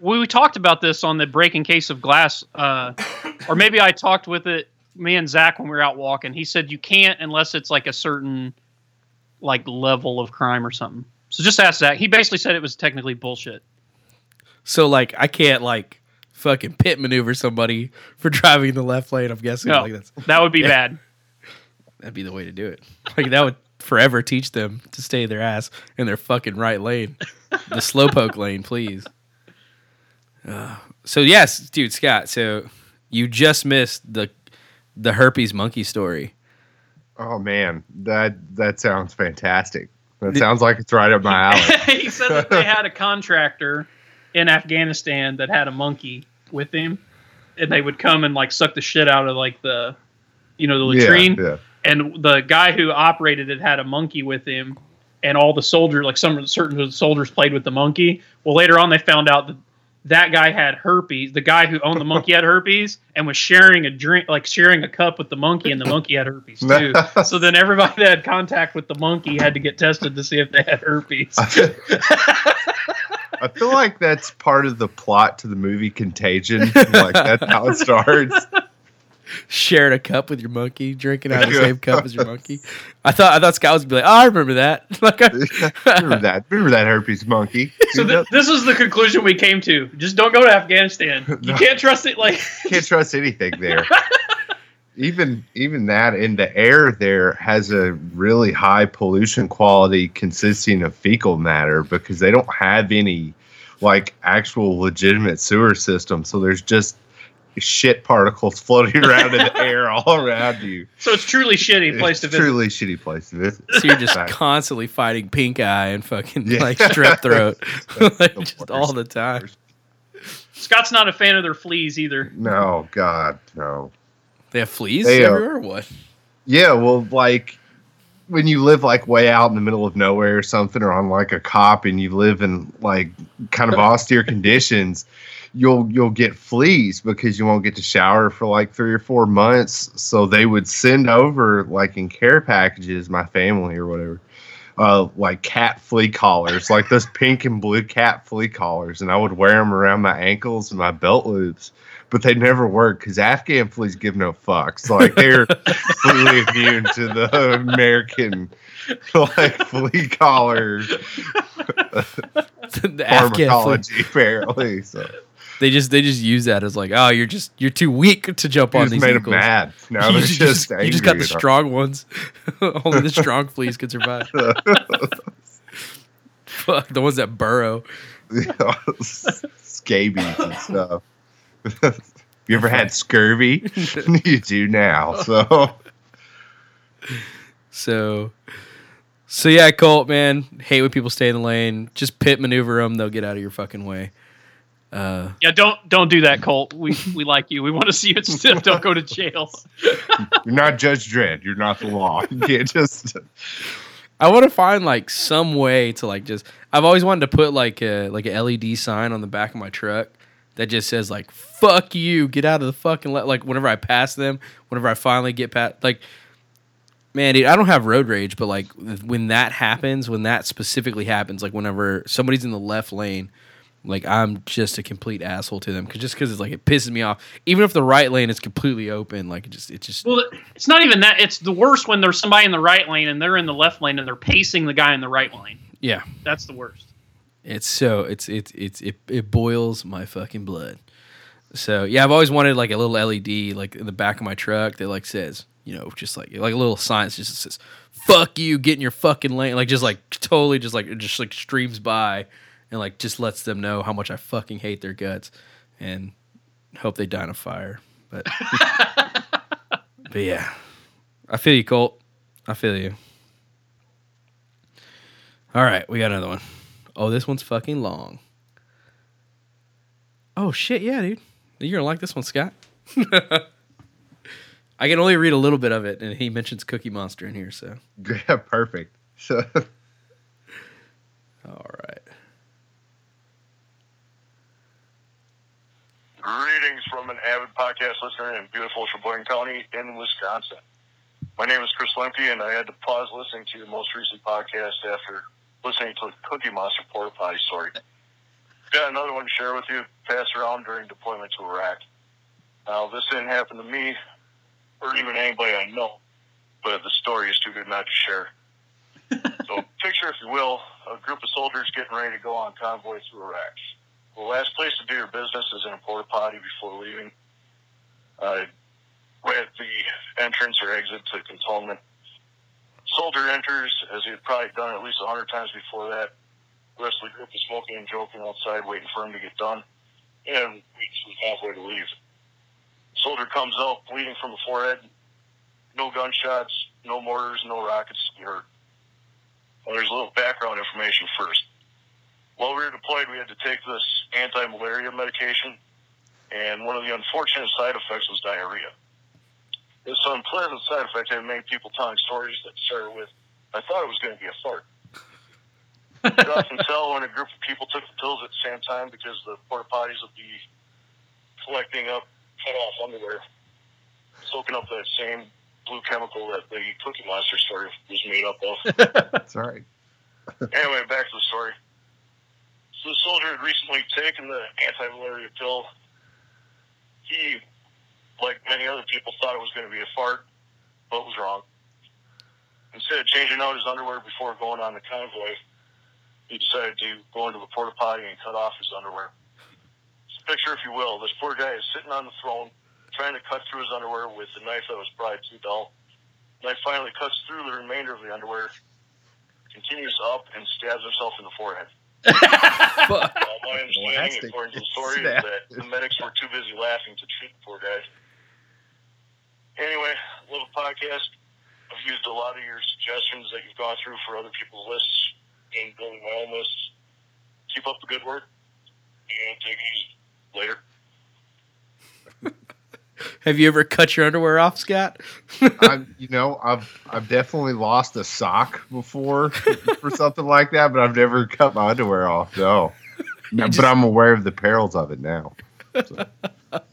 we, we talked about this on the breaking case of glass, uh, or maybe I talked with it. Me and Zach when we were out walking, he said you can't unless it's like a certain like level of crime or something. So just ask Zach. He basically said it was technically bullshit. So like I can't like fucking pit maneuver somebody for driving the left lane. I'm guessing No, like that's that would be Yeah. bad. that'd be the way to do it. Like that would forever teach them to stay their ass in their fucking right lane, the slowpoke lane, please. Uh, so yes, dude, Scott. So you just missed the the herpes monkey story. Oh man, that that sounds fantastic. That sounds like it's right up my alley. he said that they had a contractor in Afghanistan that had a monkey with him, and they would come and like suck the shit out of like the, you know, the yeah, latrine. yeah. And the guy who operated it had a monkey with him, and all the soldiers, like some certain soldiers, played with the monkey. Well, later on, they found out that that guy had herpes. The guy who owned the monkey had herpes and was sharing a drink, like sharing a cup with the monkey, and the monkey had herpes too. so then everybody that had contact with the monkey had to get tested to see if they had herpes. I feel like that's part of the plot to the movie Contagion. Like that's how it starts. Shared a cup with your monkey, drinking out of the same cup as your monkey. I thought I thought Scott was gonna be like, oh, I remember that. like, I, Remember that? Remember that herpes monkey? So th- this is the conclusion we came to. Just don't go to Afghanistan. You No. can't trust it. Like can't trust anything there. even even that in the air there has a really high pollution quality consisting of fecal matter because they don't have any like actual legitimate sewer system. So there's just shit particles floating around in the air all around you. so, it's truly shitty place it's to a visit. truly shitty place to visit. so you're just constantly fighting pink eye and fucking Yeah. like strep throat, That's like, the just worst. all the time. Scott's not a fan of their fleas either. No, God, no. They have fleas They, uh, everywhere. Or what? Yeah, well, like when you live like way out in the middle of nowhere or something, or on like a cop, and you live in like kind of austere conditions, you'll you'll get fleas because you won't get to shower for like three or four months. So they would send over like in care packages, my family or whatever. Uh, like cat flea collars, like those pink and blue cat flea collars, and I would wear them around my ankles and my belt loops but they never work because Afghan fleas give no fucks. Like they're completely immune to the American like flea collar the Afghan flea. pharmacology, apparently. So They just they just use that as like, oh, you're just you're too weak to jump you on just these made them mad. Now you, just, just, you just got the strong ones. Only the strong fleas can survive. Fuck the ones that burrow. scabies and stuff. you ever had scurvy? you do now. So So, so yeah, Colt, man, hate when people stay in the lane. Just pit maneuver them; they'll get out of your fucking way. Uh, Yeah, don't don't do that, Colt. We we like you. We want to see you instead. Don't go to jail. you're not Judge Dredd. You're not the law. You can't just. I want to find like some way to like just. I've always wanted to put like a like a LED sign on the back of my truck that just says like "fuck you," get out of the fucking le-. like whenever I pass them, whenever I finally get past like. Man, dude, I don't have road rage, but like when that happens, when that specifically happens, like whenever somebody's in the left lane, like I'm just a complete asshole to them, cause just because it's like it pisses me off. Even if the right lane is completely open, like it just it just Well, it's not even that. It's the worst when there's somebody in the right lane and they're in the left lane and they're pacing the guy in the right lane. yeah. That's the worst. It's so it's it's it's it, it boils my fucking blood. So yeah, I've always wanted like a little LED like in the back of my truck that like says, you know, just like like a little sign that just says, "Fuck you, get in your fucking lane." Like just like totally just like it just like streams by and like just lets them know how much I fucking hate their guts and hope they die in a fire. But but yeah, I feel you, Colt. I feel you. All right, we got another one. Oh, this one's fucking long. Oh shit, yeah, dude. You're gonna like this one, Scott. I can only read a little bit of it, and he mentions Cookie Monster in here, so Yeah, perfect. So all right. Greetings from an avid podcast listener in beautiful Sheboygan County in Wisconsin. My name is Chris Lemke, and I had to pause listening to your most recent podcast after listening to the Cookie Monster porta potty story. Got another one to share with you, passed around during deployment to Iraq. Now, this didn't happen to me or even anybody I know, but the story is too good not to share. so, picture, if you will, a group of soldiers getting ready to go on convoy through Iraq. The last place to do your business is in a porta potty before leaving. Uh, at the entrance or exit to cantonment. Soldier enters, as he had probably done at least a hundred times before that. The rest of the group is smoking and joking outside, waiting for him to get done, and reaches halfway to leave. Soldier comes out, bleeding from the forehead. No gunshots, no mortars, no rockets to be heard. Well, there's a little background information first. While we were deployed, we had to take this anti-malaria medication, and one of the unfortunate side effects was diarrhea. This unpleasant side effect had many people telling stories that started with, I thought it was going to be a fart. You could often tell when a group of people took the pills at the same time because the porta potties would be collecting up cut off underwear, soaking up that same blue chemical that the Cookie Monster story was made up of. that's all right. anyway, back to the story. So the soldier had recently taken the anti-malaria pill. He, like many other people, thought it was going to be a fart, but was wrong. Instead of changing out his underwear before going on the convoy, he decided to go into the porta potty and cut off his underwear. Picture, if you will, this poor guy is sitting on the throne, trying to cut through his underwear with a knife that was probably too dull. Knife finally cuts through the remainder of the underwear, continues up, and stabs himself in the forehead. Fuck. Uh, my understanding, Elastic according to the story, is that the medics were too busy laughing to treat the poor guy. Anyway, little podcast. I've used a lot of your suggestions that you've gone through for other people's lists in building my own lists. Keep up the good work, and take it easy. Later. Have you ever cut your underwear off, Scott? I'm, you know, I've I've definitely lost a sock before for something like that, but I've never cut my underwear off. No, No, but I'm aware of the perils of it now. So.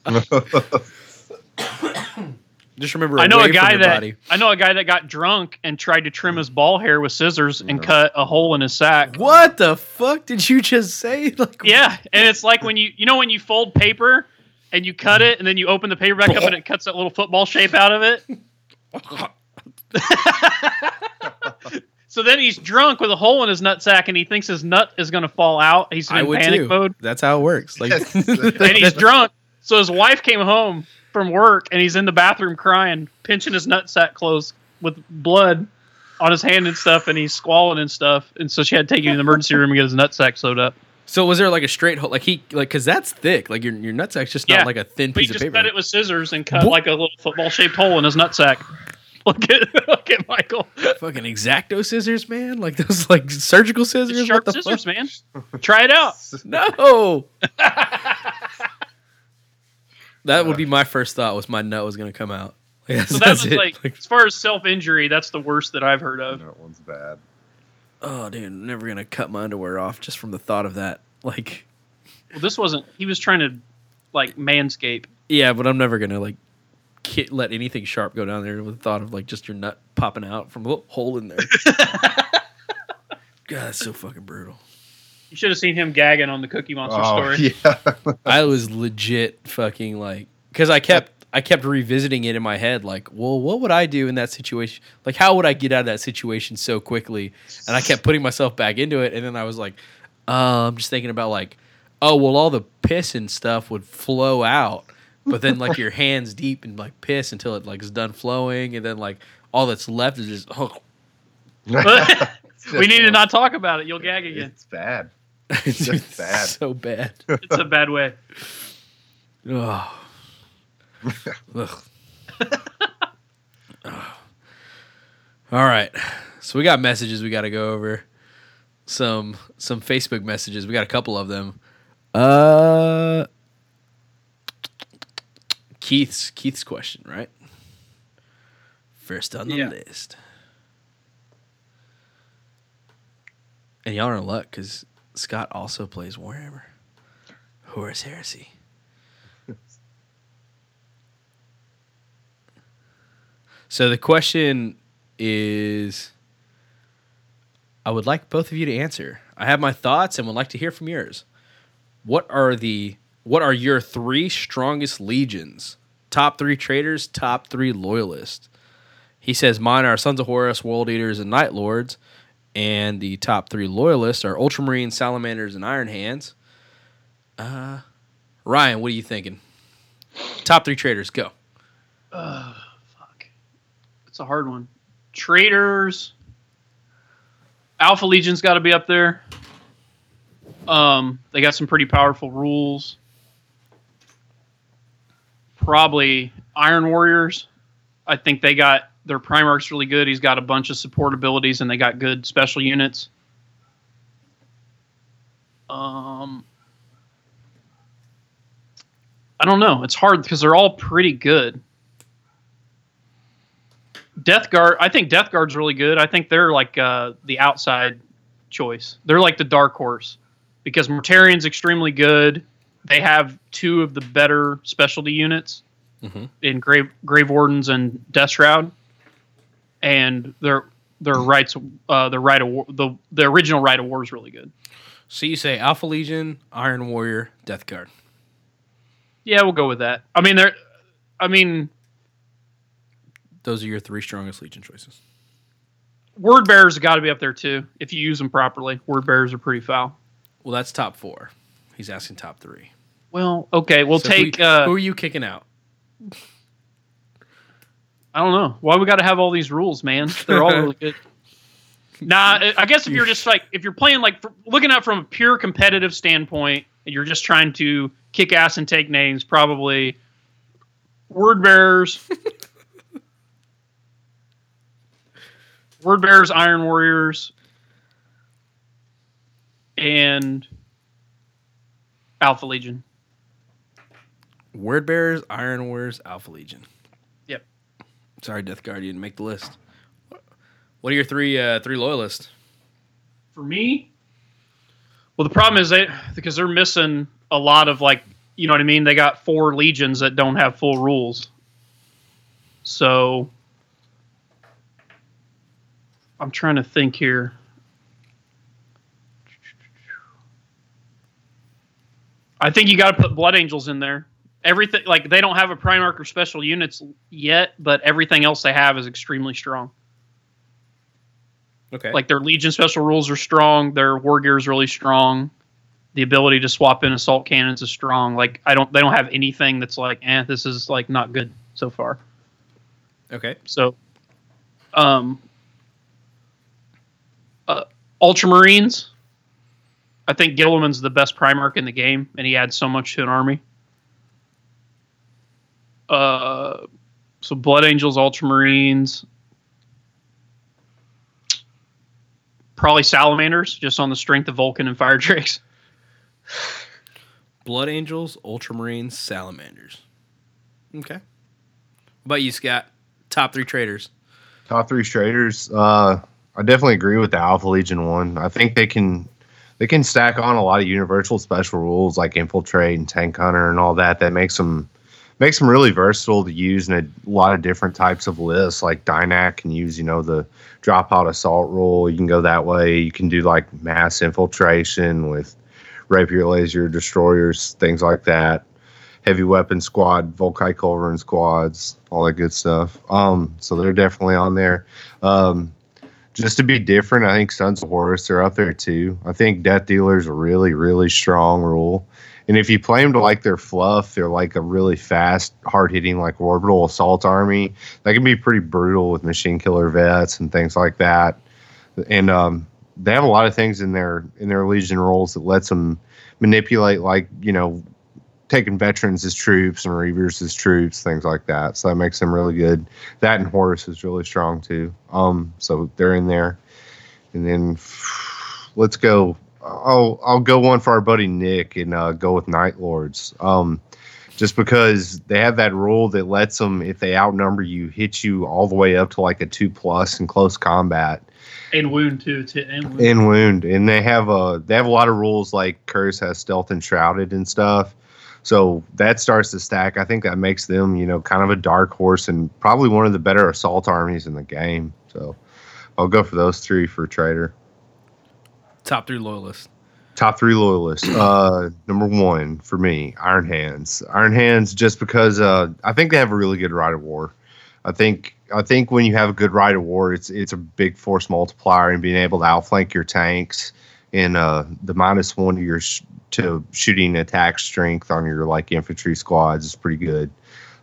Just remember, I know a guy that body. I know a guy that got drunk and tried to trim his ball hair with scissors and cut a hole in his sack. What the fuck did you just say? Like, Yeah, and it's like when you you know when you fold paper and you cut it and then you open the paper back up and it cuts that little football shape out of it. so then he's drunk with a hole in his nutsack and he thinks his nut is going to fall out. He's I in would panic too. mode That's how it works. Like, and he's drunk. So his wife came home from work and he's in the bathroom crying, pinching his nutsack closed with blood. on his hand and stuff, and he's squalling and stuff, and so she had to take him to the emergency room and get his nutsack sewed up. So was there like a straight hole? Like he like because that's thick. Like your your nutsack's just Yeah. not like a thin But he piece of just paper. cut it with scissors and cut What? like a little football shaped hole in his nutsack. Look at look at Michael. Fucking exacto scissors, man. Like those like surgical scissors. It's sharp what the scissors, fuck? man. Try it out. No. that would be my first thought. Was my nut was gonna come out. Like, So that that's was it. like, as far as self injury, that's the worst that I've heard of. That one's bad. Oh, dude, I'm never gonna cut my underwear off just from the thought of that. Like, Well, this wasn't. He was trying to like manscape. yeah, but I'm never gonna like ki- let anything sharp go down there with the thought of like just your nut popping out from a little hole in there. God, that's so fucking brutal. You should have seen him gagging on the Cookie Monster Oh, story. yeah. I was legit fucking like because I kept I kept revisiting it in my head like, well, what would I do in that situation? Like, how would I get out of that situation so quickly? And I kept putting myself back into it, and then I was like, uh, I'm just thinking about like, oh, well, all the piss and stuff would flow out, but then like your hands deep and like piss until it like is done flowing, and then like all that's left is just oh, we need to not talk about it. You'll gag again. It's bad. it's Just bad. so bad. It's a bad way. Ugh. Ugh. Ugh. All right. So we got messages we got to go over. Some some Facebook messages. We got a couple of them. Uh Keith's Keith's question, right? First on the Yeah. list. And y'all are in luck because Scott also plays Warhammer. Horus Heresy. So the question is I would like both of you to answer. I have my thoughts and would like to hear from yours. What are the what are your three strongest legions? Top 3 traitors, top 3 loyalists. He says mine are Sons of Horus, World Eaters and Night Lords, and the top 3 loyalists are Ultramarines, Salamanders and Iron Hands. Uh Ryan, what are you thinking? Top 3 traitors, go. Uh. It's a hard one. Traitors. Alpha Legion's got to be up there. Um, they got some pretty powerful rules. Probably Iron Warriors. I think they got their Primarch's really good. He's got a bunch of support abilities, and they got good special units. Um, I don't know. It's hard because they're all pretty good. Death Guard, I think Death Guard's really good. I think they're like uh, the outside choice. They're like the dark horse because Mortarion's extremely good. They have two of the better specialty units Mhm. in Grave Grave Wardens and Death Shroud, and their their rites uh, the rite of war, the the original rite of war is really good. So you say Alpha Legion, Iron Warrior, Death Guard. Yeah, we'll go with that. I mean, they're. I mean, Those are your three strongest Legion choices. word bearers have got to be up there too if you use them properly. Word bearers are pretty foul. Well, that's top four. He's asking top three. Well, okay, we'll So take. Who, uh, who are you kicking out? I don't know why we got to have all these rules, man. They're all really good. Nah, I- guess if you're just like if you're playing like looking at from a pure competitive standpoint, and you're just trying to kick ass and take names, probably word bearers, word bearers, Iron Warriors, and Alpha Legion. Word Bearers, Iron Warriors, Alpha Legion. Yep. Sorry, Death Guard, you didn't make the list. What are your three uh, three loyalists? For me, well, the problem is they because they're missing a lot of like you know what I mean. They got four legions that don't have full rules, so I'm trying to think here. I think you got to put Blood Angels in there. Everything like they don't have a Primarch or special units yet, but everything else they have is extremely strong. Okay. Like their Legion special rules are strong. Their war gear is really strong. The ability to swap in assault cannons is strong. Like I don't, they don't have anything that's like, eh, this is like not good so far. okay. So, um, Ultramarines. I think Guilliman's the best Primarch in the game, and he adds so much to an army. Uh, so Blood Angels, Ultramarines, probably Salamanders, just on the strength of Vulkan and Fire Drakes. Blood Angels, Ultramarines, Salamanders. Okay. What about you, Scott? Top three traitors. Top three traitors. Uh, I definitely agree with the Alpha Legion one. I think they can they can stack on a lot of universal special rules like infiltrate and tank hunter and all that. That makes them makes them really versatile to use in a lot of different types of lists. Like dynac can use you know the dropout assault rule. You can go that way. You can do like mass infiltration with rapier laser destroyers, things like that. Heavy weapon squad, Volkite Culverin squads, all that good stuff. Um, so they're definitely on there. Um, just to be different, I think Sons of Horus are up there too. I think Death Dealer's a really, really strong rule. And if you play them to like their fluff, they're like a really fast, hard hitting, like orbital assault army. That can be pretty brutal with machine killer vets and things like that. And um, they have a lot of things in their in their legion roles that lets them manipulate, like you know, taking veterans as troops and reavers as troops, things like that. So that makes them really good. That and Horus is really strong too. Um, so they're in there. And then let's go. I'll I'll go one for our buddy Nick and uh, go with Night Lords. Um, just because they have that rule that lets them, if they outnumber you, hit you all the way up to like a two plus in close combat And wound too. It's hit and wound. in wound and they have a they have a lot of rules like Curze has stealth and shrouded and stuff so that starts to stack. I think that makes them you know kind of a dark horse and probably one of the better assault armies in the game. So i'll go for those three for traitor. Top three loyalists. top three loyalists. Uh number one for me iron hands. Iron hands just because uh i think they have a really good rite of war. I think i think when you have a good rite of war it's it's a big force multiplier and being able to outflank your tanks and uh the minus one to your sh- to shooting attack strength on your like infantry squads is pretty good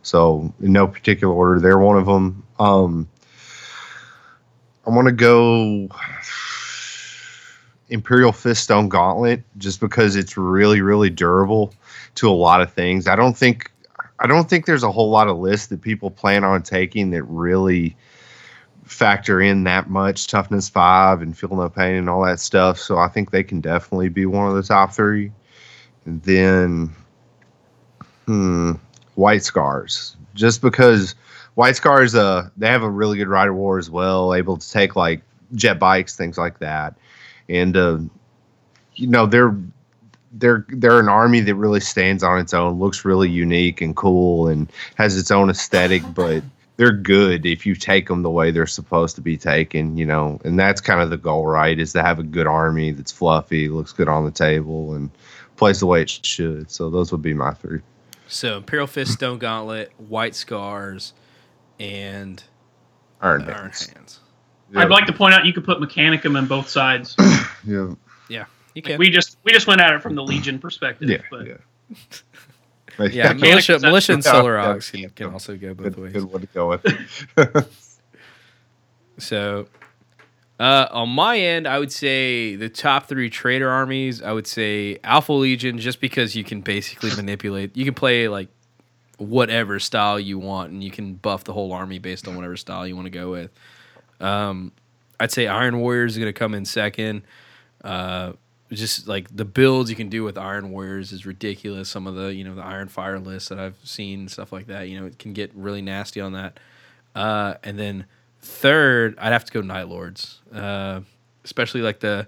so in no particular order they're one of them um i want to go Imperial Fist Stone Gauntlet just because it's really, really durable to a lot of things. I don't think I don't think there's a whole lot of lists that people plan on taking that really factor in that much toughness five and feel no pain and all that stuff. So I think they can definitely be one of the top three. And then hmm, White Scars. Just because White Scars uh they have a really good rider war as well, able to take like jet bikes, things like that and uh, you know they're they're they're an army that really stands on its own, looks really unique and cool, and has its own aesthetic. But they're good if you take them the way they're supposed to be taken, you know. And that's kind of the goal, right? Is to have a good army that's fluffy, looks good on the table, and plays the way it should. So those would be my three. So Imperial Fist, Stone Gauntlet, White Scars, and Iron Iron Hands. Hands. I'd like to point out you could put Mechanicum in both sides. Yeah. Yeah, you can. we just we just went at it from the Legion perspective. Yeah. but yeah. Yeah, militia, militia and Solar Aux can, can also go both Good, ways. good one to go with. So, uh, on my end, I would say the top three traitor armies. I would say Alpha Legion, just because you can basically manipulate. You can play like whatever style you want, and you can buff the whole army based on whatever style you want to go with. Um, I'd say Iron Warriors is going to come in second. Uh, just like the builds you can do with Iron Warriors is ridiculous. Some of the you know the Iron Fire lists that I've seen stuff like that. You know it can get really nasty on that. Uh, and then third, I'd have to go Night Lords, uh, especially like the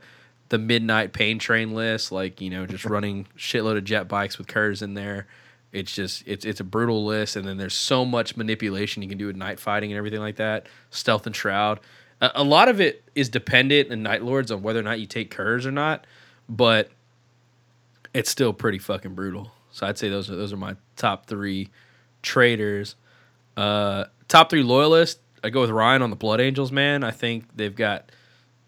the Midnight Pain Train list. Like you know just running shitload of jet bikes with Curze in there. It's just it's it's a brutal list, and then there's so much manipulation you can do with night fighting and everything like that. Stealth and shroud. A, a lot of it is dependent in Night Lords on whether or not you take Curze or not, but it's still pretty fucking brutal. So I'd say those are those are my top three traitors. Uh, top three loyalists. I go with Ryan on the Blood Angels. Man, I think they've got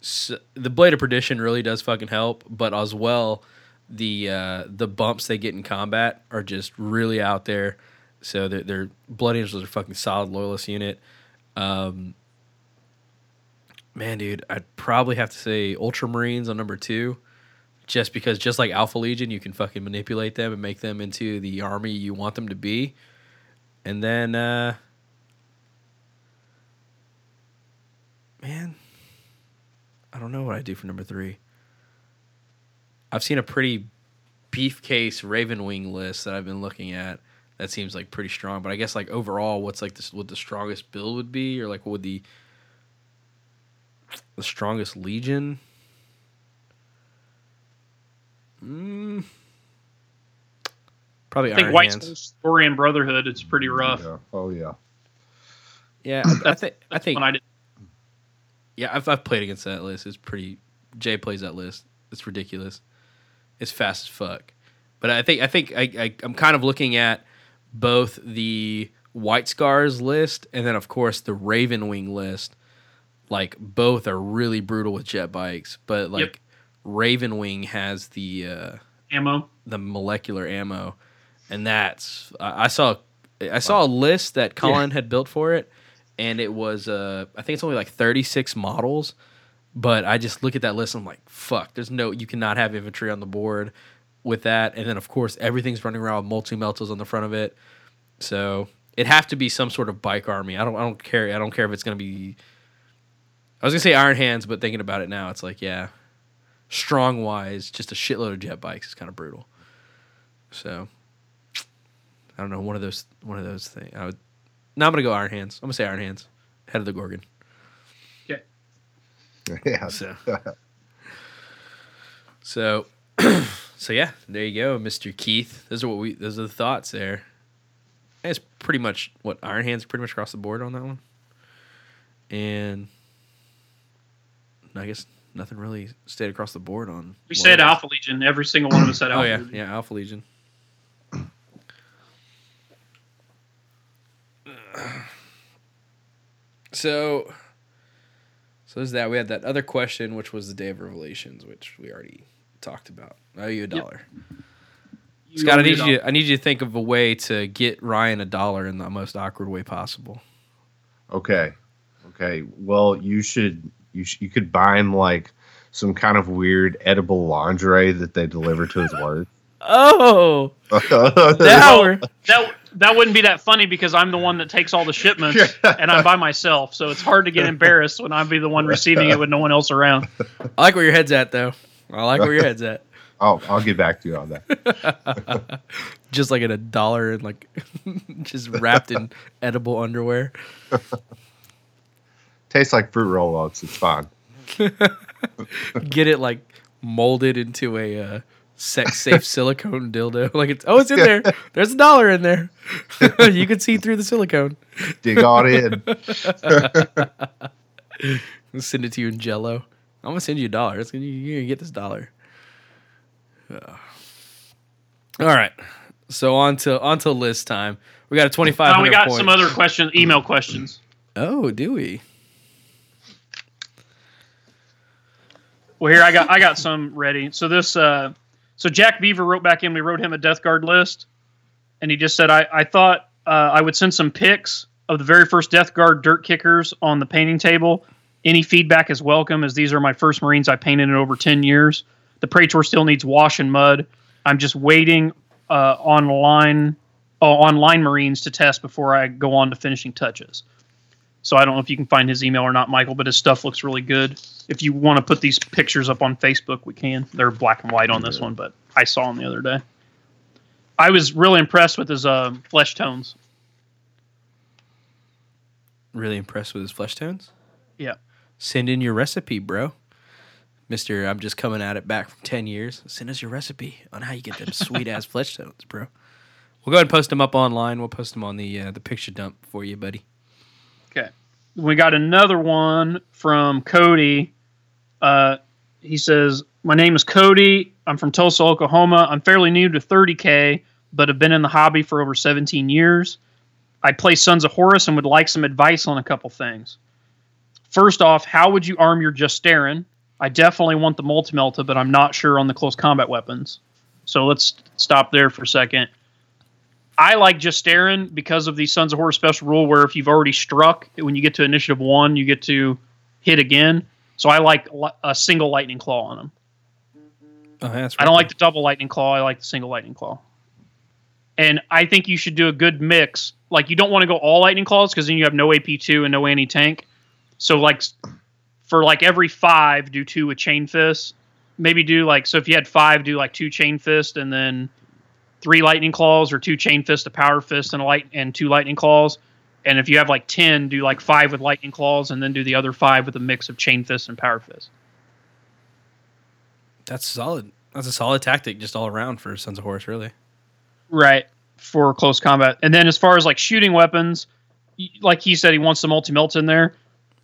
s- the Blade of Perdition really does fucking help, but as well the uh, the bumps they get in combat are just really out there. So they're, they're Blood Angels are fucking solid loyalist unit. Um, Man, dude, I'd probably have to say Ultramarines on number two, just because just like Alpha Legion, you can fucking manipulate them and make them into the army you want them to be, and then, uh, man, I don't know what I do for number three. I've seen a pretty beef case Raven Wing list that I've been looking at. That seems like pretty strong, but I guess like overall, what's like this? What the strongest build would be, or like what would the the strongest legion? Mm, probably I think Iron White Hands. Skull Story and Brotherhood. It's pretty rough. Yeah. Oh yeah. Yeah, I, I think I think I. Yeah, I've, I've played against that list. It's pretty. Jay plays that list. It's ridiculous. It's fast as fuck. But I think I think I, I I'm kind of looking at both the White Scars list and then of course the Raven Wing list. Like both are really brutal with jet bikes, but like Yep. Raven Wing has the uh, ammo. the molecular ammo, and that's I, I saw I saw a list that Colin had built for it, and it was uh I think it's only like thirty six models, but I just look at that list and I'm like fuck, there's no you cannot have infantry on the board with that, and then of course everything's running around with multi meltas on the front of it, so it have to be some sort of bike army. I don't I don't care I don't care if it's gonna be. I was gonna say Iron Hands, but thinking about it now, it's like yeah, strong wise, just a shitload of jet bikes is kind of brutal. So I don't know, one of those one of those things. I would no, I'm gonna go Iron Hands. I'm gonna say Iron Hands. Head of the Gorgon. Okay. Yeah. So So so yeah, there you go, Mr. Keith. Those are what we those are the thoughts there. It's pretty much what Iron Hands pretty much across the board on that one. And I guess nothing really stayed across the board on We said else. Alpha Legion. Every single one of us said Oh Alpha yeah, Legion. yeah, Alpha Legion. So, so there's that. We had that other question, which was the Day of Revelations, which we already talked about. I owe you a dollar, You Scott. I need you. I need you to think of a way to get Ryan a dollar in the most awkward way possible. Okay. Okay. Well, you should you sh- you could buy him like some kind of weird edible lingerie that they deliver to his work. Oh, that now we're That that wouldn't be that funny because I'm the one that takes all the shipments and I'm by myself, so it's hard to get embarrassed when I'd be the one receiving it with no one else around. I like where your head's at, though. I like where your head's at. I'll I'll get back to you on that. Just like at a dollar and like just wrapped in edible underwear. Tastes like fruit roll-ups. It's fine. get it like molded into a uh, sex safe silicone dildo. Like it's oh, it's in there. There's a dollar in there. you can see through the silicone. Dig on in. I'll send it to you in Jello. I'm gonna send you a dollar. It's gonna you're gonna get this dollar. Ugh. All right. So on to on to list time. We got a twenty five Uh, hundred. we got some other questions, email questions. Oh, do we? Well, here I got I got some ready. So this uh, so Jack Beaver wrote back in. We wrote him a Death Guard list, and he just said I I thought uh, I would send some pics of the very first Death Guard dirt kickers on the painting table. Any feedback is welcome, as these are my first Marines I painted in over ten years. The Praetor still needs wash and mud. I'm just waiting uh, online uh, online Marines to test before I go on to finishing touches. So I don't know if you can find his email or not, Michael, but his stuff looks really good. If you want to put these pictures up on Facebook, we can. They're black and white on this one, but I saw them the other day. I was really impressed with his uh, flesh tones. Really impressed with his flesh tones. Yeah. Send in your recipe, bro. Mister, I'm just coming at it back from ten years. Send us your recipe on how you get them sweet ass flesh tones, bro. We'll go ahead and post them up online. We'll post them on the uh, the picture dump for you, buddy. We got another one from Cody. Uh, he says, My name is Cody. I'm from Tulsa, Oklahoma. I'm fairly new to 30K, but have been in the hobby for over 17 years. I play Sons of Horus and would like some advice on a couple things. First off, how would you arm your Justaerin? I definitely want the Multimelta, but I'm not sure on the close combat weapons. So let's stop there for a second. I like Justaerin because of the Sons of Horus special rule, where if you've already struck, when you get to initiative one, you get to hit again. So I like a single lightning claw on them. Oh, that's I don't like the double lightning claw. I like the single lightning claw. And I think you should do a good mix. Like you don't want to go all lightning claws because then you have no AP two and no anti tank. So like for like every five, do two with chain fist. Maybe do like so if you had five, do like two chain fist and then three lightning claws or two chain fist, a power fist, and a light and two lightning claws. And if you have like ten, do like five with lightning claws and then do the other five with a mix of chain fist and power fist. That's solid. That's a solid tactic just all around for Sons of Horus, really. Right. For close combat. And then as far as like shooting weapons, like he said, he wants the multi melt in there.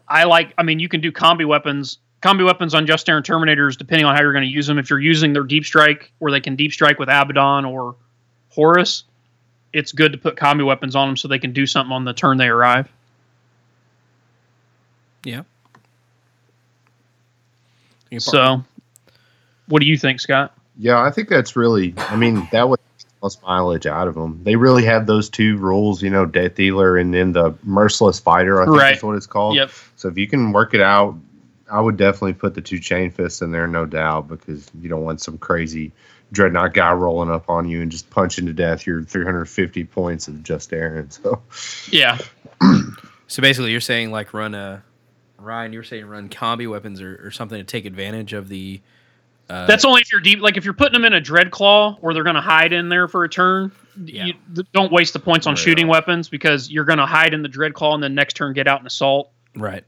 I like, I mean, you can do combi weapons. Combi weapons on Justaerin Terminators, depending on how you're going to use them. If you're using their deep strike, where they can deep strike with Abaddon or Horus, it's good to put combi weapons on them so they can do something on the turn they arrive. Yeah. You can par- So, what do you think, Scott? Yeah, I think that's really. I mean, that would get the most mileage out of them. They really have those two rules, you know, Death Dealer and then the Merciless Fighter. I think Right. that's what it's called. Yep. So if you can work it out, I would definitely put the two chain fists in there, no doubt, because you don't want some crazy dreadnought guy rolling up on you and just punching to death your 350 points of Justaerin. So Yeah. So basically, you're saying like run a Ryan. You were saying run combi weapons or, or something to take advantage of the. Uh, That's only if you're deep. Like if you're putting them in a dread claw, or they're going to hide in there for a turn. Yeah. You, th- don't waste the points on Right. shooting weapons because you're going to hide in the dread claw and then next turn get out and assault. right.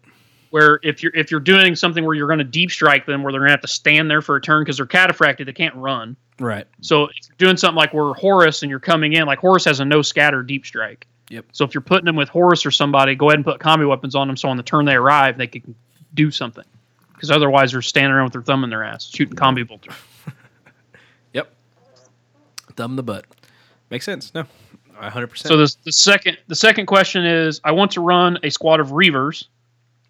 Where if you're if you're doing something where you're going to deep strike them, where they're going to have to stand there for a turn because they're cataphracted, they can't run. Right. So if you're doing something like where Horus and you're coming in, like Horus has a no scatter deep strike. Yep. So if you're putting them with Horus or somebody, go ahead and put combi weapons on them. So on the turn they arrive, they can do something. Because otherwise, they're standing around with their thumb in their ass shooting combi bolter. Yep. Thumb the butt. Makes sense. No. hundred percent. So the the second the second question is, I want to run a squad of Reavers.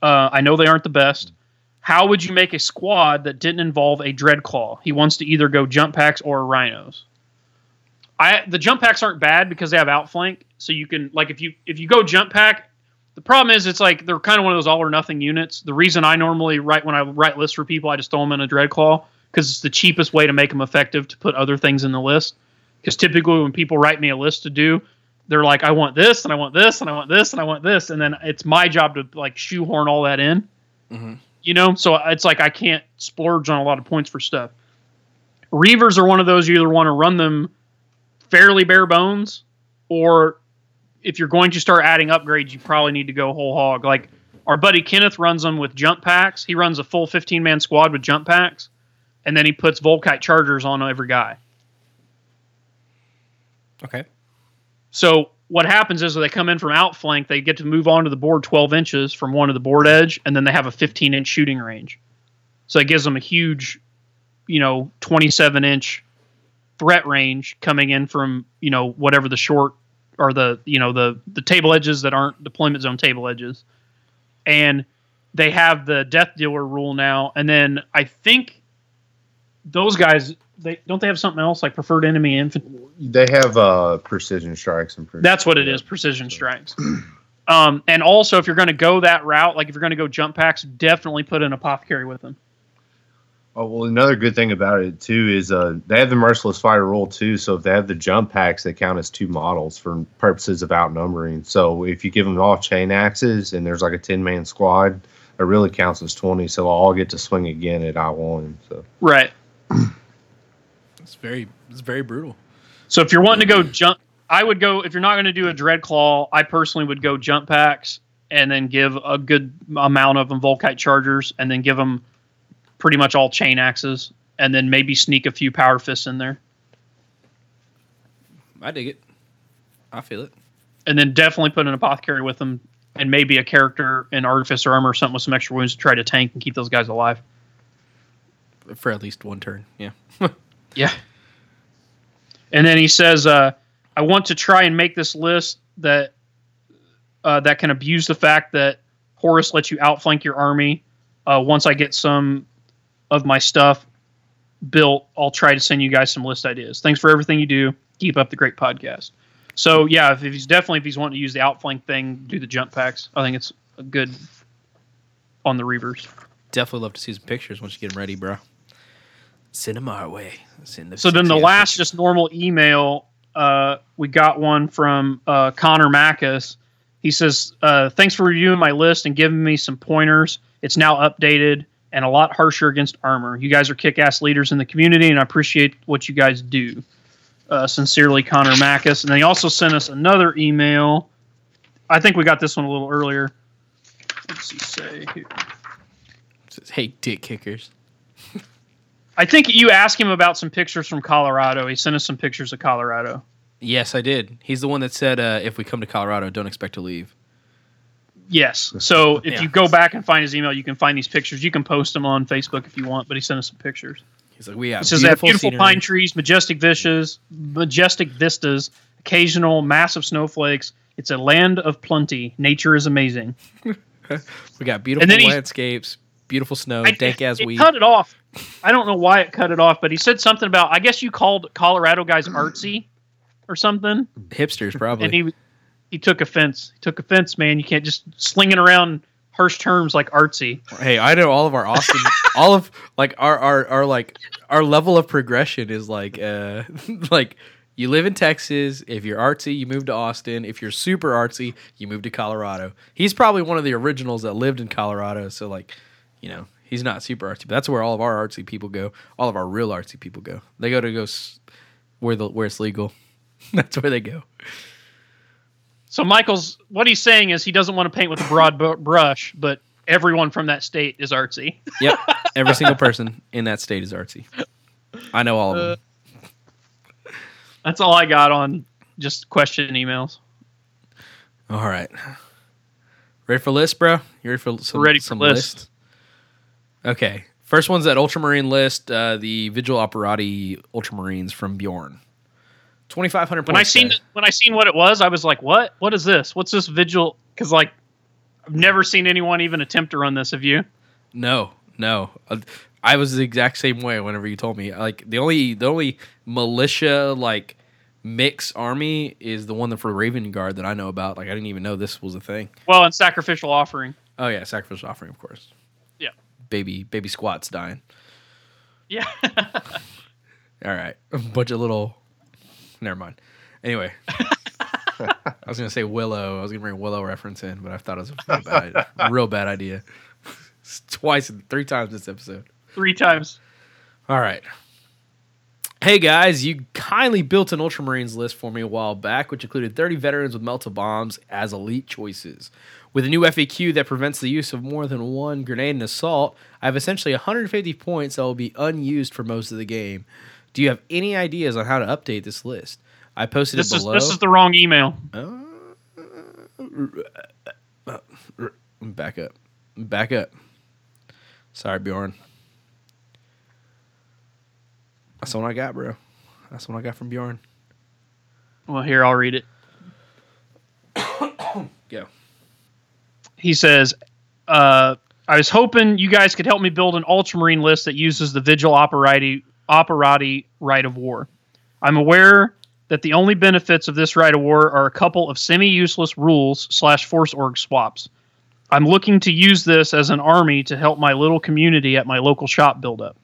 Uh, I know they aren't the best. How would you make a squad that didn't involve a Dreadclaw? He wants to either go jump packs or rhinos. I the jump packs aren't bad because they have outflank, so you can like if you if you go jump pack. The problem is it's like they're kind of one of those all or nothing units. The reason I normally write when I write lists for people, I just throw them in a Dreadclaw because it's the cheapest way to make them effective to put other things in the list. Because typically when people write me a list to do, they're like, I want this and I want this and I want this and I want this, and then it's my job to like shoehorn all that in. Mhm. You know, so it's like I can't splurge on a lot of points for stuff. Reavers are one of those you either want to run them fairly bare bones, or if you're going to start adding upgrades, you probably need to go whole hog. Like our buddy Kenneth runs them with jump packs. He runs a full 15 man squad with jump packs, and then he puts Volkite chargers on every guy. okay. So what happens is when they come in from outflank, they get to move onto the board 12 inches from one of the board edge, and then they have a 15 inch shooting range. So it gives them a huge, you know, 27 inch threat range coming in from you know whatever the short or the you know the the table edges that aren't deployment zone table edges, and they have the death dealer rule now, and then I think those guys they don't they have something else like preferred enemy infantry. They have uh, precision strikes and pre- That's what it is, precision strikes. Um, and also, if you're going to go that route, like if you're going to go jump packs, definitely put an apothecary with them. Oh well, another good thing about it too is uh, they have the merciless fire rule too. So if they have the jump packs, they count as two models for purposes of outnumbering. So if you give them all chain axes and there's like a ten man squad, it really counts as twenty. So they'll all get to swing again at I one. So Right. It's very. It's very brutal. So if you're wanting to go jump, I would go. If you're not going to do a dread claw, I personally would go jump packs and then give a good amount of them Volkite chargers, and then give them pretty much all chain axes, and then maybe sneak a few power fists in there, I dig it. I feel it. and then definitely put an apothecary with them, and maybe a character in artificer armor or something with some extra wounds to try to tank and keep those guys alive. For at least one turn. Yeah. Yeah. And then he says, uh, "I want to try and make this list that uh, that can abuse the fact that Horus lets you outflank your army. Uh, once I get some of my stuff built, I'll try to send you guys some list ideas. Thanks for everything you do. Keep up the great podcast." So yeah, if, if he's definitely if he's wanting to use the outflank thing, do the jump packs. I think it's a good on the Reavers. Definitely love to see some pictures once you get them ready, bro. Send them our way. Send them So then the last just normal email, uh, we got one from uh, Connor Mackus. He says, uh, "Thanks for reviewing my list and giving me some pointers. It's now updated and a lot harsher against armor. You guys are kick-ass leaders in the community, and I appreciate what you guys do. Uh, sincerely, Connor Mackus." And then he also sent us another email. I think we got this one a little earlier. What's he say here? Says, hey, dick kickers. I think you asked him about some pictures from Colorado. He sent us some pictures of Colorado. Yes, I did. He's the one that said, uh, if we come to Colorado, don't expect to leave. Yes. So if Yeah. you go back and find his email, you can find these pictures. You can post them on Facebook if you want, but he sent us some pictures. He's like, we have It says they have beautiful pine trees, majestic vistas, majestic vistas, occasional massive snowflakes. It's a land of plenty. Nature is amazing. We got beautiful landscapes, beautiful snow, I- dank as we cut it off. I don't know why it cut it off, but he said something about. I guess you called Colorado guys artsy or something, Hipsters, probably. and he he took offense. He took offense, man. You can't just sling it around harsh terms like artsy. hey, I know all of our Austin, all of like our our our like our level of progression is like uh like you live in Texas. If you're artsy, you move to Austin. If you're super artsy, you move to Colorado. He's probably one of the originals that lived in Colorado. So like, you know, he's not super artsy, but that's where all of our artsy people go. All of our real artsy people go. They go to go s- where the where it's legal. that's where they go. So Michael's what he's saying is he doesn't want to paint with a broad bu- brush, but everyone from that state is artsy. Yep, every single person in that state is artsy. I know all of them. Uh, that's all I got on just question emails. All right. Ready for list, bro? You ready for some, Ready for some list. Okay. First one's that Ultramarine list, uh, the Vigil Operatii Ultramarines from Bjorn. 2,500 points. When I seen guys. when I seen what it was, I was like, "What? What is this? What's this vigil?" Because like, I've never seen anyone even attempt to run this. Have you? No, no. Uh, I was the exact same way whenever you told me. Like the only the only militia like mix army is the one that for Raven Guard that I know about. Like I didn't even know this was a thing. Well, and sacrificial offering. Oh yeah, sacrificial offering, of course. Baby baby squats dying. Yeah. All right, a bunch of little. Never mind. Anyway, I was gonna say Willow. I was gonna bring Willow reference in, but I thought it was a real bad, idea. real bad idea. Twice, three times this episode. Three times. All right. Hey guys, you kindly built an Ultramarines list for me a while back, which included 30 veterans with melta bombs as elite choices. With a new FAQ that prevents the use of more than one grenade in assault, I have essentially 150 points that will be unused for most of the game. Do you have any ideas on how to update this list? I posted This it is below. this is the wrong email. Uh, back up. Back up. Sorry, Bjorn. That's what I got, bro. That's what I got from Bjorn. Well, here I'll read it. Go. He says, uh, "I was hoping you guys could help me build an Ultramarine list that uses the Vigil Operatii Operati Rite of War. I'm aware that the only benefits of this Rite of War are a couple of semi-useless rules slash Force Org swaps. I'm looking to use this as an army to help my little community at my local shop build up.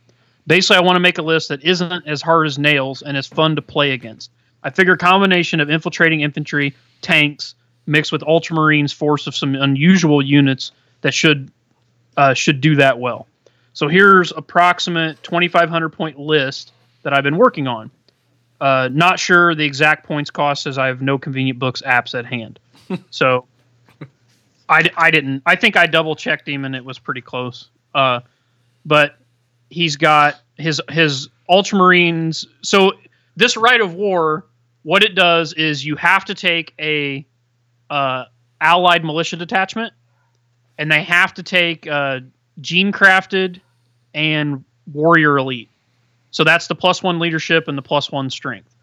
Basically, I want to make a list that isn't as hard as nails and is fun to play against. I figure combination of infiltrating infantry, tanks, mixed with Ultramarines force of some unusual units that should uh, should do that well. So here's approximate 2,500 point list that I've been working on. Uh, not sure the exact points cost as I have no convenient books apps at hand. so I, I didn't. I think I double checked him and it was pretty close. Uh, but he's got his his Ultramarines. So this rite of war, what it does is you have to take a uh, allied militia detachment, and they have to take uh, gene crafted and warrior elite. So that's the plus one leadership and the plus one strength.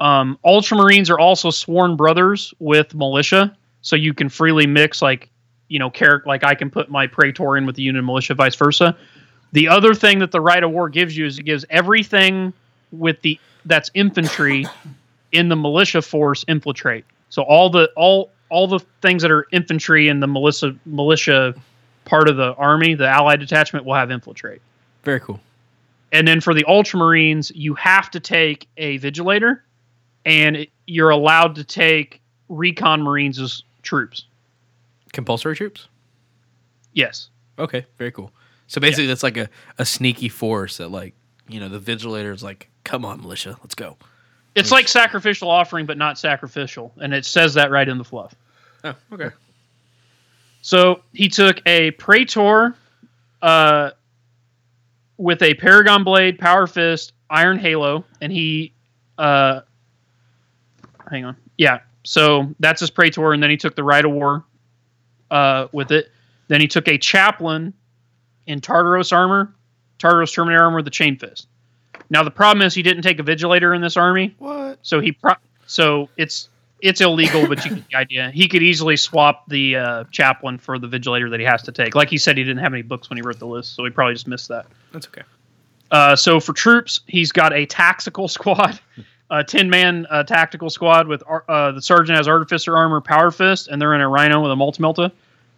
Um, Ultramarines are also sworn brothers with militia, so you can freely mix like you know character like I can put my Praetorian with the unit militia, vice versa. The other thing that the rite of war gives you is it gives everything with the that's infantry in the militia force infiltrate. So all the all all the things that are infantry in the militia militia part of the army, the allied detachment will have infiltrate. Very cool. And then for the Ultramarines, you have to take a Vigilator, and it- you're allowed to take Recon Marines as troops. Compulsory troops. Yes. Okay, very cool. So basically, that's like a, a sneaky force that, like, you know, the vigilators like, come on, militia, let's go. It's like sacrificial offering, but not sacrificial. And it says that right in the fluff. Oh, okay. So he took a Praetor uh, with a Paragon Blade, Power Fist, Iron Halo, and he. Uh, hang on. Yeah. So that's his Praetor, and then he took the Rite of War uh, with it. Then he took a Chaplain in Tartaros armor, Tartaros Terminator armor with the Chain Fist. Now the problem is he didn't take a Vigilator in this army, What? so he pro- so it's it's illegal, but you get the idea. He could easily swap the uh, chaplain for the vigilator that he has to take. Like he said, he didn't have any books when he wrote the list, so he probably just missed that. That's okay. Uh, so for troops, he's got a tactical squad, a ten man uh, tactical squad with uh, the sergeant has artificer armor, power fist, and they're in a rhino with a multimelta.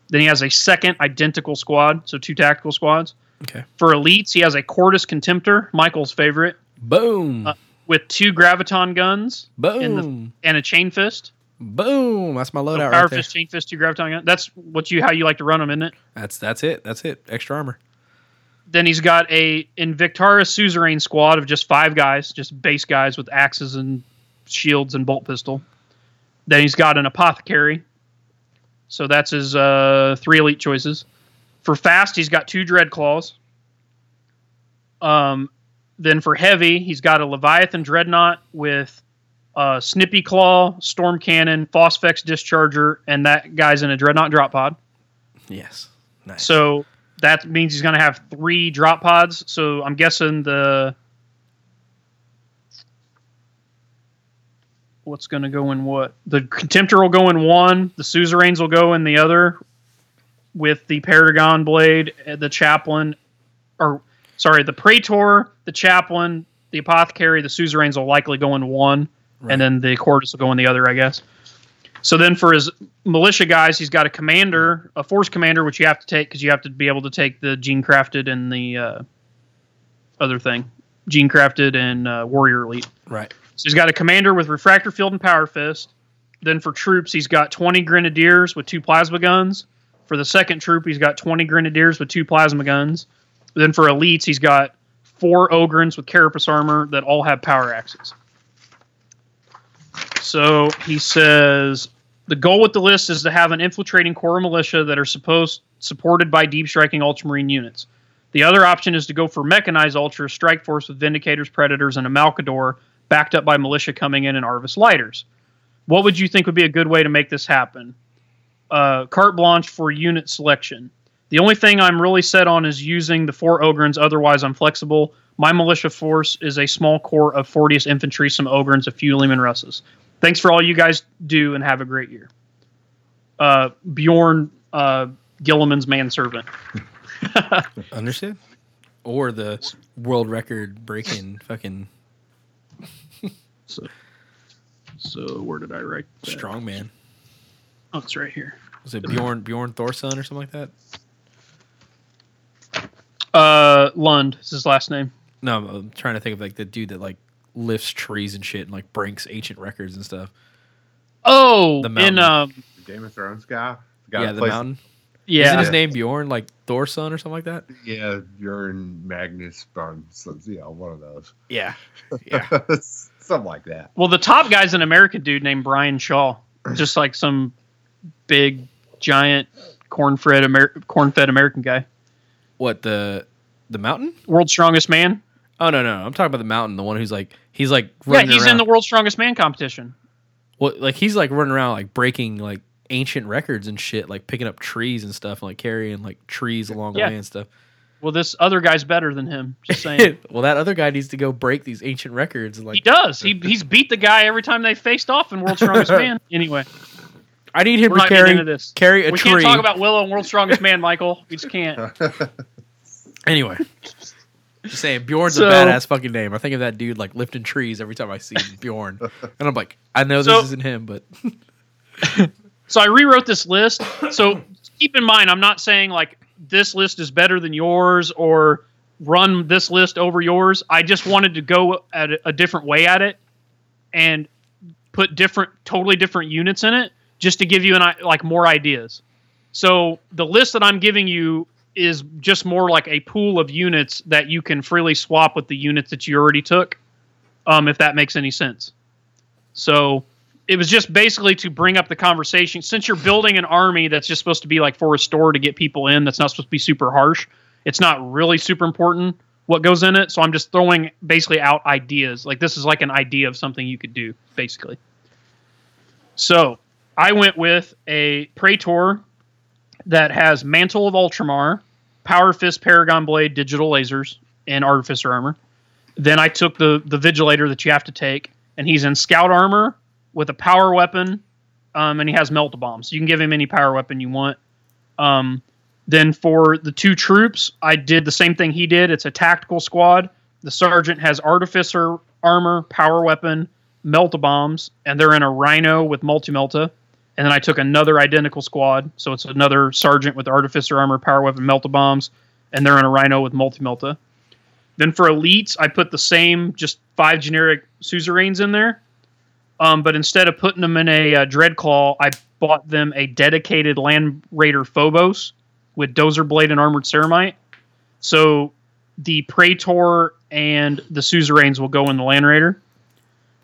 Then he has a second identical squad, so two tactical squads. Okay. For elites, he has a Cordis Contemptor, Michael's favorite, Boom. Uh, with two graviton guns Boom. and a chain fist. Boom. That's my loadout Power right there. fist, chain fist, two graviton gun. That's what you how you like to run them, isn't it? That's that's it. That's it. Extra armor. Then he's got a Invictarus suzerain squad of just five guys, just base guys with axes and shields and bolt pistol. Then he's got an apothecary. So that's his uh, three elite choices. For fast, he's got two dread claws. Um, then for heavy, he's got a Leviathan dreadnought with uh, Snippy Claw, Storm Cannon, Phosphex Discharger, and that guy's in a dreadnought drop pod. Yes. Nice. So that means he's going to have three drop pods. So I'm guessing the what's going to go in what? The Contemptor will go in one. The Suzerains will go in the other. With the Paragon Blade, uh, the Chaplain, or sorry, the Praetor, the Chaplain, the Apothecary, the Suzerains will likely go in one, Right. and then the Cordis will go in the other, I guess. So then for his militia guys, he's got a commander, a force commander, which you have to take because you have to be able to take the gene crafted and the uh, other thing, gene crafted and uh, warrior elite. right. So he's got a commander with refractor field and power fist. Then for troops, he's got 20 grenadiers with two plasma guns. For the second troop, he's got 20 grenadiers with two plasma guns. Then for elites, he's got four ogryns with carapace armor that all have power axes. So he says the goal with the list is to have an infiltrating core militia that are supposed supported by deep striking ultramarine units. The other option is to go for mechanized ultra strike force with vindicators, predators, and a Malcador, backed up by militia coming in and Arvus lighters. What would you think would be a good way to make this happen? Uh, carte blanche for unit selection. The only thing I'm really set on is using the four Ogryns, otherwise, I'm flexible. My militia force is a small corps of 40th infantry, some Ogryns, a few Leman Russes. Thanks for all you guys do and have a great year. Uh, Bjorn uh, Guilliman's manservant. Understood. Or the world record breaking fucking So, so where did I write? that? strong man. Oh, it's right here. Was it Bjorn Bjorn Thorson or something like that? Uh, Lund is his last name. No, I'm, I'm trying to think of like the dude that like lifts trees and shit and like breaks ancient records and stuff. Oh, The in mountain. um, Game of Thrones guy. guy yeah, that the plays- mountain. yeah, Isn't his name Bjorn like Thorson or something like that? Yeah, Bjorn Magnus Barnes. Yeah, one of those. Yeah. Yeah. Something like that. Well, the top guy's an American dude named Brian Shaw, just like some big, giant, corn-fed, Amer- corn-fed American guy. what the the mountain? World's strongest man. Oh no, no, no. I'm talking about the mountain, the one who's like he's like Yeah, he's around. in the world's strongest man competition. well, like he's like running around like breaking like ancient records and shit, like picking up trees and stuff, and like carrying like trees along the Yeah. way and stuff. Well, this other guy's better than him. Just saying. well, that other guy needs to go break these ancient records. And he does. He he's beat the guy every time they faced off in World's Strongest Man. Anyway, I need him we're to carry into this. carry a we tree. can't talk about Willow and World's Strongest Man, Michael. We just can't. anyway. Just saying, Bjorn's So- a badass fucking name. I think of that dude like lifting trees every time I see Bjorn, and I'm like, I know this So- isn't him, but So I rewrote this list. So keep in mind, I'm not saying like this list is better than yours or run this list over yours. I just wanted to go at a, a different way at it and put different, totally different units in it, just to give you an like more ideas. So the list that I'm giving you is just more like a pool of units that you can freely swap with the units that you already took, um, if that makes any sense. So it was just basically to bring up the conversation. Since you're building an army that's just supposed to be like for a store to get people in, that's not supposed to be super harsh. It's not really super important what goes in it. So I'm just throwing basically out ideas. Like this is like an idea of something you could do, basically. So I went with a Praetor that has Mantle of Ultramar, Power Fist Paragon Blade, digital lasers, and Artificer armor. Then I took the the Vigilator that you have to take, and he's in Scout armor with a power weapon, um, and he has melt bombs. You can give him any power weapon you want. Um, then for the two troops, I did the same thing he did. It's a tactical squad. The sergeant has artificer armor, power weapon, melt bombs, and they're in a rhino with multi melta. And then I took another identical squad, so it's another sergeant with artificer armor, power weapon, melta bombs, and they're in a rhino with multi melta. Then for elites, I put the same, just five generic suzerains in there. Um, but instead of putting them in a uh, Dreadclaw, I bought them a dedicated Land Raider Phobos with Dozer Blade and Armored Ceramite. So the Praetor and the Suzerains will go in the Land Raider.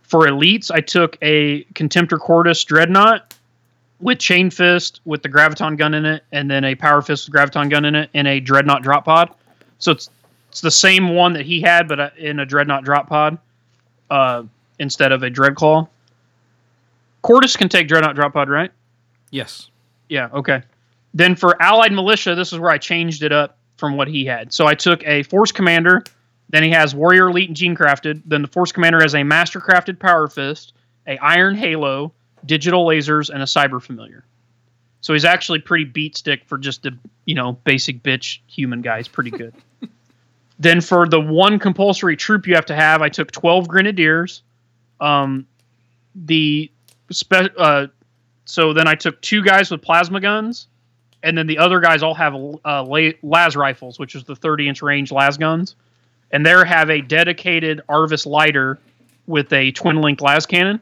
For elites, I took a Contemptor Cordis Dreadnought with Chain Fist with the Graviton gun in it, and then a Power Fist with Graviton gun in it, and a Dreadnought Drop Pod. So it's it's the same one that he had, but uh, in a Dreadnought Drop Pod uh, instead of a Dreadclaw. Cordis can take Dreadnought Drop Pod, right? Yes. Yeah, okay. Then for Allied Militia, this is where I changed it up from what he had. So I took a Force Commander, then he has Warrior Elite and Gene Crafted. Then the Force Commander has a Master Crafted Power Fist, a Iron Halo, Digital Lasers, and a Cyber Familiar. So he's actually pretty beat stick for just a you know basic bitch human guy. He's pretty good. then for the one compulsory troop you have to have, I took twelve Grenadiers. Um, the spe- uh, so then I took two guys with plasma guns, and then the other guys all have uh, la- las rifles, which is the 30 inch range las guns, and they have a dedicated Arvus lighter with a twin link lascannon.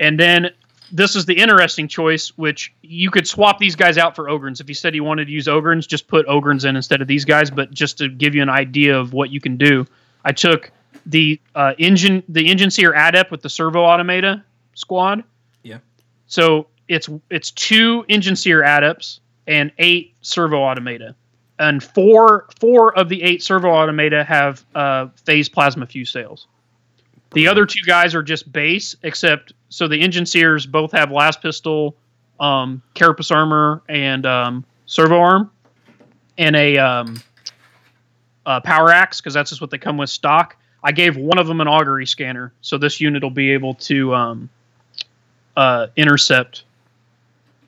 And then this is the interesting choice, which you could swap these guys out for Ogryns. If you said you wanted to use Ogryns, just put Ogryns in instead of these guys. But just to give you an idea of what you can do, I took the uh, engine, the enginseer adept with the servo automata squad. Yeah. So it's it's two enginseer adepts and eight servo automata, and four four of the eight servo automata have uh, phase plasma fusils. The other two guys are just base, except so the enginseers both have last pistol, um, carapace armor, and um, servo arm, and a um, uh, power axe because that's just what they come with stock. I gave one of them an augury scanner, so this unit will be able to um, uh, intercept.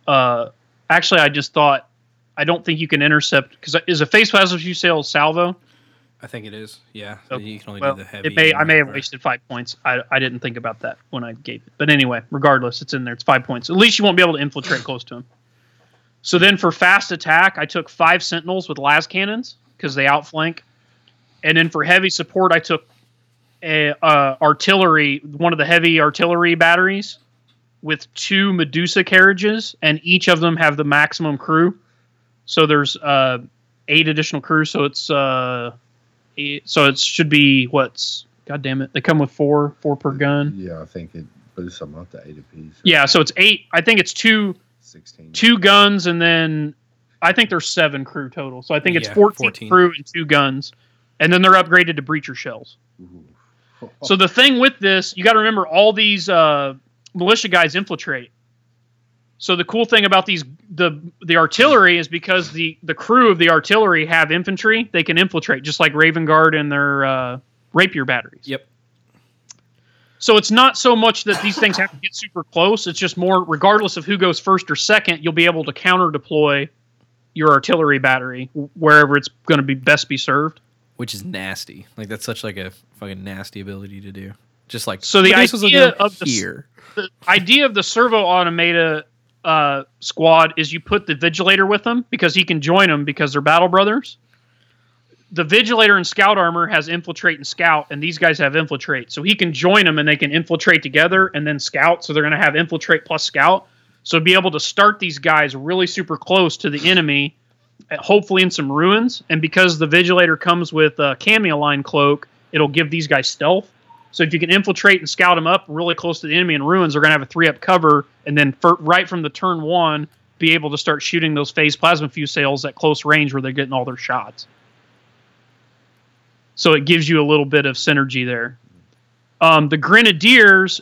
Uh, actually, I just thought I don't think you can intercept because is a phase plasma fusil salvo. I think it is. Yeah. You can only Well, do the heavy. it may I may have wasted five points. I, I didn't think about that when I gave it. But anyway, regardless, it's in there. It's five points. At least you won't be able to infiltrate close to him. So then for fast attack, I took five sentinels with lascannons because they outflank, and then for heavy support, I took a, uh, artillery, one of the heavy artillery batteries, with two Medusa carriages, and each of them have the maximum crew. So there's uh, eight additional crew. So it's uh, eight, so it should be what's God damn it. They come with four, four per gun. Yeah, I think it boosts them up to eight apiece. Yeah, so it's eight. I think it's two sixteen. two guns and then I think there's seven crew total. So I think it's Yeah, 14, 14. crew and two guns. And then they're upgraded to breacher shells. So the thing with this, you got to remember all these uh, militia guys infiltrate. So the cool thing about these the the artillery is because the the crew of the artillery have infantry, they can infiltrate just like Raven Guard and their uh, rapier batteries. Yep. So it's not so much that these things have to get super close. It's just more, regardless of who goes first or second, you'll be able to counter deploy your artillery battery wherever it's going to be best be served. Which is nasty. Like that's such like a fucking nasty ability to do. Just like So the "But was idea of the here. the idea of the servo automata uh, squad is you put the Vigilator with them because he can join them because they're battle brothers. The Vigilator and Scout armor has infiltrate and scout, and these guys have infiltrate. So he can join them and they can infiltrate together and then scout. So they're going to have infiltrate plus scout. So be able to start these guys really super close to the enemy, uh, hopefully in some ruins. And because the Vigilator comes with a cameoline cloak, it'll give these guys stealth. So if you can infiltrate and scout them up really close to the enemy in ruins, they're going to have a three up cover, and then for, right from the turn one, be able to start shooting those phase plasma fusils at close range where they're getting all their shots. So it gives you a little bit of synergy there. Um, the Grenadiers,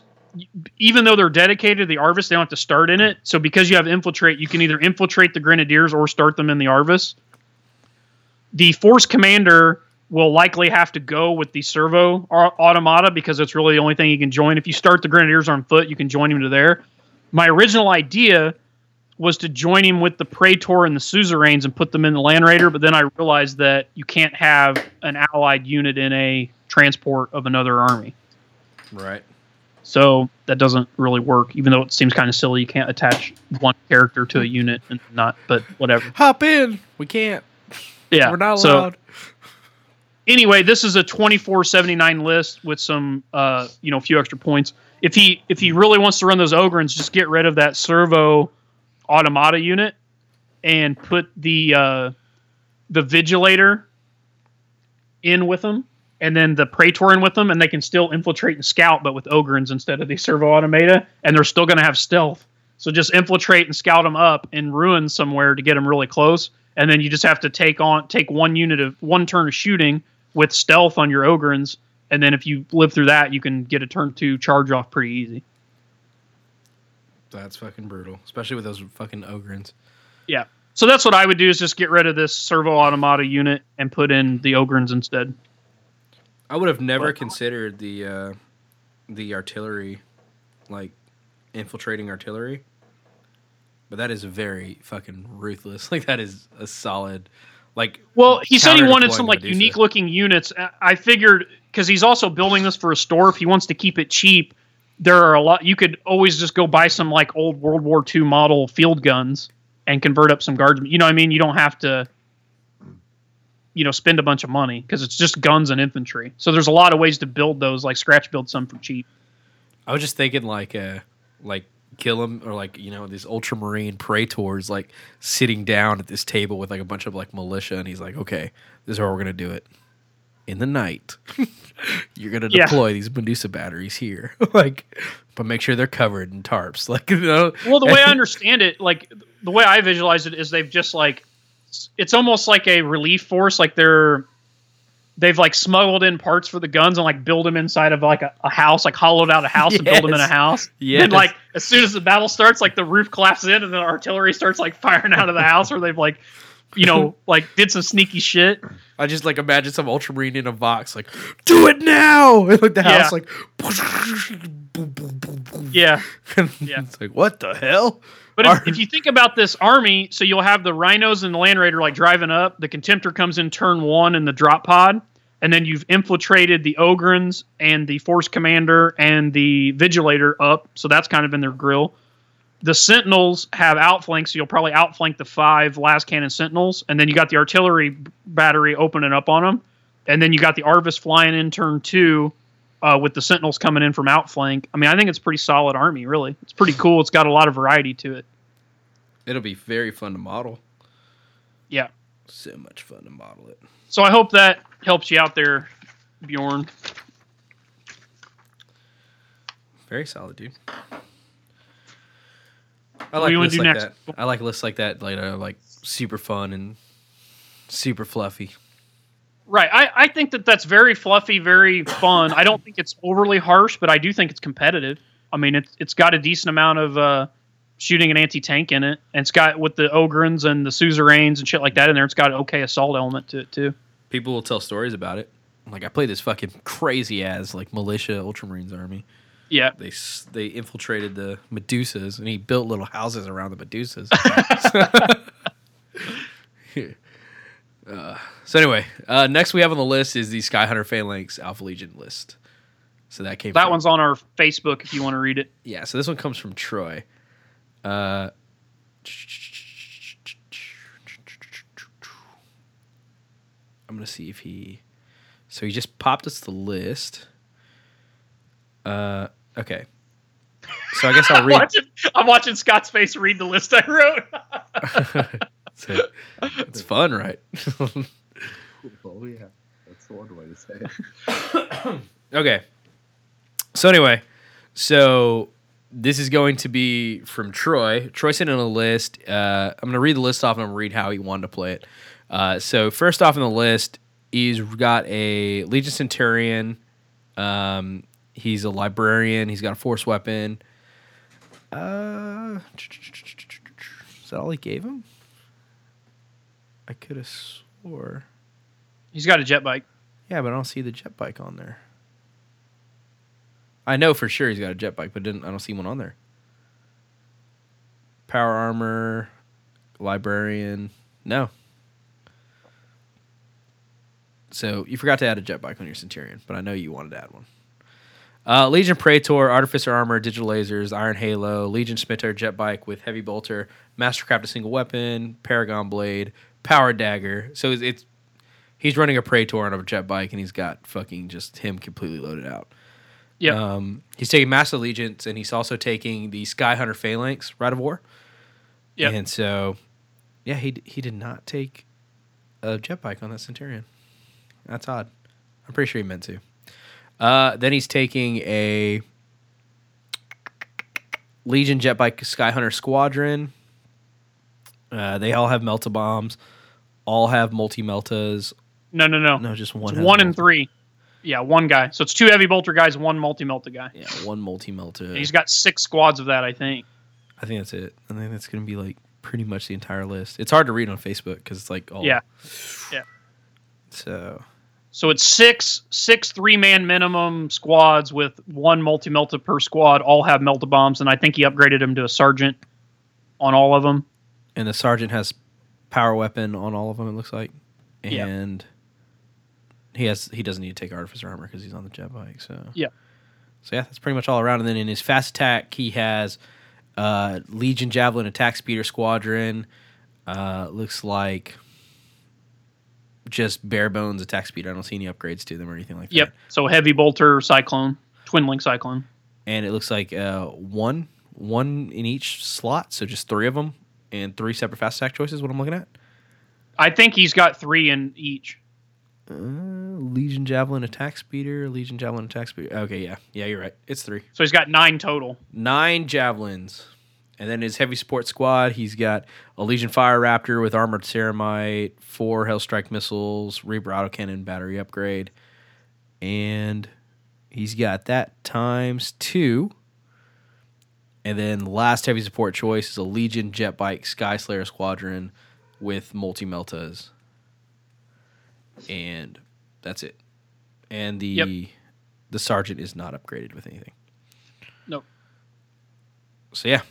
even though they're dedicated to the Arvus, they don't have to start in it. So because you have infiltrate, you can either infiltrate the Grenadiers or start them in the Arvus. The Force Commander will likely have to go with the servo automata because it's really the only thing you can join. If you start the Grenadiers on foot, you can join him to there. My original idea was to join him with the Praetor and the Suzerains and put them in the Land Raider, but then I realized that you can't have an allied unit in a transport of another army. Right. So that doesn't really work, even though it seems kind of silly. You can't attach one character to a unit and not, but whatever. Hop in. We can't. Yeah. We're not so- allowed. Anyway, this is a twenty four seventy nine list with some uh you know a few extra points. If he if he really wants to run those Ogryns, just get rid of that servo automata unit and put the uh the vigilator in with them and then the praetor in with them and they can still infiltrate and scout but with ogryns instead of the servo automata and they're still going to have stealth so just infiltrate and scout them up in ruins somewhere to get them really close and then you just have to take on take one unit of one turn of shooting with stealth on your ogryns and then if you live through that you can get a turn two charge off pretty easy That's fucking brutal, especially with those fucking ogryns. yeah so that's what i would do is just get rid of this servo automata unit and put in the ogryns instead I would have never What? considered the uh, the artillery, like infiltrating artillery. But that is very fucking ruthless. Like that is a solid, like Well, he said he wanted some like Medusa. unique looking units. I- I figured because he's also building this for a store. If he wants to keep it cheap, there are a lot. You could always just go buy some like old World War II model field guns and convert up some guardsmen. You know what I mean? You don't have to, you know, spend a bunch of money because it's just guns and infantry. So there's a lot of ways to build those. Like scratch build some for cheap. I was just thinking like uh like kill him or like you know these ultramarine praetors like sitting down at this table with like a bunch of like militia and he's like okay this is how we're gonna do it in the night you're gonna Yeah. deploy these medusa batteries here like but make sure they're covered in tarps like you know Well, the way I understand it, like the way I visualize it is they've just like it's almost like a relief force. Like they're they've like smuggled in parts for the guns and like build them inside of like a, a house, like hollowed out a house and build them in a house. Yeah. And like as soon as the battle starts, like the roof collapses in and the artillery starts like firing out of the house, or they've like you know like did some sneaky shit. I just like imagine some ultramarine in a box like do it now and like the Yeah. house like boom, boom, boom, boom. Yeah. Yeah. it's like what the hell But if, if you think about this army, so you'll have the rhinos and the land raider like driving up. The contemptor comes in turn one in the drop pod, and then you've infiltrated the ogryns and the force commander and the vigilator up. So that's kind of in their grill. The sentinels have outflanks, so you'll probably outflank the five lascannon sentinels, and then you got the artillery battery opening up on them, and then you got the Arvus flying in turn two. Uh, with the Sentinels coming in from outflank, I mean, I think it's a pretty solid army. Really, it's pretty cool. It's got a lot of variety to it. it'll be very fun to model Yeah. so much fun to model it So I hope that helps you out there, Bjorn. Very solid, dude. I like do you wanna lists like next? that. I like lists like that, like uh, like super fun and super fluffy. Right. I, I think that that's very fluffy, very fun. I don't think it's overly harsh, but I do think it's competitive. I mean, it's it's got a decent amount of uh, shooting an anti tank in it, and it's got with the ogryns and the suzerains and shit like that in there. It's got an okay assault element to it too. People will tell stories about it. Like I played this fucking crazy ass like militia Ultramarines army. Yeah. They they infiltrated the Medusas and he built little houses around the Medusas. uh, so anyway, uh, next we have on the list is the Skyhunter Phalanx Alpha Legion list. So that came. That from- one's on our Facebook if you want to read it. yeah. So this one comes from Troy. Uh, I'm gonna see if he. So he just popped us the list. Uh, okay. So I guess I'll I'm read. watching, I'm watching Scott's face read the list I wrote. So, it's fun, right? Oh yeah, that's the one way to say it. Okay. So anyway, so this is going to be from Troy. Troy sent in a list. Uh, I'm going to read the list off and I'm to read how he wanted to play it. Uh, so first off in the list, he's got a Legion Centurion. Um, he's a librarian. He's got a force weapon. Uh, is that all he gave him? I could have swore. He's got a jet bike. Yeah, but I don't see the jet bike on there. I know for sure he's got a jet bike, but didn't I don't see one on there. Power armor, librarian, no. So you forgot to add a jet bike on your Centurion, but I know you wanted to add one. Uh, Legion Praetor, Artificer armor, digital lasers, Iron Halo, Legion Smitter, jet bike with heavy bolter, Mastercraft a single weapon, Paragon blade, Power dagger. So it's, it's he's running a Praetor on a jet bike, and he's got fucking just him completely loaded out. Yeah. Um, he's taking Mass Allegiance, and he's also taking the Sky Hunter Phalanx Rite of War. Yeah. And so, yeah, he he did not take a jet bike on that Centurion. That's odd. I'm pretty sure he meant to. Uh, then he's taking a Legion jet bike Sky Hunter Squadron. Uh, they all have melta bombs. All have multi meltas. No, no, no. No, just one. It's one and three. Yeah, one guy. So it's two heavy bolter guys, one multi melta guy. Yeah, one multi melta. He's got six squads of that, I think. I think that's it. I think that's gonna be like pretty much the entire list. It's hard to read on Facebook because it's like all Yeah. Yeah. So So it's six six three man minimum squads with one multi melta per squad. All have melta bombs, and I think he upgraded him to a sergeant on all of them. and the sergeant has power weapon on all of them. It looks like, and he has he doesn't need to take artificer armor because he's on the jet bike. So Yeah. so yeah, that's pretty much all around. And then in his fast attack, he has uh, Legion Javelin Attack Speeder Squadron. Uh, looks like just bare bones attack speed. I don't see any upgrades to them or anything like that. Yep. So heavy bolter cyclone, twin link cyclone. and it looks like uh, one one in each slot, so just three of them and three separate fast attack choices. What I'm looking at: I think he's got three in each. uh, Legion Javelin Attack Speeder, Legion Javelin Attack Speeder. Okay, yeah, yeah, you're right. It's three, So he's got nine total. nine javelins, and then his heavy support squad. He's got a Legion Fire Raptor with armored ceramite, four Hellstrike missiles, Reaper autocannon battery upgrade, and he's got that times two. And then the last heavy support choice is a Legion Jet Bike Sky Slayer Squadron with multi meltas. And that's it. And the Yep. the sergeant is not upgraded with anything. Nope. So yeah.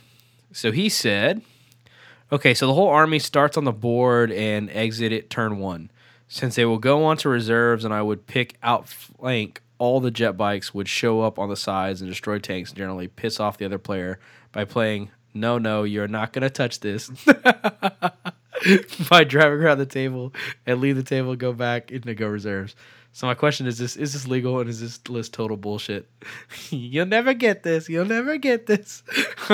So he said, okay, so the whole army starts on the board and exit it turn one. Since they will go on to reserves and I would pick outflank, all the jet bikes would show up on the sides and destroy tanks and generally piss off the other player by playing, no, no, you're not going to touch this. by driving around the table and leave the table go back into go reserves. So my question is this is this legal and is this list total bullshit? You'll never get this. You'll never get this.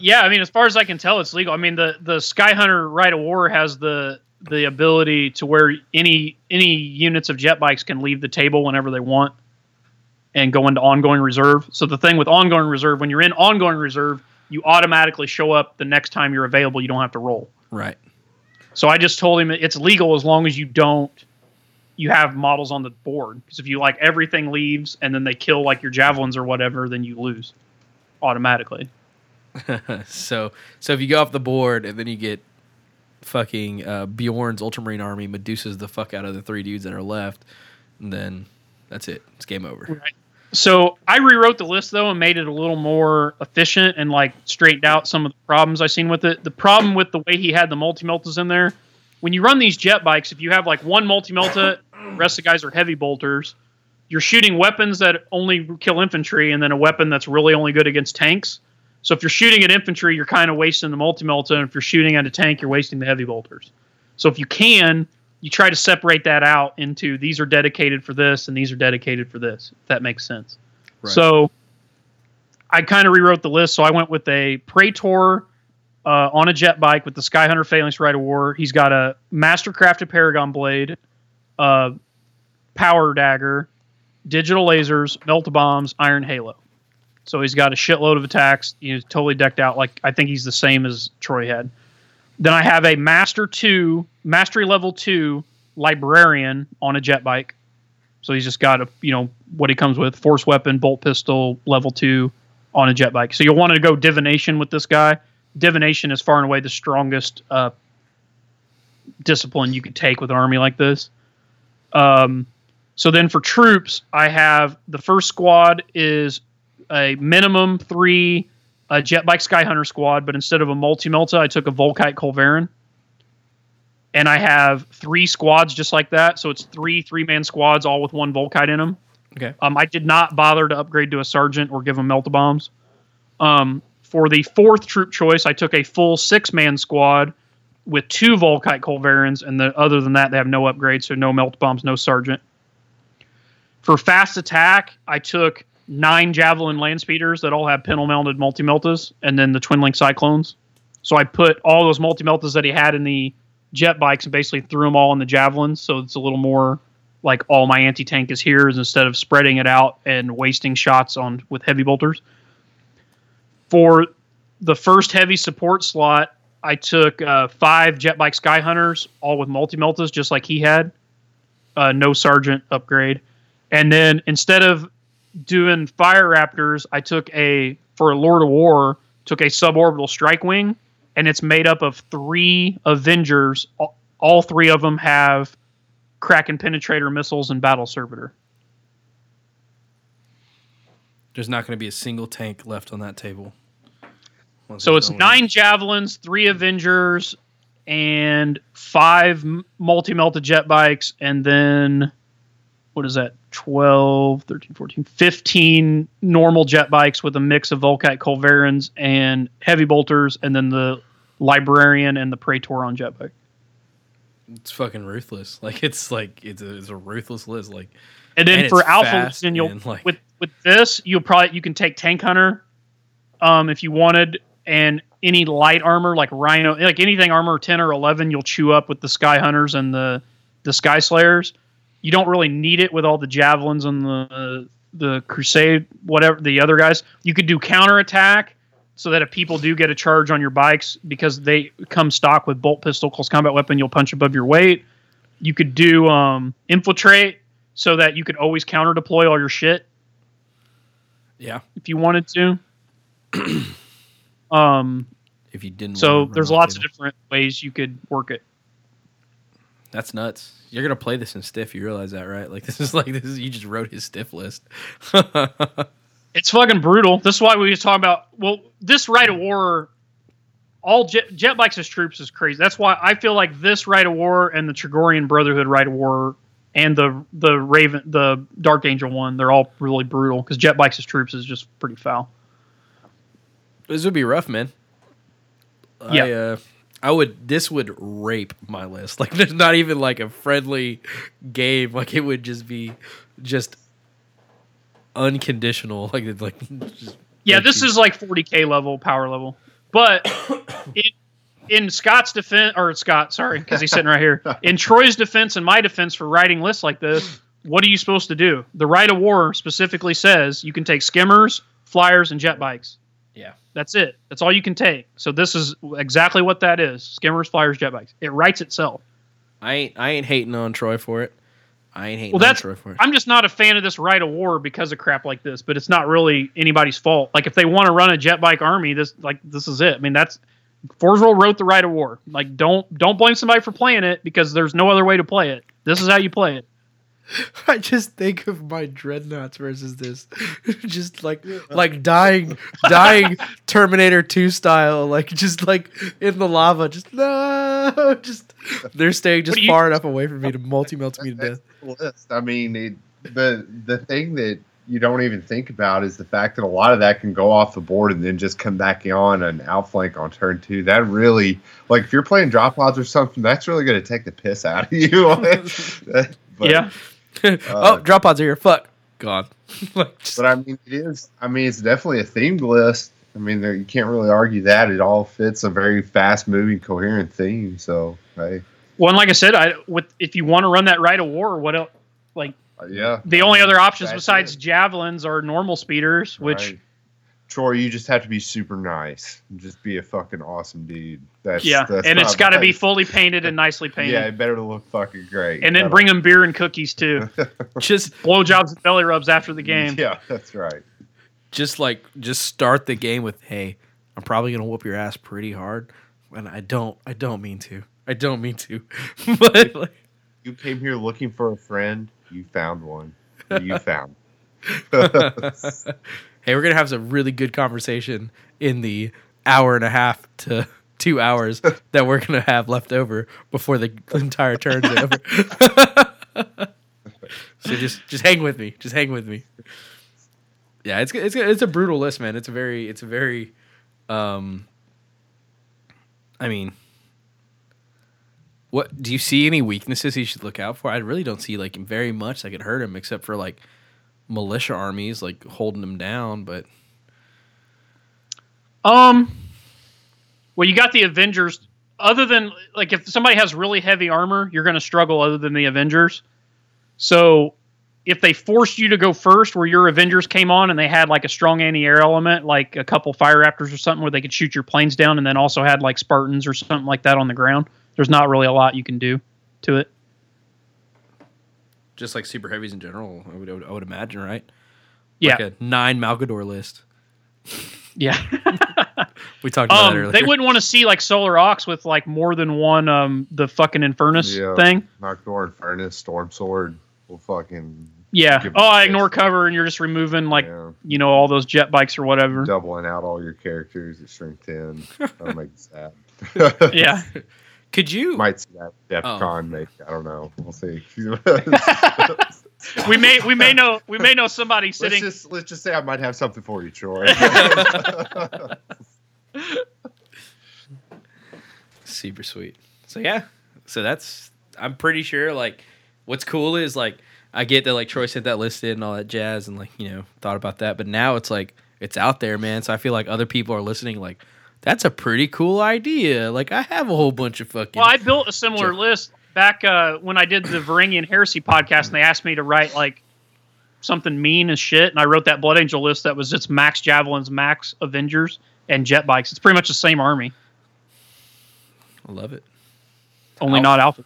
yeah, I mean, as far as I can tell, it's legal. I mean, the the Sky Hunter Rite of War has the the ability to where any any units of jet bikes can leave the table whenever they want and go into ongoing reserve. So the thing with ongoing reserve, when you're in ongoing reserve, you automatically show up the next time you're available. You don't have to roll. right. So I just told him it's legal as long as you don't you have models on the board. Because if you like everything leaves and then they kill like your javelins or whatever, then you lose automatically. so so if you go off the board and then you get fucking uh, Bjorn's Ultramarine army Medusa's the fuck out of the three dudes that are left, and then that's it. It's game over. So I rewrote the list though and made it a little more efficient and like straightened out some of the problems I seen with it. The problem with the way he had the multi meltas in there, when you run these jet bikes, if you have like one multi melta, rest of the guys are heavy bolters. You're shooting weapons that only kill infantry, and then a weapon that's really only good against tanks. So if you're shooting at infantry, you're kind of wasting the multi melta, and if you're shooting at a tank, you're wasting the heavy bolters. So if you can, you try to separate that out into these are dedicated for this and these are dedicated for this. If that makes sense. Right. So I kind of rewrote the list. So I went with a Praetor uh, on a jet bike with the Skyhunter Phalanx Rite of War. He's got a mastercrafted Paragon blade, uh, power dagger, digital lasers, melt bombs, iron halo. So he's got a shitload of attacks. He's totally decked out. Like I think he's the same as Troy had. Then I have a Master Two, Mastery Level Two Librarian on a jet bike. So he's just got a you know what he comes with: force weapon, bolt pistol, level two on a jet bike. So you'll want to go divination with this guy. Divination is far and away the strongest uh, discipline you could take with an army like this. Um, so then for troops, I have the first squad is a minimum three uh, Jetbike Skyhunter squad, but instead of a multi melta, I took a Volkite Culverin. And I have three squads just like that. So it's three three man squads, all with one Volkite in them. Okay. Um, I did not bother to upgrade to a sergeant or give them melta bombs. Um, for the fourth troop choice, I took a full six man squad with two Volkite Culverins, and the, other than that, they have no upgrades, so no melt bombs, no sergeant. For fast attack, I took nine Javelin land speeders that all have pintle mounted multi meltas, and then the Twin Link Cyclones. So I put all those multi meltas that he had in the jet bikes and basically threw them all in the Javelins, so it's a little more like all my anti tank is here instead of spreading it out and wasting shots on with heavy bolters. For the first heavy support slot, I took uh, five jet bike sky hunters, all with multi meltas, just like he had. Uh, no sergeant upgrade, and then instead of doing fire raptors, I took a for a Lord of War took a suborbital strike wing, and it's made up of three Avengers. All, all three of them have Kraken penetrator missiles and battle servitor. There's not going to be a single tank left on that table. So it's with nine javelins, three Avengers, and five multi melted jet bikes, and then what is that? 12, 13, 14, 15 normal jet bikes with a mix of Volkite Culverins and heavy bolters, and then the Librarian and the Praetor on jet bike. It's fucking ruthless. Like it's like it's a, it's a ruthless list. Like And then And for Alpha Legion, you'll and, like- with with this you'll probably you can take Tank Hunter, um, if you wanted, and any light armor like Rhino, like anything armor ten or eleven, you'll chew up with the Sky Hunters and the the Sky Slayers. You don't really need it with all the javelins and the the Crusade, whatever the other guys. You could do counter attack so that if people do get a charge on your bikes because they come stock with bolt pistol, close combat weapon, you'll punch above your weight. You could do um, infiltrate so that you could always counter deploy all your shit yeah, if you wanted to. um, if you didn't. so there's lots of different ways you could work it. That's nuts. You're gonna play this in stiff. You realize that, right? Like this is like this is you just wrote his stiff list. It's fucking brutal. This is why we was talking about. Well, this right of war, all jet, jet bikes as troops is crazy. That's why I feel like this right of war and the Chogorian Brotherhood right of war and the the Raven the Dark Angel one, they're all really brutal because jet bikes as troops is just pretty foul. this would be rough, man. Yeah. I, uh, I would. This would rape my list. Like there's not even like a friendly game. Like it would just be just unconditional. Like it's like just Yeah, this you- is like 40k level power level, but in, in Scott's defense or Scott, sorry, because he's sitting right here. In Troy's defense and my defense for writing lists like this, what are you supposed to do? The right of war specifically says you can take skimmers, flyers, and jet bikes. Yeah. That's it. That's all you can take. So this is exactly what that is: skimmers, flyers, jet bikes. It writes itself. I ain't I ain't hating on Troy for it. I ain't hating Well, that's on Troy for it. I'm just not a fan of this right of war because of crap like this. But it's not really anybody's fault. Like if they want to run a jet bike army, this like this is it. I mean that's Forge World wrote the right of war. Like don't don't blame somebody for playing it because there's no other way to play it. This is how you play it. I just think of my dreadnoughts versus this, just like like dying, dying Terminator Two style, like just like in the lava, just no, just they're staying just do you- far enough away from me to multi melt me to death. list. I mean, it, the the thing that you don't even think about is the fact that a lot of that can go off the board and then just come back on an outflank on turn two. That really, like, if you're playing drop pods or something, that's really going to take the piss out of you. But- yeah. Oh, drop pods are here. Fuck. Gone. like, just- But I mean, it is. I mean, it's definitely a themed list. I mean, there, you can't really argue that. It all fits a very fast-moving, coherent theme. So, hey, Well, and like I said, I with if you want to run that right of war, what else? Like uh, yeah. the only other options That's besides it. javelins are normal speeders, which Right. Troy, you just have to be super nice. and Just be a fucking awesome dude. That's yeah, that's and it's got to be fully painted and nicely painted. Yeah, it better look fucking great. and then That'll- bring them beer and cookies too. just Blowjobs and belly rubs after the game. Yeah, that's right. just like just start the game with hey i'm probably gonna whoop your ass pretty hard and i don't i don't mean to i don't mean to but like, You came here looking for a friend. You found one. You found. Hey we're gonna have some really good conversation in the hour and a half to two hours that we're gonna have left over before the entire turn's over. So just just hang with me just hang with me. Yeah it's it's it's a brutal list man. It's a very it's a very um i mean what do you see any weaknesses he should look out for? I really don't see like very much that could hurt him except for like militia armies like holding them down but Um, well, you got the Avengers. Other than like, if somebody has really heavy armor, you're going to struggle. Other than the Avengers, so if they forced you to go first, where your Avengers came on and they had like a strong anti-air element, like a couple Fire Raptors or something, where they could shoot your planes down, and then also had like Spartans or something like that on the ground, there's not really a lot you can do to it. Just like super heavies in general i would, I would, I would imagine right Yeah, like a nine Malcador list yeah. we talked about that um, earlier they wouldn't want to see like Solar Aux with like more than one um the fucking Infernus Yeah. thing. Nocturne, Furnace, Storm Sword will fucking Yeah. Oh, I ignore cover and you're just removing like yeah, you know all those jet bikes or whatever. doubling out all your characters at strength 10. That'll make you sad. Yeah. could you Might see that Oh. DEFCON make. I don't know. We'll see. we may we may know we may know somebody let's sitting. just let's just say I might have something for you, Troy. super sweet so yeah so that's i'm pretty sure like what's cool is like i get that like troy sent that list in and all that jazz and like you know thought about that but now it's like it's out there man so i feel like other people are listening like that's a pretty cool idea like i have a whole bunch of fucking Well, I built a similar Jeff. list back uh, when I did the Varangian Heresy podcast, and they asked me to write like something mean as shit, and I wrote that Blood Angel list that was just max javelins, max Avengers, and jet bikes. It's pretty much the same army, i love it only Alpha. not alpha.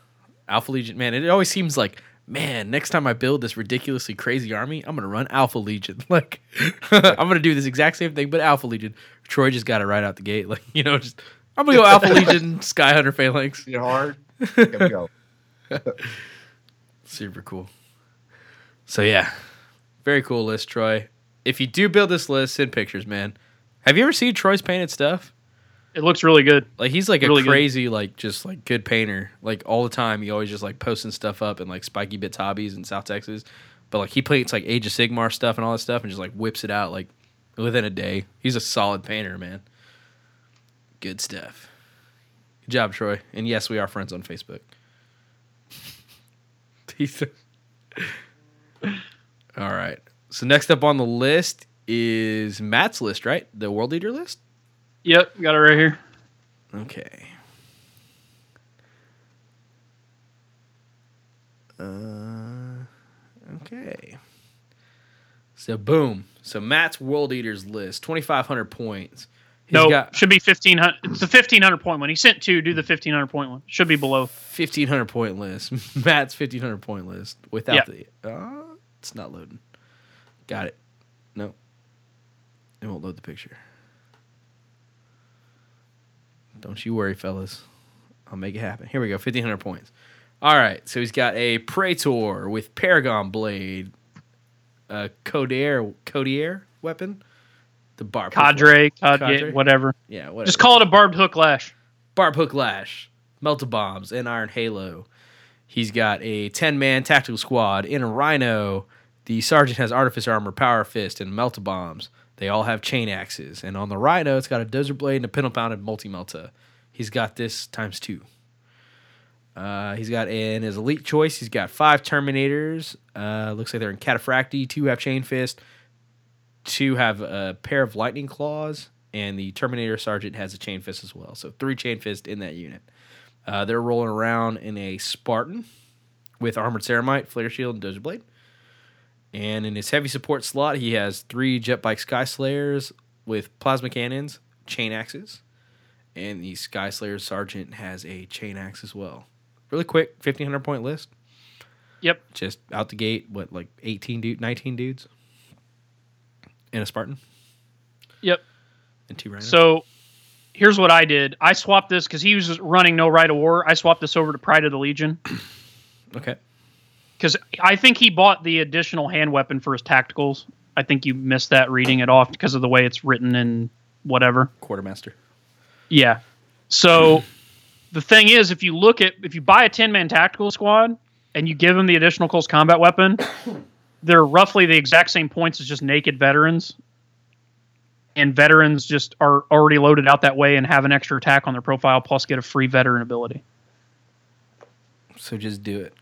alpha legion man it always seems like man next time i build this ridiculously crazy army i'm gonna run alpha legion. Like i'm gonna do this exact same thing but alpha legion. Troy just got it right out the gate. Like you know just i'm gonna go alpha legion sky hunter phalanx. Get hard. Here we go. super cool. So yeah. Very cool list troy. If you do build this list send pictures man. Have you ever seen troy's painted stuff It looks really good. Like he's like a Really good. crazy, like just like good painter. Like all the time, he always just like posting stuff up and like Spiky Bits hobbies in South Texas. But like he paints like Age of Sigmar stuff and all that stuff, and just like whips it out like within a day. He's a solid painter, man. Good stuff. Good job, Troy. And yes, we are friends on Facebook. All right. So next up on the list is Matt's list, right? The World Eater list. Yep, got it right here. Okay. Uh, okay. So boom. So Matt's World Eaters list, twenty five hundred points. He's no, got should be fifteen hundred. It's the fifteen hundred point one. He sent two. Do the fifteen hundred point one. Should be below. fifteen hundred point list. Matt's fifteen hundred point list without Yeah. the. Uh, it's not loading. Got it. No. It won't load the picture. Don't you worry, fellas. I'll make it happen. Here we go. Fifteen hundred points. All right. So he's got a Praetor with Paragon blade, a Codier Codier weapon, the barb Cadre, cadre, Cadre? whatever. Yeah, whatever. Just call it a barbed hook lash. Barb Hook Lash, Melta Bombs, and Iron Halo. He's got a 10 man tactical squad in a Rhino, The sergeant has artificer armor, power fist, and melta bombs. They all have chain axes. And on the rhino, it's got a dozer blade and a pintle pounded multi melta. He's got this times two. Uh, he's got in his elite choice. He's got five Terminators. Uh, looks like they're in Cataphracti. Two have Chain Fist. Two have a pair of Lightning Claws, and the Terminator Sergeant has a Chain Fist as well. So three Chain Fist in that unit. Uh, they're rolling around in a Spartan with Armored Ceramite, Flare Shield, and Dozer Blade. And in his heavy support slot, he has three Jet Bike Sky Slayers with plasma cannons, chain axes, and the Sky Slayer Sergeant has a chain axe as well. Really quick, fifteen hundred point list. Yep. Just out the gate, what like eighteen dude, nineteen dudes, and a Spartan Yep. and two rhinos. So here's what I did. I swapped this because he was running no right of war. I swapped this over to Pride of the Legion okay, because I think he bought the additional hand weapon for his tacticals. I think you missed that reading it off because of the way it's written and whatever. quartermaster. Yeah. So the thing is, if you look at if you buy a ten man tactical squad and you give them the additional close combat weapon, they're roughly the exact same points as just naked veterans. And veterans just are already loaded out that way and have an extra attack on their profile, plus get a free veteran ability. So just do it.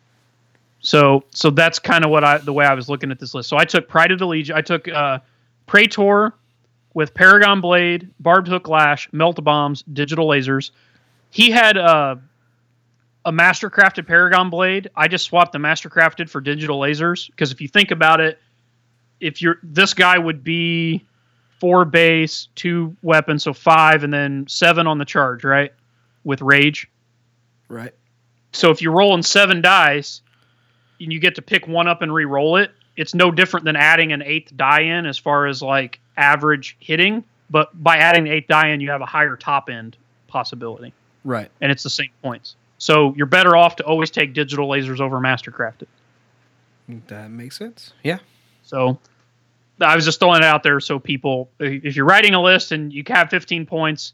So so that's kind of what I the way I was looking at this list. So I took Pride of the Legion. I took uh, Praetor with Paragon Blade, Barbed Hook Lash, Melt Bombs, Digital Lasers. He had uh, a Mastercrafted Paragon Blade. I just swapped the Mastercrafted for Digital Lasers because if you think about it, if you're this guy would be four base, two weapons, so five, and then seven on the charge, right? With Rage. Right. So if you're rolling seven dice and you get to pick one up and re-roll it, it's no different than adding an eighth die in as far as like average hitting. But by adding the eighth die in, you have a higher top end possibility, Right. and it's the same points. So you're better off to always take digital lasers over mastercrafted. That makes sense. Yeah. So I was just throwing it out there so people, if you're writing a list and you have 15 points,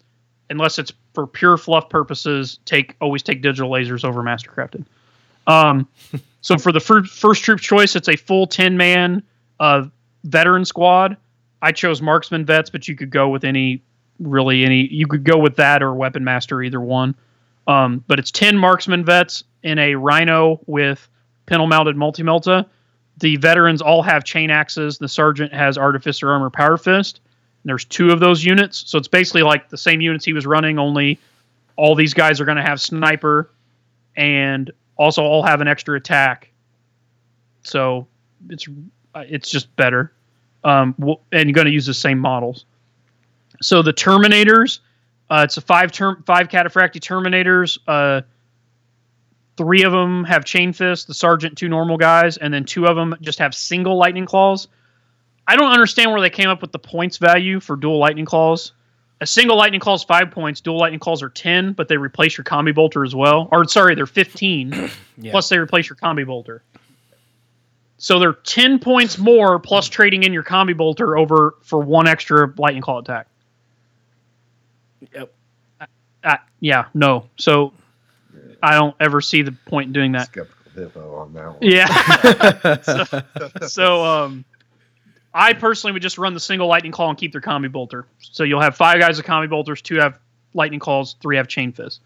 unless it's for pure fluff purposes, take always take digital lasers over mastercrafted. Um, so for the fir- first troop choice, it's a full 10 man uh, veteran squad. I chose marksman vets, but you could go with any really any. You could go with that or weapon master, either one. Um, but it's 10 marksman vets in a rhino with pintle mounted multi melta the veterans all have chain axes. The sergeant has artificer armor power fist. And there's two of those units, so it's basically like the same units he was running. Only all these guys are going to have sniper, and also all have an extra attack. So it's uh, it's just better, um, and you're going to use the same models. So the Terminators, uh, it's a five term five cataphracti Terminators. Uh, three of them have chain fist the sergeant two normal guys and then two of them just have single lightning claws i don't understand where they came up with the points value for dual lightning claws a single lightning claw is five points. Dual lightning claws are 10 but they replace your combi bolter as well. Or sorry they're 15 Yeah. plus they replace your combi bolter. So they're 10 points more plus trading in your combi bolter over for one extra lightning claw attack. Yep. uh, yeah no. So i don't ever see the point in doing that. Skeptical hippo on that one. yeah. So, so, um, I personally would just run the single lightning claw and keep their combi bolter. So you'll have five guys with combi bolters, two have lightning claws, three have chain fist.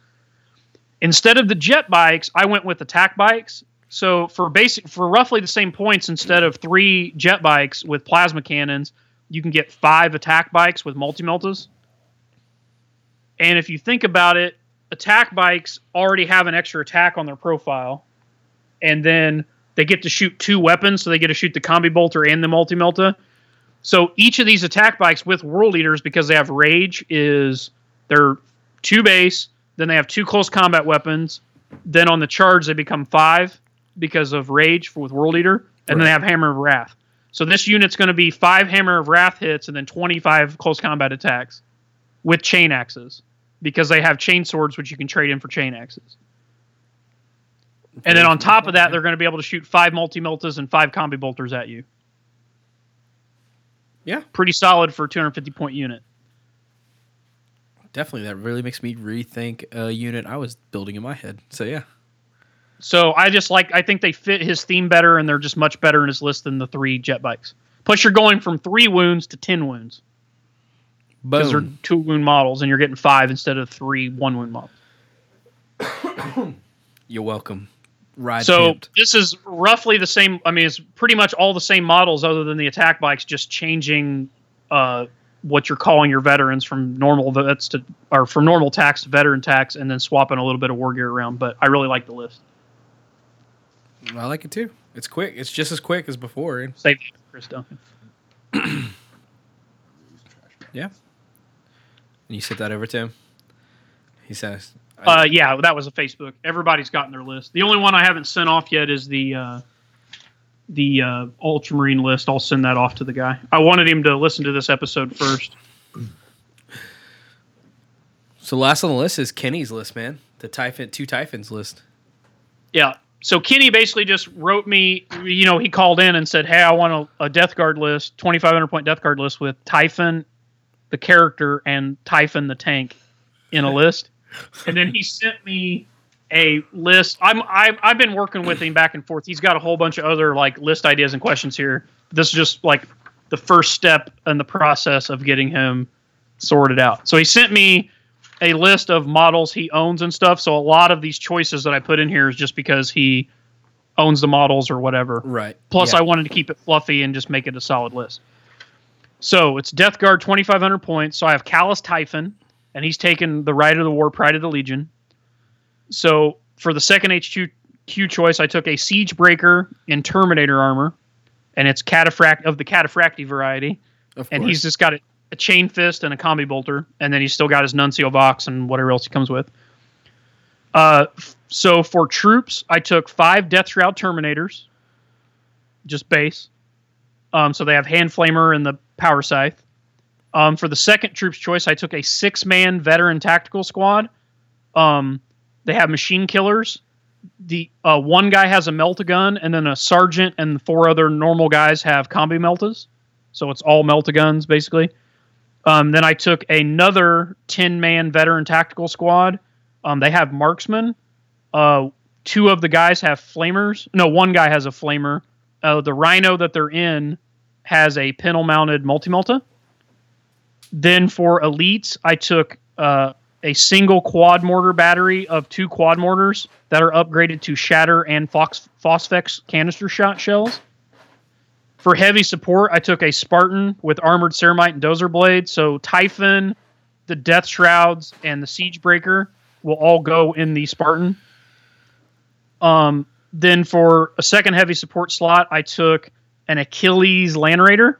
Instead of the jet bikes, I went with attack bikes. So for basic for roughly the same points, instead of three jet bikes with plasma cannons, you can get five attack bikes with multi meltas. And if you think about it, attack bikes already have an extra attack on their profile, and then they get to shoot two weapons, so they get to shoot the combi bolter and the multi melta. So each of these attack bikes with World Eaters, because they have rage, is they're two base, then they have two close combat weapons, then on the charge they become five because of rage for, with World Eater, and then they have hammer of wrath. So this unit's going to be five hammer of wrath hits and then twenty five close combat attacks with chain axes because they have chain swords which you can trade in for chain axes. And then on top of that, they're going to be able to shoot five multi meltas and five combi bolters at you. Yeah. Pretty solid for a 250 point unit. Definitely, that really makes me rethink a unit I was building in my head. So yeah, So I just like I think they fit his theme better, and they're just much better in his list than the three jet bikes. Plus, you're going from three wounds to ten wounds because they're two wound models, and you're getting five instead of three one wound models. You're welcome. Ride So pimped. this is roughly the same. I mean, it's pretty much all the same models, other than the attack bikes, just changing uh, what you're calling your veterans from normal vets to or from normal tax to veteran tax, and then swapping a little bit of war gear around. But I really like the list. I like it too. It's quick. It's just as quick as before. Save Chris Duncan. Yeah. And you sent that over to him. He says, Uh, yeah, that was a Facebook. Everybody's gotten their list. The only one I haven't sent off yet is the uh, the uh, Ultramarine list. I'll send that off to the guy. I wanted him to listen to this episode first. So last on the list is Kenny's list, man. The Typhon, two Typhons list. Yeah. So Kenny basically just wrote me. You know, he called in and said, "Hey, I want a, a Death Guard list, twenty five hundred point Death Guard list with Typhon, the character, and Typhon the tank in a list." And then he sent me a list. I'm I've, I've been working with him back and forth. He's got a whole bunch of other like list ideas and questions here. This is just like the first step in the process of getting him sorted out. So he sent me a list of models he owns and stuff. So a lot of these choices that I put in here is just because he owns the models or whatever. Right. Plus, Yeah. I wanted to keep it fluffy and just make it a solid list. So it's Death Guard, 2,500 points. So I have Calas Typhon, and he's taken the Rite of the War, Pride of the Legion. So for the second HQ Q choice, I took a Siege Breaker in Terminator armor, and it's cataphract of the Cataphracti variety Of and he's just got a, a chain fist and a combi bolter, and then he's still got his Nuncio Vox and whatever else he comes with. Uh, f- so for troops, I took five Death Shroud Terminators, just base. Um, so they have Hand Flamer and the Power Scythe. Um, for the second troops choice, I took a six-man veteran tactical squad. Um, they have machine killers. The uh, one guy has a melt gun, and then a sergeant and four other normal guys have combi meltas. So it's all melta guns basically. Um, then I took another ten man veteran tactical squad. Um, they have marksmen. Uh, two of the guys have flamers. No, one guy has a flamer. Uh, the rhino that they're in has a pintle mounted multi melta. Then for elites, I took uh, a single quad mortar battery of two quad mortars that are upgraded to shatter and Fox Phosphex canister shot shells. For heavy support, I took a Spartan with armored ceramite and dozer blade. So Typhon, the Death Shrouds, and the Siege Breaker will all go in the Spartan. Um, then for a second heavy support slot, I took an Achilles Land Raider,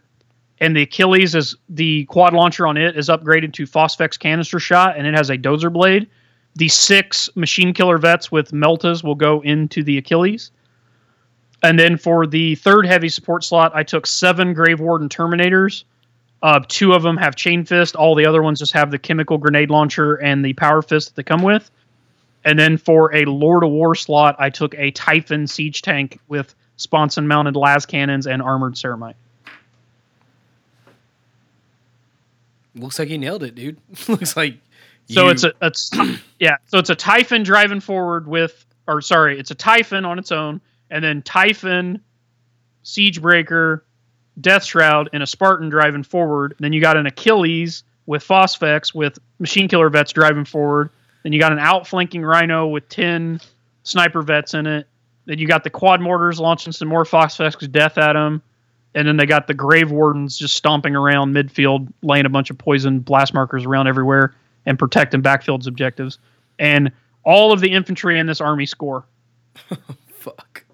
and the Achilles is the quad launcher on it is upgraded to Phosphex canister shot, and it has a dozer blade. The six machine killer vets with meltas will go into the Achilles. And then for the third heavy support slot, I took seven Grave Warden Terminators. Uh, two of them have Chain Fist. All the other ones just have the chemical grenade launcher and the Power Fist that they come with. And then for a Lord of War slot, I took a Typhon siege tank with sponson mounted lascannons and armored ceramite. Looks like he nailed it, dude. Looks like. So you- it's a it's yeah. So it's a Typhon driving forward with, or sorry, it's a Typhon on its own, and then Typhon, Siegebreaker, Death Shroud, and a Spartan driving forward. Then you got an Achilles with Phosphex with Machine Killer vets driving forward. Then you got an outflanking Rhino with ten sniper vets in it. Then you got the quad mortars launching some more Phosphex death at them. And then they got the Grave Wardens just stomping around midfield, laying a bunch of poison blast markers around everywhere and protecting backfield's objectives. And all of the infantry in this army score. fuck.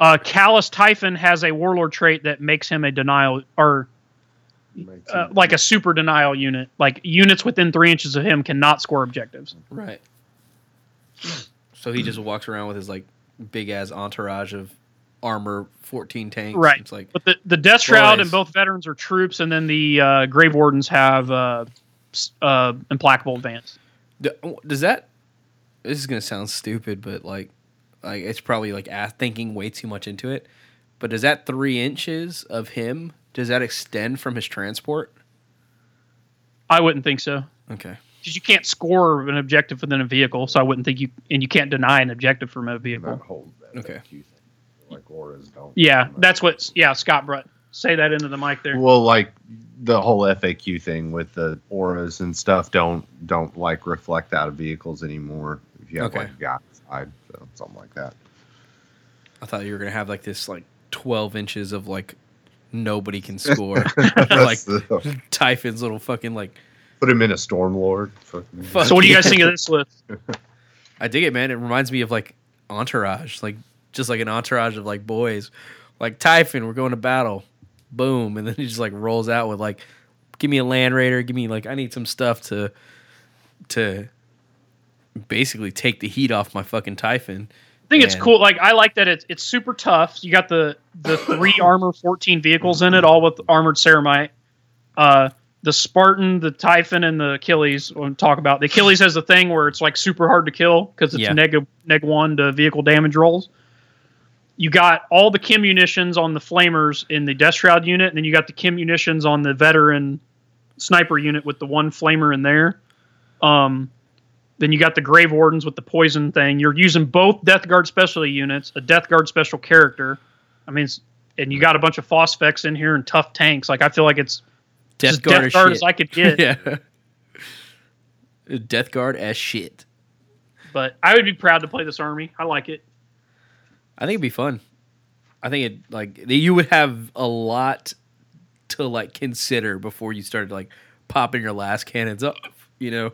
Uh, Calas Typhon has a warlord trait that makes him a denial or uh, like a super denial unit. Like units within three inches of him cannot score objectives. Right. So he just walks around with his like big ass entourage of armor, fourteen tanks. Right. It's like But the, the Death Shroud and both veterans are troops, and then the uh, Grave Wardens have uh, s- uh, implacable advance. Does that this is gonna sound stupid but like like it's probably like a- thinking way too much into it but does that three inches of him does that extend from his transport I wouldn't think so. okay because you can't score an objective within a vehicle, so I wouldn't think you and you can't deny an objective from a vehicle. whole FAQ Okay. Thing. Like auras don't. Yeah, that's what. Yeah, Scott brought. Say that into the mic there. Well, like the whole FAQ thing with the auras and stuff don't don't like reflect out of vehicles anymore. If you have Okay. like a guy side, so something like that. I thought you were gonna have like this like twelve inches of like nobody can score. like That's the- Typhon's little fucking like put him in a storm lord. Fuck. So, what do you guys think of this list? I dig it, man. It reminds me of like Entourage, like just like an entourage of like boys, like Typhon. We're going to battle, boom, and then he just like rolls out with like, give me a Land Raider, give me like I need some stuff to, to, basically take the heat off my fucking Typhon. I think it's cool. Like I like that it's it's super tough. You got the the three armor, fourteen vehicles in it, all with armored ceramite. Uh, the Spartan, the Typhon, and the Achilles. We'll talk about the Achilles has a thing where it's like super hard to kill because it's Yeah. neg neg one to vehicle damage rolls. You got all the chem munitions on the flamers in the Death Shroud unit, and then you got the chem munitions on the veteran sniper unit with the one flamer in there. Um, then you got the Grave Wardens with the poison thing. You're using both Death Guard specialty units, a Death Guard special character. I mean, and you got a bunch of Phosphex in here and tough tanks. Like I feel like it's Death Guard, Death as Guard as I could get. yeah. Death Guard as shit. But I would be proud to play this army. I like it. I think it'd be fun. I think it like you would have a lot to like consider before you started like popping your lascannons up. You know,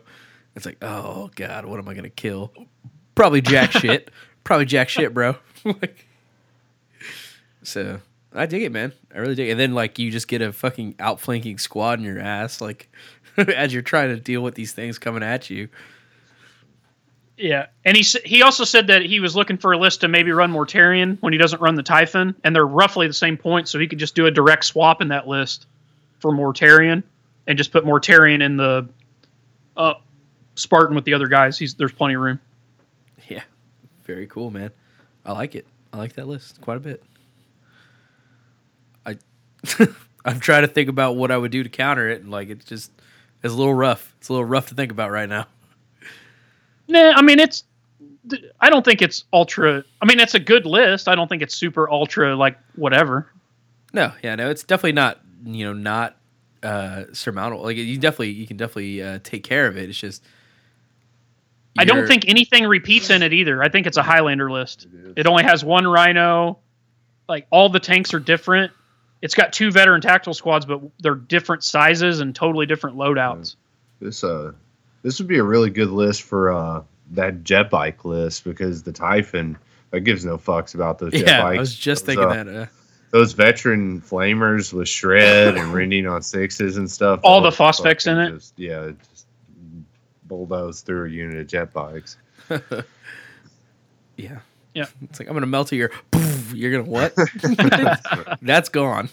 it's like, oh god, what am I gonna kill? Probably jack shit. Probably jack shit, bro. like, so I dig it, man. I really dig. it. And then like you just get a fucking outflanking squad in your ass, like as you're trying to deal with these things coming at you. Yeah, and he he also said that he was looking for a list to maybe run Mortarion when he doesn't run the Typhon, and they're roughly the same point, so he could just do a direct swap in that list for Mortarion and just put Mortarion in the uh, Spartan with the other guys. He's there's plenty of room. Yeah, very cool, man. I like it. I like that list quite a bit. I I'm trying to think about what I would do to counter it, and like it's just it's a little rough. It's a little rough to think about right now. Nah, I mean it's. I don't think it's ultra. I mean it's a good list. I don't think it's super ultra like whatever. No, yeah, no, it's definitely not you know not uh surmountable. Like you definitely you can definitely uh, take care of it. It's just I don't think anything repeats in it either. I think it's a Highlander list. It only has one Rhino. Like all the tanks are different. It's got two veteran tactical squads, but they're different sizes and totally different loadouts. This uh, this would be a really good list for uh that jet bike list because the Typhon that gives no fucks about those jet Yeah, bikes. I was just Those, thinking uh, that. Uh, those veteran flamers with shred and rending on sixes and stuff. All the they'll Phosphex in fucking it? Just, yeah, just bulldoze through a unit of jet bikes. yeah, Yeah. It's like I'm gonna melt your. Poof, you're gonna what? That's gone.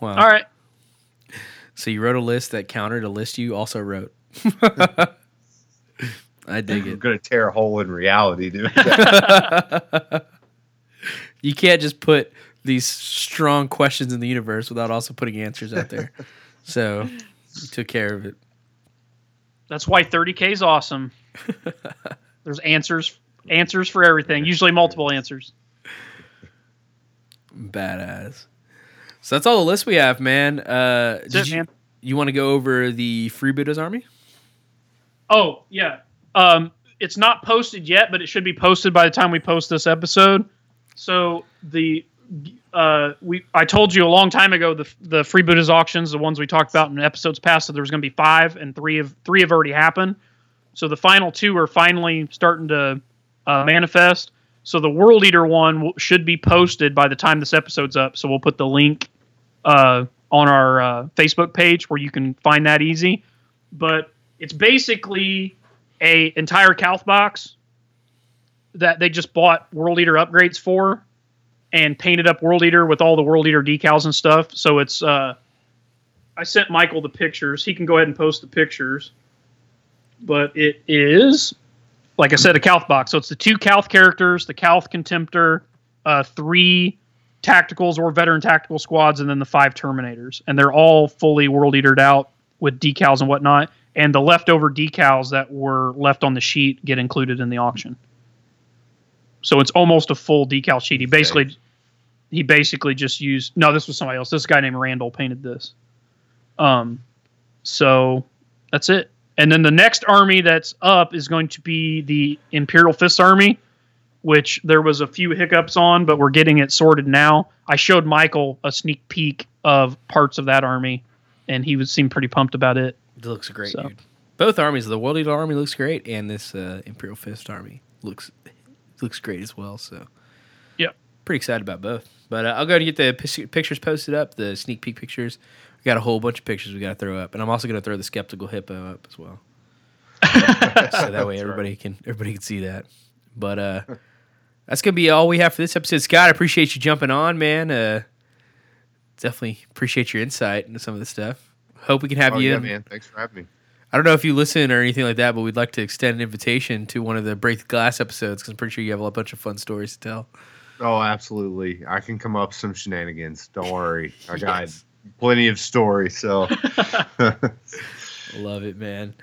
wow. All right. So you wrote a list that countered a list you also wrote. I dig it. I'm gonna tear a hole in reality, dude. You can't just put these strong questions in the universe without also putting answers out there. so you took care of it. That's why 30k is awesome. There's answers answers for everything. Usually multiple answers. Badass. So that's all the list we have, man. Uh, did it, you, man. you want to go over the Freebooters Army? Oh yeah. Um, it's not posted yet, but it should be posted by the time we post this episode. So the uh, we I told you a long time ago the the freebooters auctions, the ones we talked about in episodes past, that there was going to be five, and three of three have already happened. So the final two are finally starting to uh, manifest. So the World Eater one will, should be posted by the time this episode's up. So we'll put the link uh, on our uh, Facebook page where you can find that easy. But it's basically a entire Calth box that they just bought World Eater upgrades for and painted up World Eater with all the World Eater decals and stuff. So it's uh I sent Michael the pictures. He can go ahead and post the pictures. But it is like I said, a Calth box. So it's the two Calth characters, the Calth Contemptor, uh, three tacticals or veteran tactical squads, and then the five Terminators. And they're all fully World Eatered out with decals and whatnot, and the leftover decals that were left on the sheet get included in the auction. So it's almost a full decal sheet. He basically he basically just used no, this was somebody else. This guy named Randall painted this. Um, so that's it. And then the next army that's up is going to be the Imperial Fist Army, which there was a few hiccups on, but we're getting it sorted now. I showed Michael a sneak peek of parts of that army, and he was seemed pretty pumped about it. It looks great, So- dude. Both armies, the World Eater Army looks great, and this uh, Imperial Fist Army looks looks great as well. So, Yep. pretty excited about both. But uh, I'll go and get the pic- pictures posted up, the sneak peek pictures. We got a whole bunch of pictures we got to throw up, and I'm also going to throw the skeptical hippo up as well, so that way everybody can everybody can see that. But uh, that's gonna be all we have for this episode. Scott, I appreciate you jumping on, man. Uh, definitely appreciate your insight into some of the stuff. Hope we can have Oh, you. yeah, in- man. Thanks for having me. I don't know if you listen or anything like that, but we'd like to extend an invitation to one of the Break the Glass episodes because I'm pretty sure you have a bunch of fun stories to tell. Oh, absolutely. I can come up some shenanigans. Don't worry. I got plenty of stories. So Love it, man.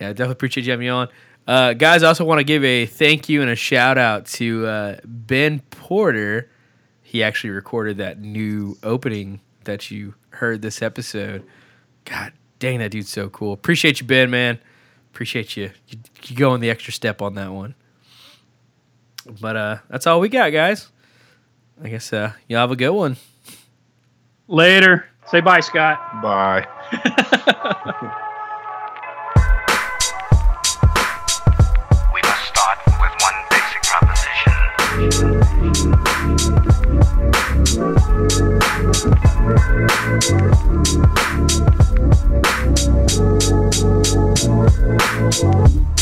Yeah, I definitely appreciate you having me on. Uh, guys, I also want to give a thank you and a shout out to uh, Ben Porter. He actually recorded that new opening that you heard this episode. God dang, that dude's so cool. Appreciate you, Ben, man. Appreciate you. You, you going the extra step on that one. But uh, that's all we got, guys. I guess uh, y'all have a good one. Later. Say bye, Scott. bye. Thank